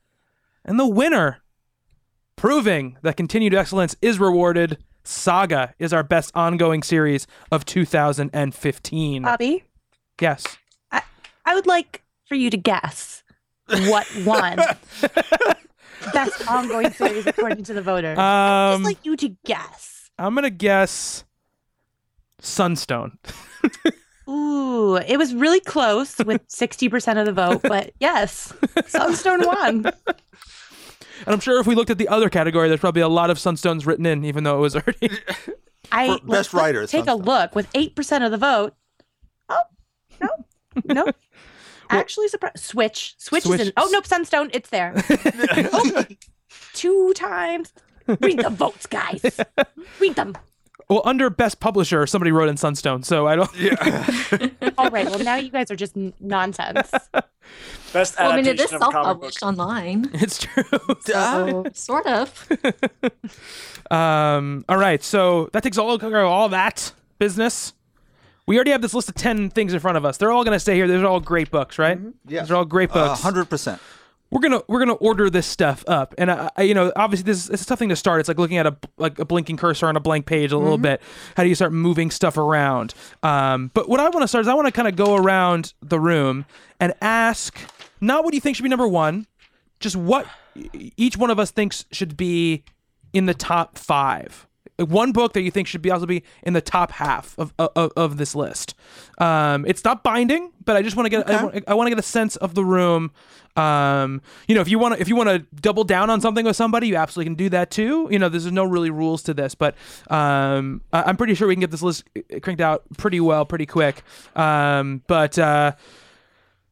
And the winner, proving that continued excellence is rewarded, Saga is our best ongoing series of 2015. Bobby, yes. I would like for you to guess what won best ongoing series according to the voters. I'd Um, just like you to guess. I'm going to guess Sunstone. Ooh, it was really close with 60% of the vote, but yes, Sunstone won. And I'm sure if we looked at the other category, there's probably a lot of Sunstones written in, even though it was already. I For best writer, let's Take a look with 8% of the vote. Oh, no, no. Actually, surprised. Switch. Switch, Switch. is in. Oh, nope, Sunstone. It's there. oh, two times. Read the votes, guys. Read them. well, under best publisher, somebody wrote in Sunstone, so I don't. Yeah. All right. Well, now you guys are just nonsense. Best Well, I mean, adaptation it is of a book. self-published online, It's true. so sort of. Um, all right, so that takes all all that business. We already have this list of ten things in front of us. They're all going to stay here. These are all great books, right? Yeah. these are all great books. hundred percent. we're gonna we're gonna order this stuff up, and I, I, you know, obviously this it's a tough thing to start. It's like looking at a like a blinking cursor on a blank page a little bit. How do you start moving stuff around? Um, but what I want to start is I want to kind of go around the room and ask not what do you think should be number one, just what each one of us thinks should be in the top five. Like, One book that you think should be also be in the top half of of, of this list. Um, it's not binding, but I just want to get I, want, I want to get a sense of the room. Um, you know, if you want to if you want to double down on something with somebody, you absolutely can do that too. You know, there's no really rules to this, but um, I- I'm pretty sure we can get this list cranked out pretty well, pretty quick. Um, but uh,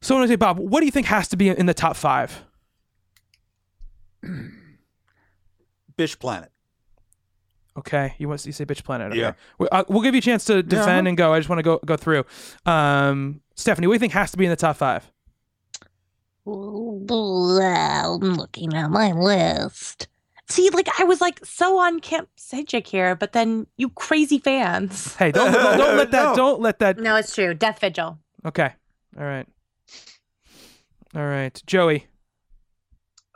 so I want to say, Bob, what do you think has to be in the top five? Bish Planet. Okay, you want you say bitch planet? Okay. Yeah. We, uh, we'll give you a chance to defend and go. I just want to go go through. Um, Stephanie, what do you think has to be in the top five? I'm looking at my list. See, like I was like so on Camp Sedgwick here, but then you crazy fans. Hey, don't don't, don't let that No. don't let that. No, it's true. Death Vigil. Okay, all right, all right, Joey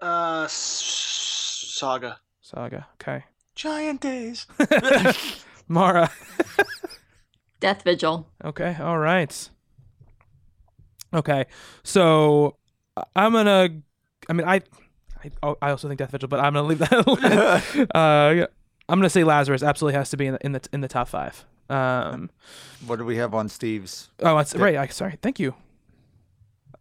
Uh, s- saga. Saga. Okay, Giant days. Mara. Death Vigil. Okay, all right. Okay, so I- I'm gonna. I mean, I, I, I also think Death Vigil, but I'm gonna leave that. uh. I'm gonna say Lazarus absolutely has to be in the in the, in the top five. Um, What do we have on Steve's? oh, that's right. I, sorry, thank you.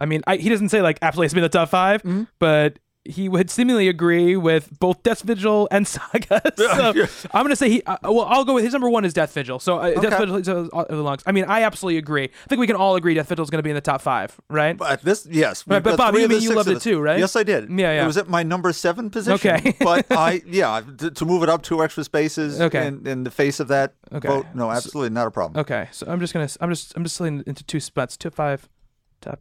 I mean, I, he doesn't say like absolutely has to be in the top 5 Mhm. but he would seemingly agree with both Death Vigil and Saga. so I'm gonna say he. Uh, well, I'll go with his number one is Death Vigil. So uh, Death Okay. Vigil is, uh, belongs. I mean, I absolutely agree. I think we can all agree Death Vigil is gonna be in the top five, right? But this, yes. Right, but Bob, you mean you loved it too, right? Yes, I did. Yeah, yeah. It was at my number seven position. Okay. but I, yeah, to, to move it up two extra spaces Okay. in, in the face of that Okay. vote, no, absolutely not a problem. Okay, so I'm just gonna. I'm just. I'm just sliding into two spots. two five, top.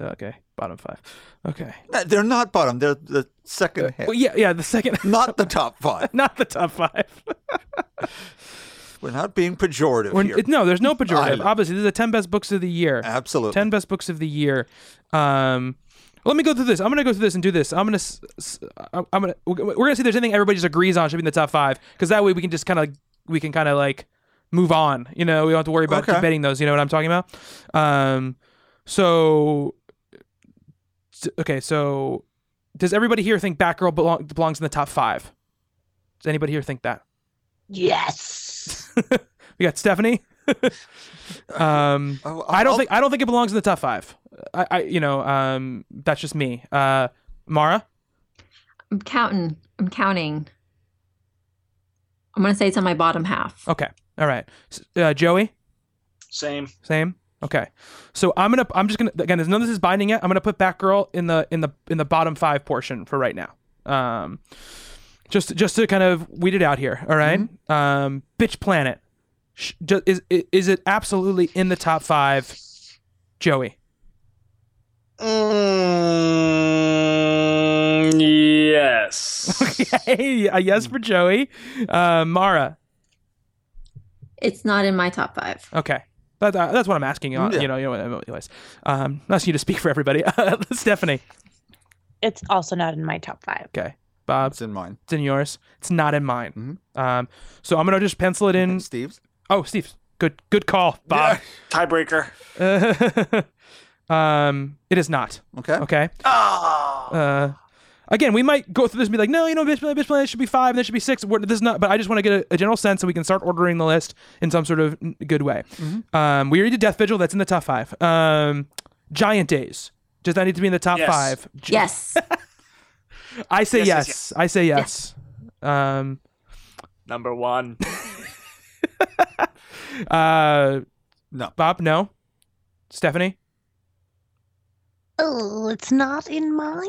Okay, bottom five. Okay. Uh, They're not bottom. They're the second half, Well, yeah, yeah. The second. not the top five. Not the top five. We're not being pejorative We're- here. no, there's no pejorative. Obviously, this is the 10 best books of the year. Absolutely. 10 best books of the year. Um, let me go through this. I'm gonna go through this and do this. I'm gonna. s- I'm gonna. We're gonna see if there's anything everybody just agrees on should be in the top five, because that way we can just kind of we can kind of like move on. You know, we don't have to worry about Okay. debating those. You know what I'm talking about? Um, so okay, so does everybody here think Batgirl belong, belongs in the top five? Does anybody here think that? Yes. we got Stephanie. um, Oh, I don't think I don't think it belongs in the top five. I, I you know, um, that's just me. Uh, Mara. I'm counting. I'm counting. I'm gonna say it's on my bottom half. Okay. All right. Uh, Joey. Same. Same. Okay. So I'm gonna. I'm just gonna. Again, there's none of this is binding yet. I'm gonna put Batgirl in the in the in the bottom five portion for right now. Um, just just to kind of weed it out here. All right? Um, Bitch Planet. Sh- Is is is it absolutely in the top five? Joey. Mm, yes. Okay. A yes for Joey. Uh, Mara. It's not in my top five. Okay. That, uh, that's what I'm asking you. Yeah. You know, you know, anyways. Um, I'm asking you to speak for everybody. Stephanie. it's also not in my top five. Okay. Bob. It's in mine. It's in yours. It's not in mine. Mhm. Um, so I'm gonna just pencil it in. Steve's. Oh, Steve's. Good. Good call, Bob. Tiebreaker. um, it is not. Okay. Okay. Oh. Uh, again, we might go through this and be like, no, you know, bitch planet, bitch planet should be five, and there should be six. We're- This is not, but I just want to get a, a general sense so we can start ordering the list in some sort of good way. Um, we already did Death Vigil. That's in the top five. Um, Giant Days. Does that need to be in the top Yes. five? Yes. I say yes. Yes, yes, I say yes. Um, Number one. uh, No. Bob, no. Stephanie. Oh, it's not in mine.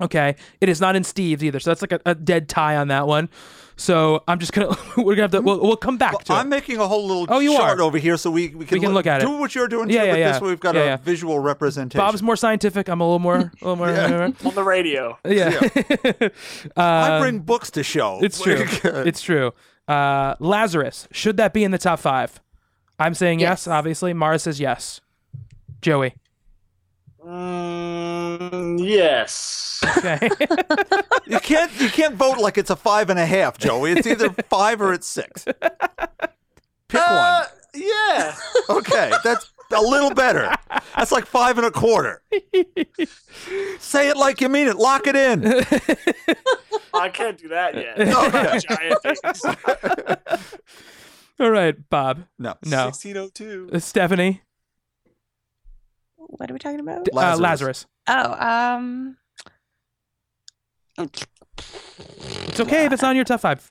Okay, it is not in Steve's either, so that's like a, a dead tie on that one. So I'm just gonna we're gonna have to we'll, we'll come back Well, to I'm it. making a whole little Oh, you chart are? over here so we, we can, We can look at it. do what you're doing Yeah, too, yeah, but yeah. this way we've got Yeah, a yeah. visual representation. Bob's more scientific. I'm a little more a little more. Yeah. On the radio. yeah. I Uh, bring books to show. It's true. it's true. Uh, Lazarus should that be in the top five? I'm saying yes. Yes. Obviously, Mara says yes. Joey. Mm, yes. Okay. you can't you can't vote like it's a five and a half, Joey. It's either five or it's six. Pick Uh, yeah. Okay, that's a little better. That's like five and a quarter. Say it like you mean it. Lock it in. I can't do that yet. Giant. All right, Bob. No. No. 1602. Uh, Stephanie. What are we talking about? Uh, Lazarus. Lazarus. Oh, um, It's okay if it's not in your top five.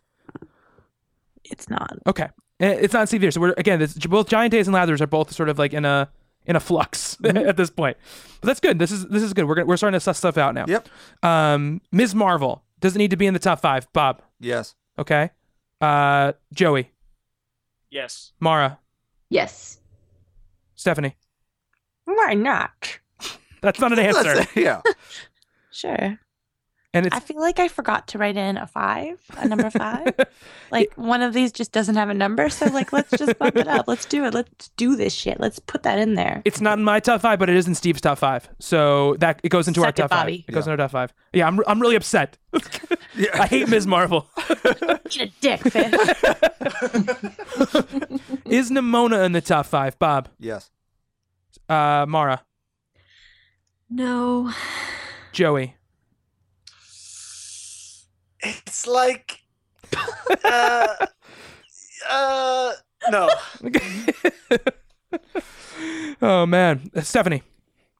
it's not. Okay, it's not severe. So we're again, this, both Giant Days and Lazarus are both sort of like in a in a flux at this point. But that's good. This is this is good. We're gonna, we're starting to suss stuff out now. Yep. Um, Ms. Marvel doesn't need to be in the top five. Bob. Yes. Okay. Uh, Joey, Yes. Mara, Yes. Stephanie. Why not? That's not an answer. Yeah. Sure. and it's I feel like I forgot to write in a five, a number five. like one of these just doesn't have a number, so like let's just bump it up. Let's do it. Let's do this shit. Let's put that in there. it's not in my top five, but it is in Steve's top five. So that it goes into our Suck it, top Bobby. five. It goes Yeah. into our top five. Yeah, I'm I'm really upset. I hate Ms. Marvel. Eat a dick, fish. is Nimona in the top five? Bob, Yes. Uh, Mara, No. Joey. It's like. Uh, uh, no. oh man, Uh, Stephanie.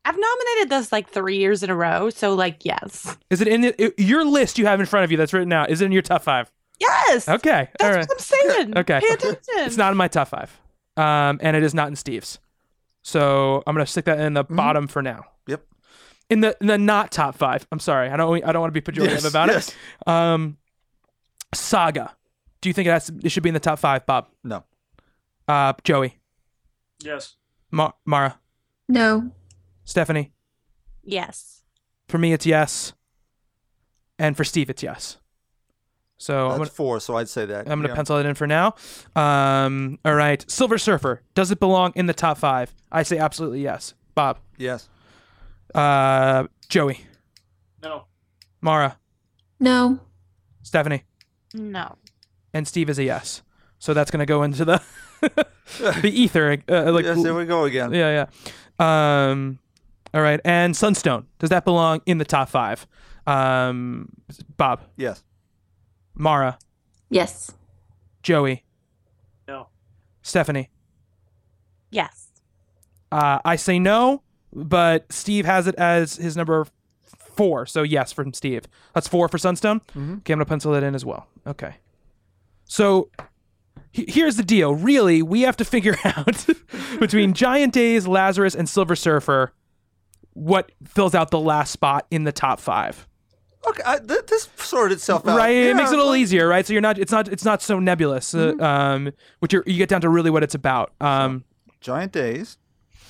I've nominated this like three years in a row, so like yes, Is it in it, your list you have in front of you that's written out? Is it in your top five? yes. Okay, That's right. what I'm saying. Okay. Pay attention. It's not in my top five, um, and it is not in Steve's. So I'm gonna stick that in the bottom for now. Yep. In the in the not top five. I'm sorry. I don't I don't want to be pejorative Yes, about yes. it. Um, Saga. Do you think that's it should be in the top five, Bob? No. Uh, Joey, Yes. Ma- Mara, No. Stephanie. Yes. For me, it's yes, and for Steve, it's yes. So I'm That's gonna, four, so I'd say that. I'm gonna yeah. pencil it in for now. Um, all right, Silver Surfer. Does it belong in the top five? I say absolutely yes. Bob, Yes. uh, Joey, No. Mara, No. Stephanie, No. and Steve is a yes. So that's gonna go into the the ether. Uh, like yes, there we go again. yeah, yeah. Um, all right, and Sunstone. Does that belong in the top five? Um, Bob, Yes. Mara, Yes. Joey, No. Stephanie. Yes. Uh, I say no, but Steve has it as his number four. So yes, from Steve. That's four for Sunstone. Okay, I'm gonna pencil that in as well. Okay. So he- here's the deal. Really, we have to figure out between Giant Days, Lazarus, and Silver Surfer what fills out the last spot in the top five. Okay, I, th- this sorted itself out. right it Yeah, makes it a little well, easier right so you're not it's not it's not so nebulous uh, um which you're, you get down to really what it's about um Giant Days,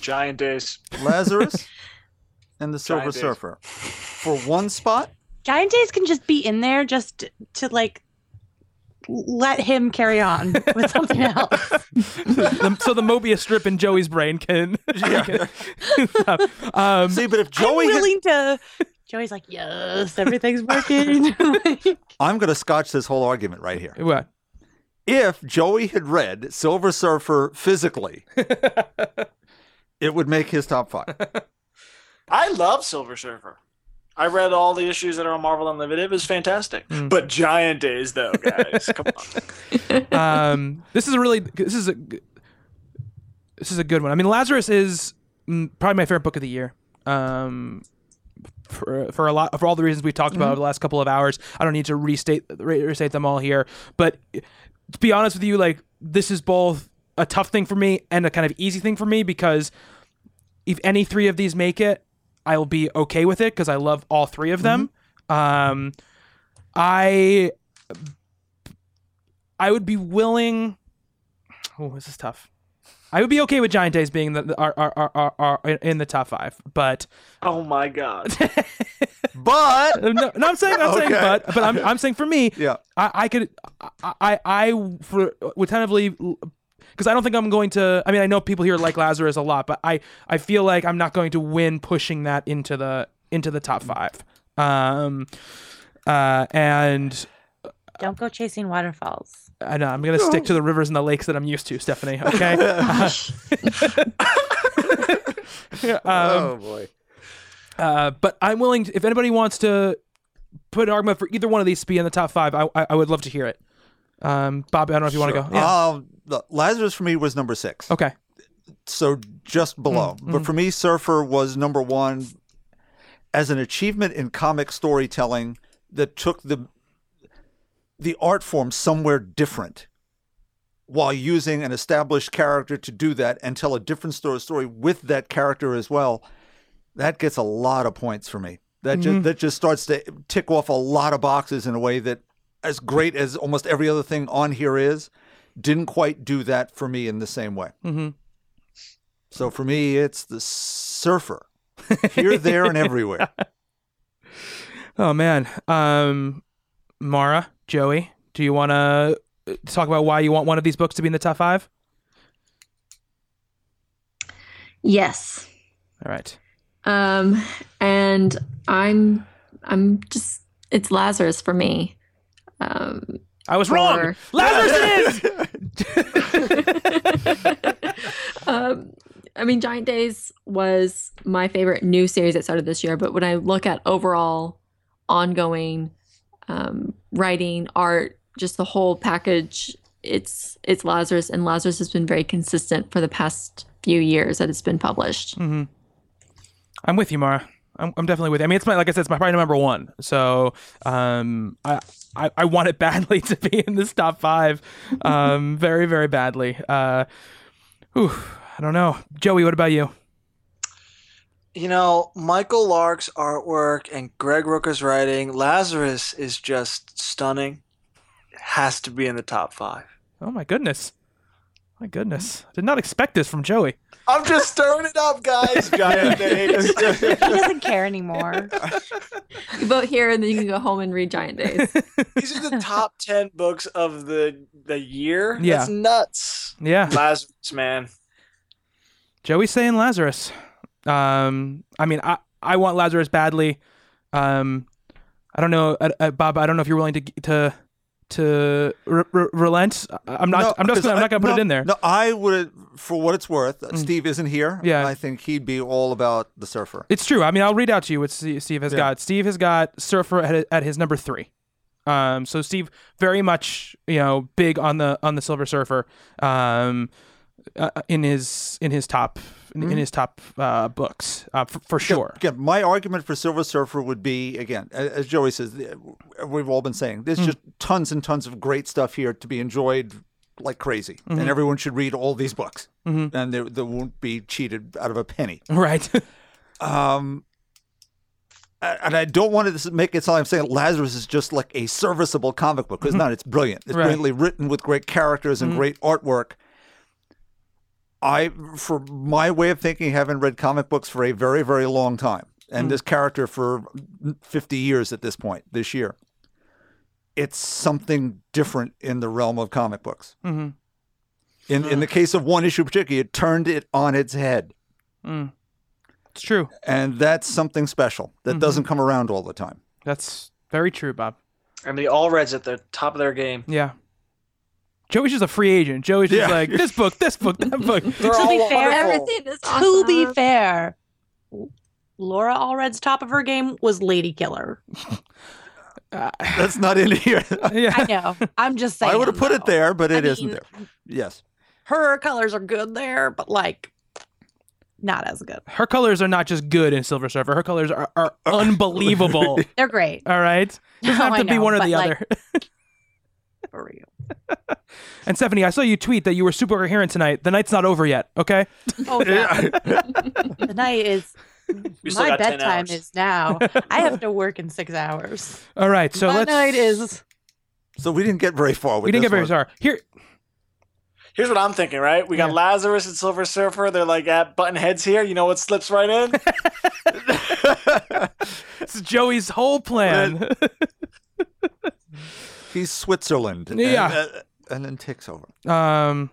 Giant days. Lazarus, and the Silver Giant Days. Surfer. For one spot, Giant Days can just be in there just to like let him carry on with something else. the, so the Mobius strip in Joey's brain can. um, see, but if I'm Joey had, willing to. Joey's like, yes, everything's working. I'm going to scotch this whole argument right here. what? If Joey had read Silver Surfer physically, it would make his top five. I love Silver Surfer. I read all the issues that are on Marvel Unlimited. It was fantastic. Hmm. But Giant Days, though, guys, come on. Um, this is a really. This is a. This is a good one. I mean, Lazarus is mm, probably my favorite book of the year. Um, for for a lot for all the reasons we've talked about over the last couple of hours. I don't need to restate restate them all here. But to be honest with you, like this is both a tough thing for me and a kind of easy thing for me because if any three of these make it, I will be okay with it because I love all three of them. Um, I I would be willing. Oh, this is tough. I would be okay with Giant Days being the, the are, are, are, are, are in the top five, but Oh my God. But no, no I'm saying I'm saying but but I'm, I'm saying for me, yeah, I, I could I I, I for would tentatively because I don't think I'm going to. I mean, I know people here like Lazarus a lot, but I I feel like I'm not going to win pushing that into the into the top five. Um, uh, and Don't go chasing waterfalls. I know I'm gonna stick to the rivers and the lakes that I'm used to, Stephanie. Okay. um, oh boy. Uh, but I'm willing. To, if anybody wants to put an argument for either one of these to be in the top five, I I, I would love to hear it. Um, Bob, I don't know if you want to go. Yeah. Um, the- Lazarus for me was number six. okay. so just below. Mm, But for me, Surfer was number one as an achievement in comic storytelling that took the the art form somewhere different while using an established character to do that and tell a different story story with that character as well. That gets a lot of points for me. That just that just starts to tick off a lot of boxes in a way that as great as almost every other thing on here is, didn't quite do that for me in the same way. hmm So for me, it's the surfer. Here, there, and everywhere. Oh man, um, Mara, Joey, do you want to talk about why you want one of these books to be in the top five? Yes. All right. Um, and I'm I'm just it's Lazarus for me. Um, I was wrong. Lazarus it is. um, I mean, Giant Days was my favorite new series that started this year. But when I look at overall ongoing um, writing, art, just the whole package, it's it's Lazarus, and Lazarus has been very consistent for the past few years that it's been published. hmm I'm with you, Mara. I'm, I'm definitely with you. I mean, it's my like I said, it's my probably number one. So um, I, I I want it badly to be in this top five, um, very very badly. Uh, whew, I don't know, Joey. What about you? You know, Michael Lark's artwork and Greg Rucka's writing, Lazarus is just stunning. It has to be in the top five. Oh my goodness, my goodness! I Did not expect this from Joey. I'm just stirring it up, guys. Giant days. He doesn't care anymore. You vote here, and then you can go home and read Giant Days. These are the top ten books of the the year. Yeah. That's nuts. Yeah, Lazarus, man. Joey's saying Lazarus. Um, I mean, I I want Lazarus badly. Um, I don't know, uh, uh, Bob. I don't know if you're willing to to to re- re- relent. I'm not. No, I'm just. Gonna, I'm not going to put no, it in there. Mm. No, I would, for what it's worth. uh, Steve isn't here. Yeah. I think he'd be all about the surfer. It's true. I mean, I'll read out to you what Steve Steve has Yeah. got. Steve has got Surfer at, at his number three. Um, so Steve very much you know big on the on the Silver Surfer. Um, uh, in his in his top in, in his top uh, books uh, for, for sure. Again, my argument for Silver Surfer would be again, as Joey says, we've all been saying, there's just tons and tons of great stuff here to be enjoyed like crazy, Mm-hmm. and everyone should read all these books, and they, they won't be cheated out of a penny. Right. Um, and I don't want to make it sound like I'm saying Lazarus is just like a serviceable comic book. It's not. It's brilliant. It's Mm-hmm. Right. Mm-hmm. brilliantly written with great characters and great artwork. I, for my way of thinking, haven't read comic books for a very, very long time, Mm. and this character for 50 years at this point. This year, it's something different in the realm of comic books. hmm In in the case of one issue particularly, it turned it on its head. It's true. And that's something special that Mm-hmm. doesn't come around all the time. That's very true, Bob. And the Allreds at the top of their game. Yeah. Joey's just a free agent. Joey's just Yeah. like this book, this book, that book. They're To all be fair, wonderful. Everything is To awesome. be fair, Laura Allred's top of her game was Lady Killer. Uh, That's not in here. yeah. I know. I'm just saying. I would have put it though. there, but I it not mean- there. Yes. Her colors are good there, but like not as good. Her colors are not just good in Silver Surfer. Her colors are, are unbelievable. They're great. All right. Doesn't No, oh, have I to be know, one or but, the like- other. For real. And Stephanie, I saw you tweet that you were super coherent tonight. The night's not over yet. Okay. Oh yeah. the night is my bedtime is now. I have to work in six hours. All right. So my let's. night is So we didn't get very far with We didn't this get very one. far. Here. Here's what I'm thinking, right? We got Yeah. Lazarus and Silver Surfer. They're like at button heads here. You know what slips right in? This is Joey's whole plan. He's Switzerland. and- Yeah. uh, And, then takes over. Um,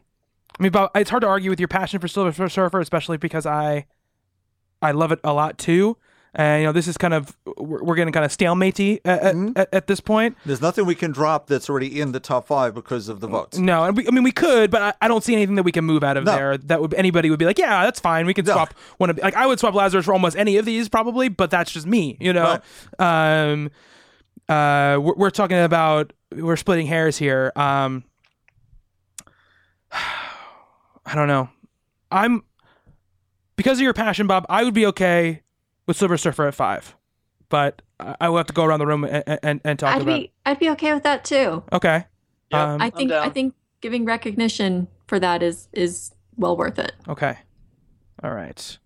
I mean, Bob, it's hard to argue with your passion for Silver Surfer, especially because I, I love it a lot too. And you know, this is kind of we're, we're getting kind of stalematey at, at, Mm-hmm. at, at this point. There's nothing we can drop that's already in the top five because of the votes. No, and we, I mean we could, but I, I don't see anything that we can move out of No. there that would anybody would be like, yeah, that's fine. We can No. swap one of like I would swap Lazarus for almost any of these probably, but that's just me, you know. Um, uh, we're, we're talking about we're splitting hairs here. Um, I don't know. I'm because of your passion, Bob. I would be okay with Silver Surfer at five, but I, I will have to go around the room and and, and talk I'd about. be I'd be okay with that too. Okay. Yeah. Um, I think. I think giving recognition for that is is well worth it. Okay. All right.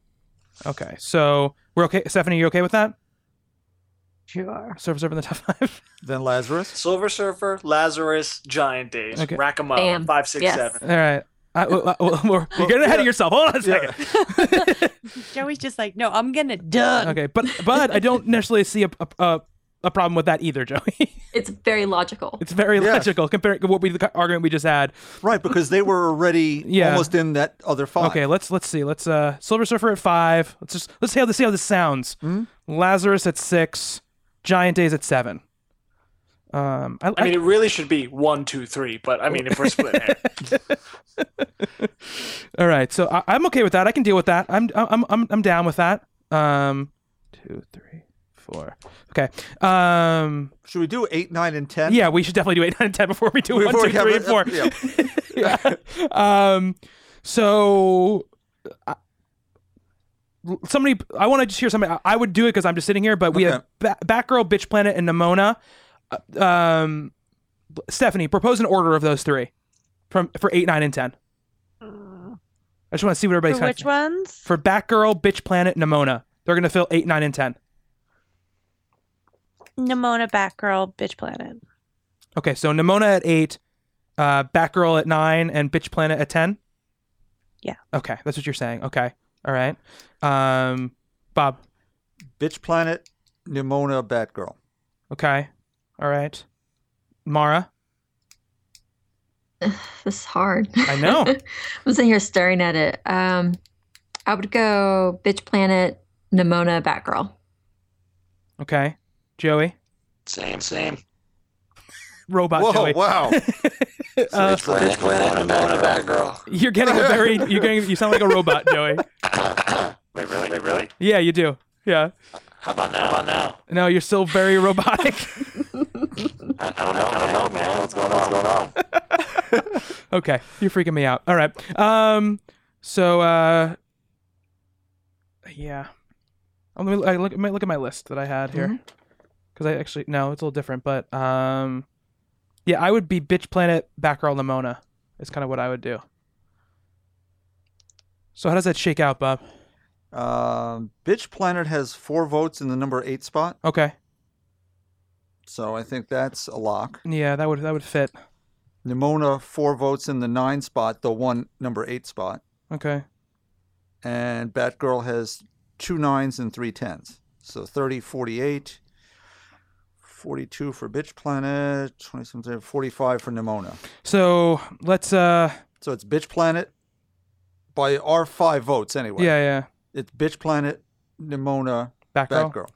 Okay. So we're okay. Stephanie, you okay with that? Sure. Silver Surfer in the top five. Then Lazarus. Silver Surfer, Lazarus, Giant Days. Okay. Rack 'em up. Bam. Five, six, Yes. seven. All right. I, well, well, well, you're getting ahead of yourself. Hold on a second. Joey's just like, no, I'm gonna done. Okay, but but I don't necessarily see a a, a, a problem with that either, Joey. It's very logical. It's very Yes. logical compared to what we the argument we just had. Right, because they were already Yeah. almost in that other five. Okay, let's let's see. Let's uh Silver Surfer at five. Let's just let's see how this see how this sounds. Lazarus at six. Giant Days at seven. Um, I, I mean, it really should be one, two, three. But I mean, if we're splitting it, all right. So I, I'm okay with that. I can deal with that. I'm I'm I'm I'm down with that. Um, two, three, four. Okay. Um, Should we do eight, nine, and ten? yeah, we should definitely do eight, nine, and ten before we do one, Before two, we have three, it- and yeah. Um. So. Uh, Somebody, I want to just hear somebody. I- I would do it because I'm just sitting here, but we have Okay. ba- Batgirl, Bitch Planet, and Nimona. Uh, Um, Stephanie, propose an order of those three from for eight, nine, and ten. I just want to see what everybody's For got. which ones? For Batgirl, Bitch Planet, Nimona. They're gonna fill eight, nine, and ten. Nimona, Batgirl, Bitch Planet. Okay, so Nimona at eight, uh, Batgirl at nine, and Bitch Planet at ten. Yeah. Okay, that's what you're saying. Okay, all right. Um, Bob. Bitch Planet, Nimona, Batgirl. Okay, all right. Mara. This is hard. I know. I'm sitting here staring at it. Um, I would go Bitch Planet, Nimona, Batgirl. Okay, Joey. Same, same. Robot Whoa, Joey. wow. Uh, Planet, planet, Nimona, Batgirl. you're getting a very. You're getting. You sound like a robot, Joey. Wait, really? Wait, really? Yeah, you do. Yeah. How about now? How about now? No, you're still very robotic. I, I don't know. I don't know, man. What's going on? What's going on? Okay, you're freaking me out. All right. Um. So. uh Yeah. I'm gonna I look. I might look at my list that I had here, because I actually no, it's a little different. But um, yeah, I would be Bitch Planet Batgirl Nimona. Is kind of what I would do. So how does that shake out, Bob? Um, Bitch Planet has four votes in the number eight spot, Okay. so I think that's a lock. Yeah, that would that would fit. Nimona, four votes in the nine spot, the one number eight spot. Okay. And Batgirl has two nines and three tens. So 30, 48, 42 for Bitch Planet, 27, 45 for Nimona. So let's. uh So it's Bitch Planet by our five votes anyway. Yeah, yeah. It's Bitch Planet, Nimona, Batgirl. Batgirl.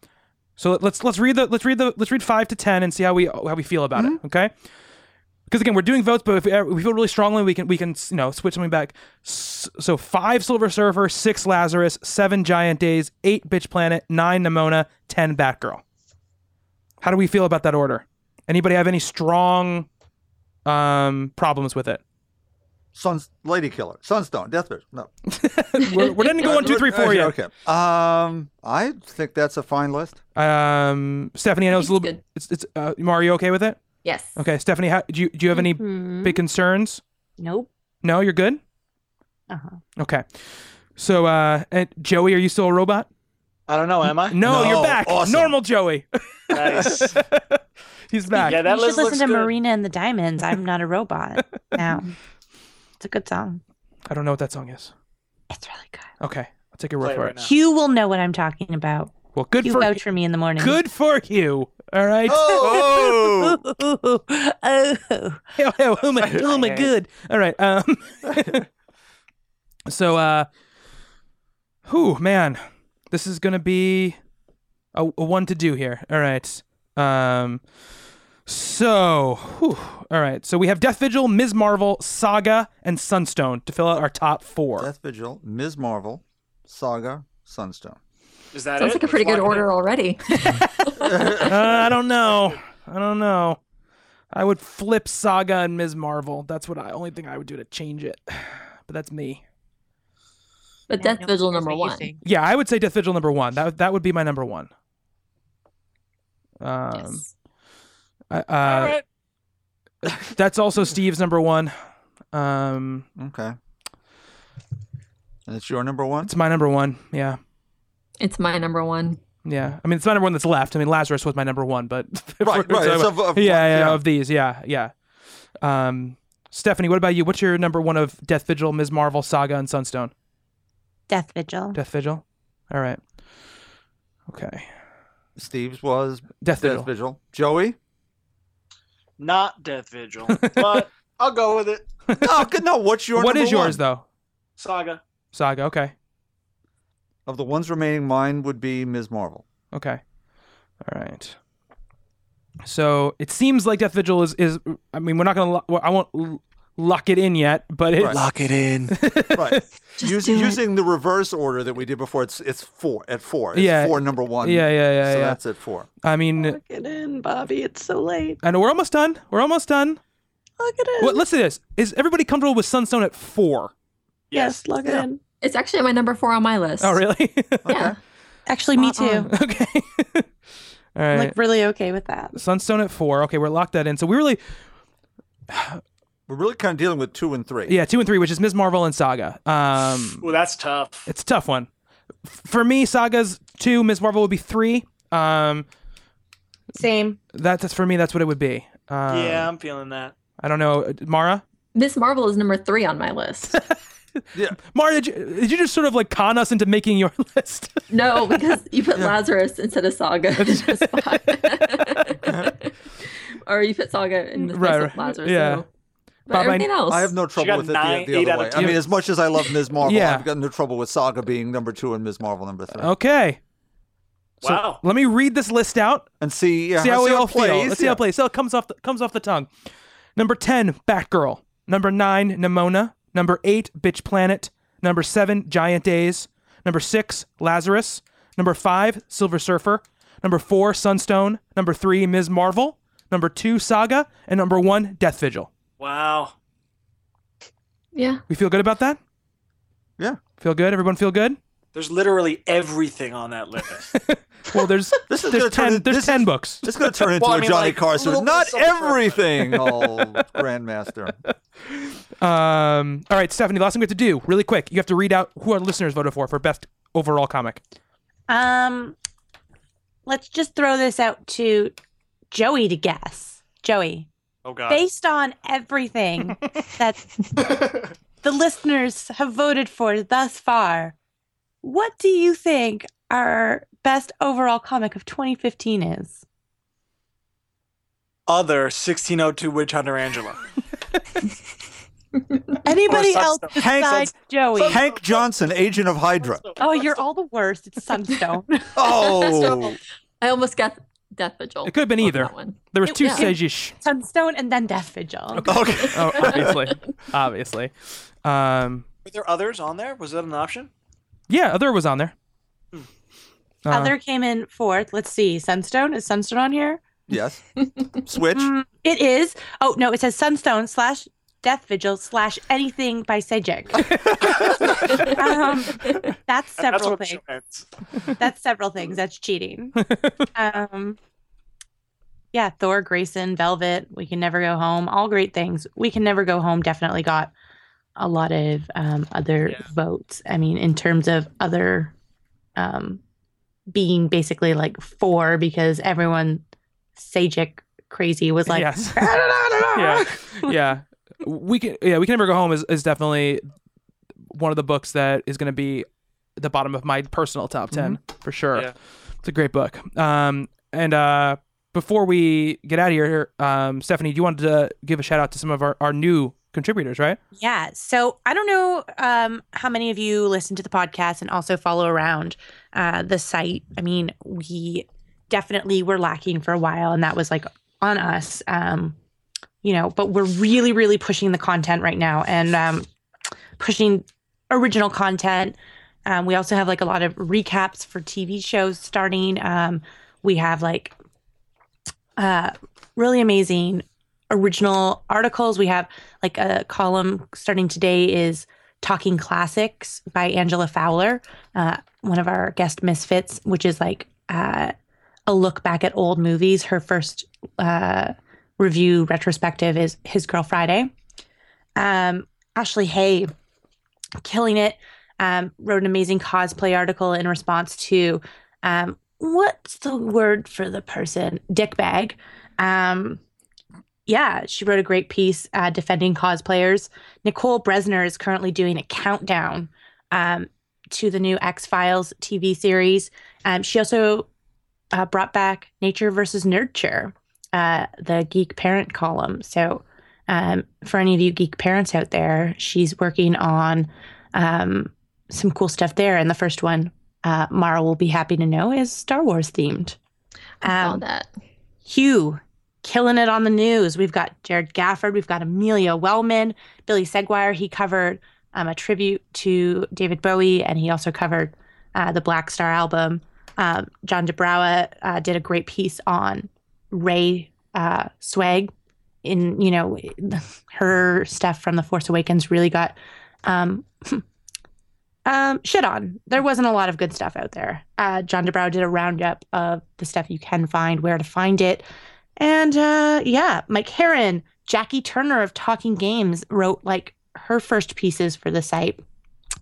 So let- let's let's read the let's read the let's read five to ten and see how we how we feel about it. Okay. Because again, we're doing votes, but if we, if we feel really strongly, we can we can you know switch something back. So five Silver Surfer, six Lazarus, seven Giant Days, eight Bitch Planet, nine Nimona, ten Batgirl. How do we feel about that order? Anybody have any strong um, problems with it? Suns, Lady Killer, Sunstone, Deathwish. No. We're, we're didn't go one, two, three, four okay, yet. Okay. Um, I think that's a fine list. Um, Stephanie, I know it's a little Good. bit. It's it's. Uh, are you okay with it? Yes. Okay, Stephanie, how, do you do you have any Hmm. big concerns? Nope. No, you're good. Uh huh. Okay. So, uh, Joey, are you still a robot? I don't know. Am I? No, No, you're back. awesome. Normal Joey. Nice. He's back. Yeah, that you should listen to good. Marina and the Diamonds. I'm not a robot. now, it's a good song. I don't know what that song is. It's really good. Okay, I'll take your word Play it for right it. now. Hugh will know what I'm talking about. Well, good Hugh for vouch for me in the morning. good for you. All right. Oh! oh, oh. oh, oh, oh my, oh my good. All right. Um. so, uh, whew, man, this is gonna be a, a one to do here. All right. Um. So, whew, all right. So we have Death Vigil, Ms. Marvel, Saga, and Sunstone to fill out our top four. Death Vigil, Ms. Marvel, Saga, Sunstone. Is that Sounds it? like a pretty Let's good lock it in. order already. uh, I don't know. I don't know. I would flip Saga and Ms. Marvel. That's what I only thing I would do to change it. But that's me. But Death Vigil number one. Yeah, I would say Death Vigil number one. That that would be my number one. Um, Yes. I- uh, right. that's also Steve's number one. Um, Okay. And it's your number one? it's my number one. Yeah. It's my number one. Yeah, I mean it's my number one that's left. I mean Lazarus was my number one, but Right, right, it's of- of- yeah, yeah, yeah. of these, yeah, yeah. Um, Stephanie, what about you? What's your number one of Death Vigil, Ms. Marvel, Saga, and Sunstone? Death Vigil. Death Vigil. All right. Okay. Steve's was Death Vigil. Death Vigil. Joey? Not Death Vigil, but I'll go with it. No, good- no. What's your What is yours one? though? Saga. Saga. Okay. Of the ones remaining, mine would be Ms. Marvel. Okay. All right. So it seems like Death Vigil is is. I mean, we're not gonna. I won't l- lock it in yet, but it's Right. Lock it in. Right. Just Us- do it. using the reverse order that we did before, it's it's four at four. It's Yeah. four number one. Yeah, yeah, yeah, So yeah. that's at four. I mean, Get in, Bobby. It's so late. I know we're almost done. We're almost done. Look at it. Well, listen to this. Is everybody comfortable with Sunstone at four? Yes, look Yeah. at in. It's actually my number four on my list. Oh, really? Yeah. Actually, me Spot too. on. Uh-uh. okay. All I'm like really okay with that. Sunstone at four. Okay, we're locked that in. So we really, We're really kind of dealing with two and three. yeah, two and three, which is Ms. Marvel and Saga. Um, Well, that's tough. it's a tough one. For me, Saga's two. Ms. Marvel would be three. Um, Same. that- that's for me. That's what it would be. Um, yeah, I'm feeling that. I don't know, Mara. Miss Marvel is number three on my list. yeah. Mara, did you, did you just sort of like con us into making your list? No, because you put Lazarus instead of Saga in this spot. or you put Saga in the place Right, of right. Lazarus. Yeah. So. But Bob, I- else. I have no trouble got with it nine- the, the other way. I mean, as much as I love Ms. Marvel, Yeah. I've got no trouble with Saga being number two and Ms. Marvel number three. Okay. So Wow. let me read this list out. And see, yeah, see how we all plays. feel. Let's see how yeah. it plays. So it comes off the, comes off the tongue. Number ten, Batgirl. Number nine, Nimona. Number eight, Bitch Planet. Number seven, Giant Days. Number six, Lazarus. Number five, Silver Surfer. Number four, Sunstone. Number three, Ms. Marvel. Number two, Saga. And number one, Death Vigil. Wow. yeah. We feel good about that? Yeah. Feel good? Everyone feel good? There's literally everything on that list. Well, there's This is there's gonna turn ten in- there's this ten is- books. It's going to turn into Well, I a mean, Johnny like, Carson. little Not bit of something for everything, oh, Grandmaster. Um, all right, Stephanie, last thing we have to do, really quick, you have to read out who our listeners voted for for best overall comic. Um, let's just throw this out to Joey to guess. Joey, Oh god. based on everything that the listeners have voted for thus far, what do you think our best overall comic of 2015 is? Other 1602 Witch Hunter Angela. Anybody else Sunstone. Hank- besides Joey? Hank Johnson, Agent of Hydra. Oh, you're all the worst. It's Sunstone. Oh, I almost got Death Vigil. It could have been on either. That one. There was two Yeah. Sages. Sunstone and then Death Vigil. okay. Oh, obviously, obviously. Um, Were there others on there? Was that an option? yeah, other was on there. Hmm. Uh, Other came in fourth. Let's see. Sunstone is Sunstone on here? Yes. Switch. Mm, it is. Oh no, it says Sunstone slash Death Vigil slash anything by Sejic. um, that's That's several what the things. That's several things. That's cheating. um, yeah, Thor, Grayson, Velvet. We can never go home. All great things. We can never go home. Definitely got a lot of um, other Yeah. votes. I mean, in terms of other um, being basically like four because everyone Sejic crazy was like, yes. yeah, yeah. We can. Yeah, we can never go home is is definitely one of the books that is going to be the bottom of my personal top 10 for sure. Yeah. It's a great book. Um, and uh, before we get out of here, um, Stephanie, do you wanted to give a shout out to some of our, our new contributors, right? Yeah. So I don't know um, how many of you listen to the podcast and also follow around uh, the site. I mean, we definitely were lacking for a while, and that was like on us. Um, you know, but we're really, really pushing the content right now and um, pushing original content. Um, we also have like a lot of recaps for TV shows starting. Um, we have like uh, really amazing original articles. We have like a column starting today is Talking Classics by Angela Fowler, uh, one of our guest misfits, which is like uh, a look back at old movies. Her first uh, review retrospective is His Girl Friday. Um, Ashley Hay, killing it, um, wrote an amazing cosplay article in response to um, what's the word for the person? Dickbag. Um, yeah, she wrote a great piece uh, defending cosplayers. Nicole Bresner is currently doing a countdown um, to the new X Files TV series. Um, she also uh, brought back Nature versus Nurture, uh, the geek parent column. So, um, for any of you geek parents out there, she's working on um, some cool stuff there. And the first one, uh, Mara will be happy to know, is Star Wars themed. I saw Um, that. Hugh killing it on the news. We've got Jared Gafford, we've got Amelia Wellman, Billy Seguire. He covered um, a tribute to David Bowie, and he also covered uh, the Blackstar album. Um, John DeBrowa uh, did a great piece on Rey uh, Swag. In you know, her stuff from The Force Awakens really got um, um, shit on. There wasn't a lot of good stuff out there. Uh, John DeBrow did a roundup of the stuff you can find, where to find it. And uh, yeah, Mike Heron, Jackie Turner of Talking Games wrote like her first pieces for the site.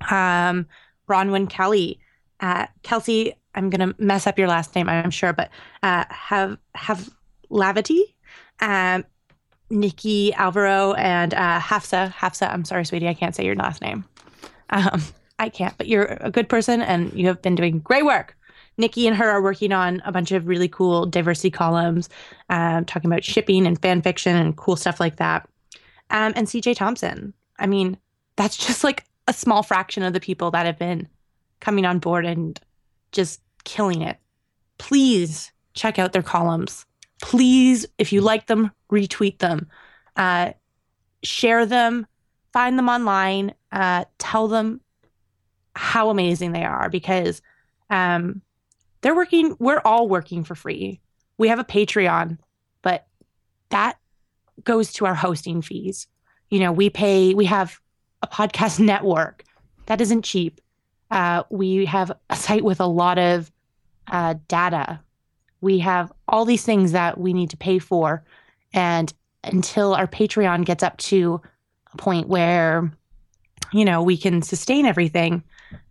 Um, Bronwyn Kelly, uh, Kelsey, I'm gonna mess up your last name, I'm sure, but uh, have have Lavity, um, Nikki Alvaro, and uh, Hafsa. Hafsa, I'm sorry, sweetie, I can't say your last name. Um, I can't, but you're a good person and you have been doing great work. Nikki and her are working on a bunch of really cool diversity columns, um, talking about shipping and fan fiction and cool stuff like that. Um, and CJ Thompson. I mean, that's just like a small fraction of the people that have been coming on board and just killing it. Please check out their columns. Please, if you like them, retweet them, uh, share them, find them online, uh, tell them how amazing they are because um, they're working we're all working for free. We have a patreon but that goes to our hosting fees. You know we pay we have a podcast network. That isn't cheap. Uh, we have a site with a lot of uh, data. We have all these things that we need to pay for. And until our patreon gets up to a point where you know we can sustain everything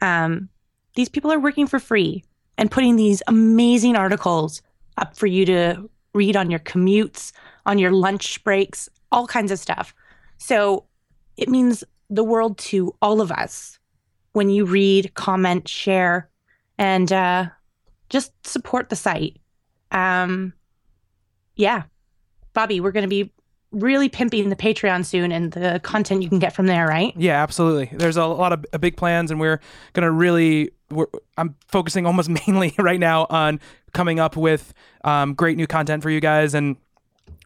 um, these people are working for free and putting these amazing articles up for you to read on your commutes, on your lunch breaks, all kinds of stuff. So it means the world to all of us when you read, comment, share, and uh, just support the site. Um, yeah, Bobby, we're going to be really pimping the Patreon soon and the content you can get from there, right? Yeah, absolutely. There's a lot of big plans, and we're gonna really. We're, I'm focusing almost mainly right now on coming up with um, great new content for you guys, and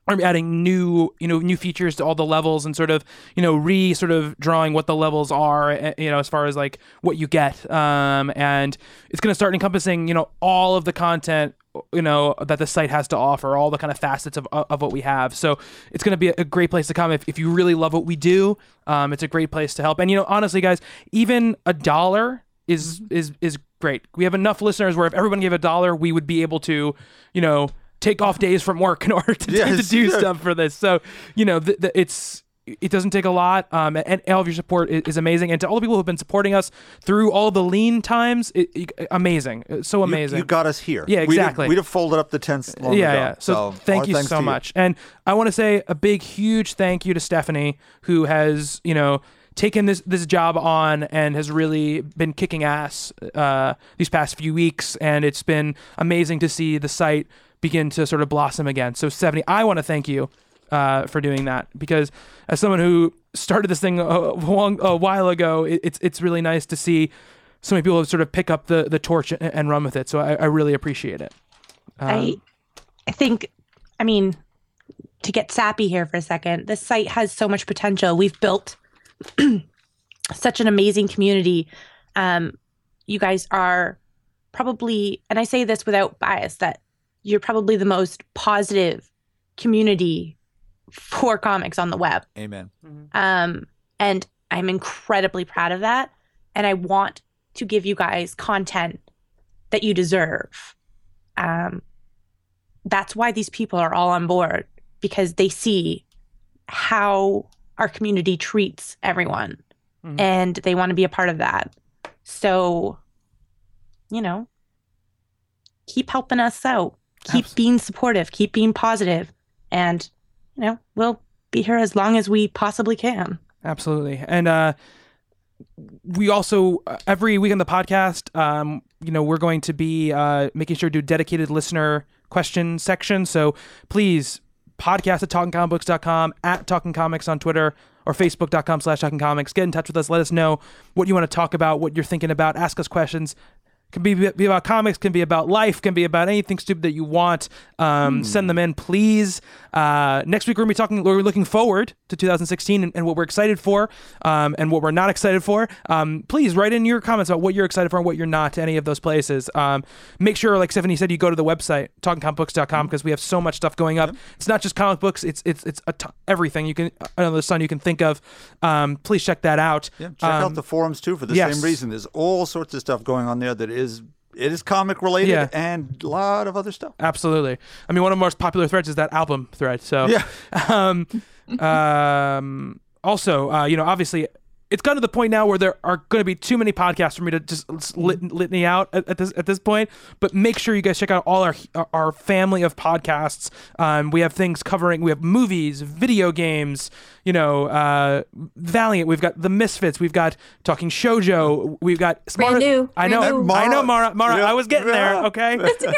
I'm adding new, you know, new features to all the levels, and sort of, you know, re sort of drawing what the levels are, eh, you know, as far as like what you get, um, and it's gonna start encompassing, you know, all of the content you know that the site has to offer all the kind of facets of, of what we have. So it's going to be a great place to come if, if you really love what we do. Um, it's a great place to help. And you know honestly guys even a dollar is is is great. We have enough listeners where if everyone gave a dollar we would be able to you know take off days from work in order to, Yes, to do stuff for this. So you know th- th- it's it doesn't take a lot um, and all of your support is, amazing and to all the people who have been supporting us through all the lean times it, it- amazing It's so amazing You, got us here. Yeah, We'd have- exactly. We'd have, folded up the tents long yeah, ago. yeah. So, our thank you so much. And I want to say a big, huge thank you to Stephanie, who has, you know, taken this this job on and has really been kicking ass uh, these past few weeks. And it's been amazing to see the site begin to sort of blossom again. So, Stephanie, I want to thank you uh, for doing that because as someone who started this thing a, long, a while ago, it, it's it's really nice to see so many people have sort of pick up the, the torch and, and run with it. So I, I really appreciate it. Um, I I think I mean to get sappy here for a second, this site has so much potential. We've built such an amazing community. Um, you guys are probably, and I say this without bias, that you're probably the most positive community for comics on the web. Amen. Um, and I'm incredibly proud of that. And I want to give you guys content that you deserve. Um, that's why these people are all on board because they see how our community treats everyone Mhm. and they want to be a part of that. So, you know, keep helping us out. Keep being supportive. Keep being positive, and you know we'll be here as long as we possibly can. Absolutely. And uh we also uh, every week on the podcast, um, you know, we're going to be uh making sure to do dedicated listener question section. So please podcast at talkingcomicbooks.com, at talking comics on Twitter or facebook.com slash talking comics. Get in touch with us. Let us know what you want to talk about, what you're thinking about. Ask us questions. Can be, be about comics, can be about life, can be about anything stupid that you want. Um, Send them in, please. Uh, next week we're gonna be talking. We're looking forward to 2016 and, and what we're excited for, um, and what we're not excited for. Um, please write in your comments about what you're excited for and what you're not to any of those places. Um, make sure, like Stephanie said, you go to the website talkingcomicbooks.com because we have so much stuff going up. It's not just comic books; it's it's it's a t- everything you can under the sun you can think of. Um, please check that out. Yeah, check Um, out the forums too for the yes. same reason. There's all sorts of stuff going on there that is it is comic related Yeah. and a lot of other stuff. Absolutely. I mean, one of the most popular threads is that album thread. So, Yeah. um, um, also, uh, you know, obviously, it's gotten to the point now where there are going to be too many podcasts for me to just lit, litany out at, at this at this point. But make sure you guys check out all our our family of podcasts. Um, we have things covering. We have movies, video games. You know, uh, Valiant. We've got the Misfits. We've got talking shojo. We've got Brand new, I know. brand new. I know, Mara. Mara. Yeah, I was getting there. Okay. It's here.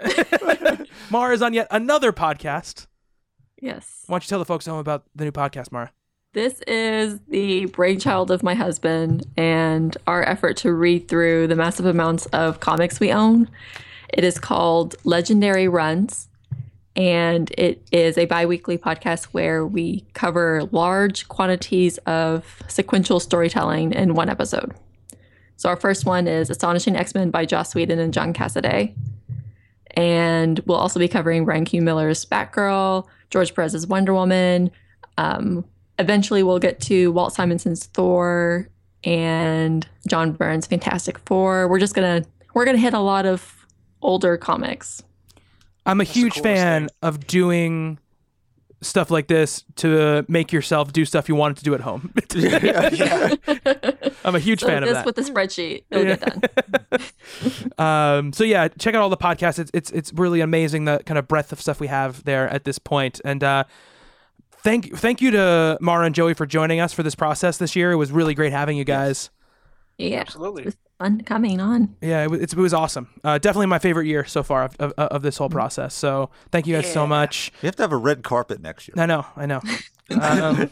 It's here. Mara is on yet another podcast. yes. Why don't you tell the folks at home about the new podcast, Mara? This is the brainchild of my husband and our effort to read through the massive amounts of comics we own. It is called Legendary Runs, and it is a bi weekly podcast where we cover large quantities of sequential storytelling in one episode. So, our first one is Astonishing X Men by Joss Whedon and John Cassaday. And we'll also be covering Bryan Q. Miller's Batgirl, George Perez's Wonder Woman, um, eventually we'll get to Walt Simonson's Thor and John Byrne's Fantastic Four. We're just gonna we're gonna hit a lot of older comics. I'm a the huge coolest fan thing. of doing stuff like this to make yourself do stuff you wanted to do at home. I'm a huge So fan of this that. with the spreadsheet, it'll get done. um, so yeah, check out all the podcasts. It's it's it's really amazing the kind of breadth of stuff we have there at this point. And uh, thank thank you to Mara and Joey for joining us for this process this year. It was really great having you guys. Yeah, Absolutely. it's fun coming on. Yeah, it was, it's- it was awesome. Uh, definitely my favorite year so far of, of, of this whole process. So thank you guys so much. You have to have a red carpet next year. I know, I know. um,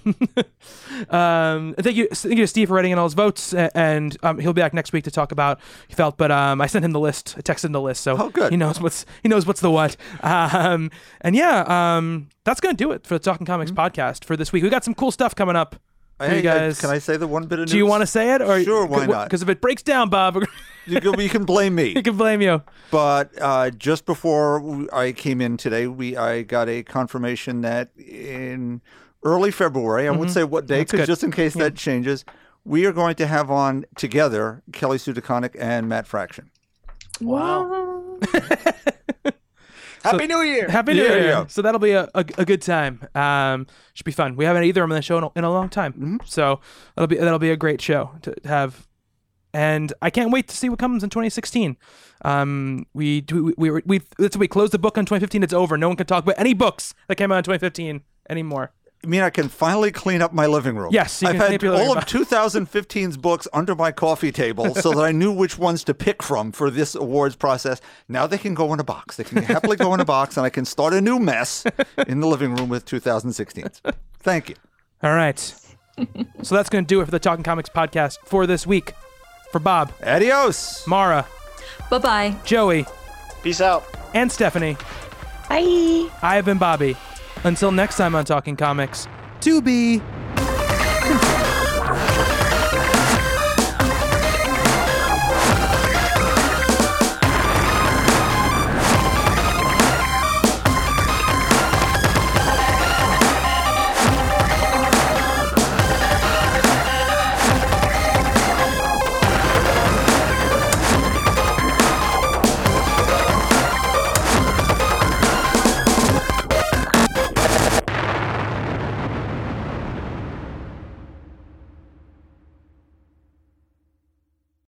um, thank you, thank you to Steve for writing in all his votes, and um, he'll be back next week to talk about he felt. But um, I sent him the list, I texted him the list, so Oh, good. he knows what's he knows what's the what. Um, and yeah, um, that's gonna do it for the Talking Comics podcast for this week. We got some cool stuff coming up. Hey, you uh, guys, can I say the one bit of news? do you want to say it or Sure, why not? Because if it breaks down, Bob, You can, you can blame me. You can blame you. But uh, just before I came in today, we I got a confirmation that in early February, I won't say what day, Mm-hmm. Because just in case that changes, we are going to have on together Kelly Sue DeConnick and Matt Fraction. Wow. Happy New Year. Happy New Yeah, Year! yeah. So that'll be a, a, a good time. Um, should be fun. We haven't either of them on the show in a, in a long time, Mm-hmm. so that'll be that'll be a great show to have. And I can't wait to see what comes in 2016. Um, we do we we, we that's we closed the book on 2015. It's over. No one can talk about any books that came out in 2015 anymore. I mean, I can finally clean up my living room. Yes, you I've can had up your living all of 2015's books under my coffee table so that I knew which ones to pick from for this awards process. Now they can go in a box. They can happily go in a box, and I can start a new mess in the living room with 2016's. Thank you. All right. so that's going to do it for the Talking Comics podcast for this week. For Bob, Adios. Mara, Bye bye. Joey, Peace out. and Stephanie. Bye. I have been Bobby. Until next time on Talking Comics, to be.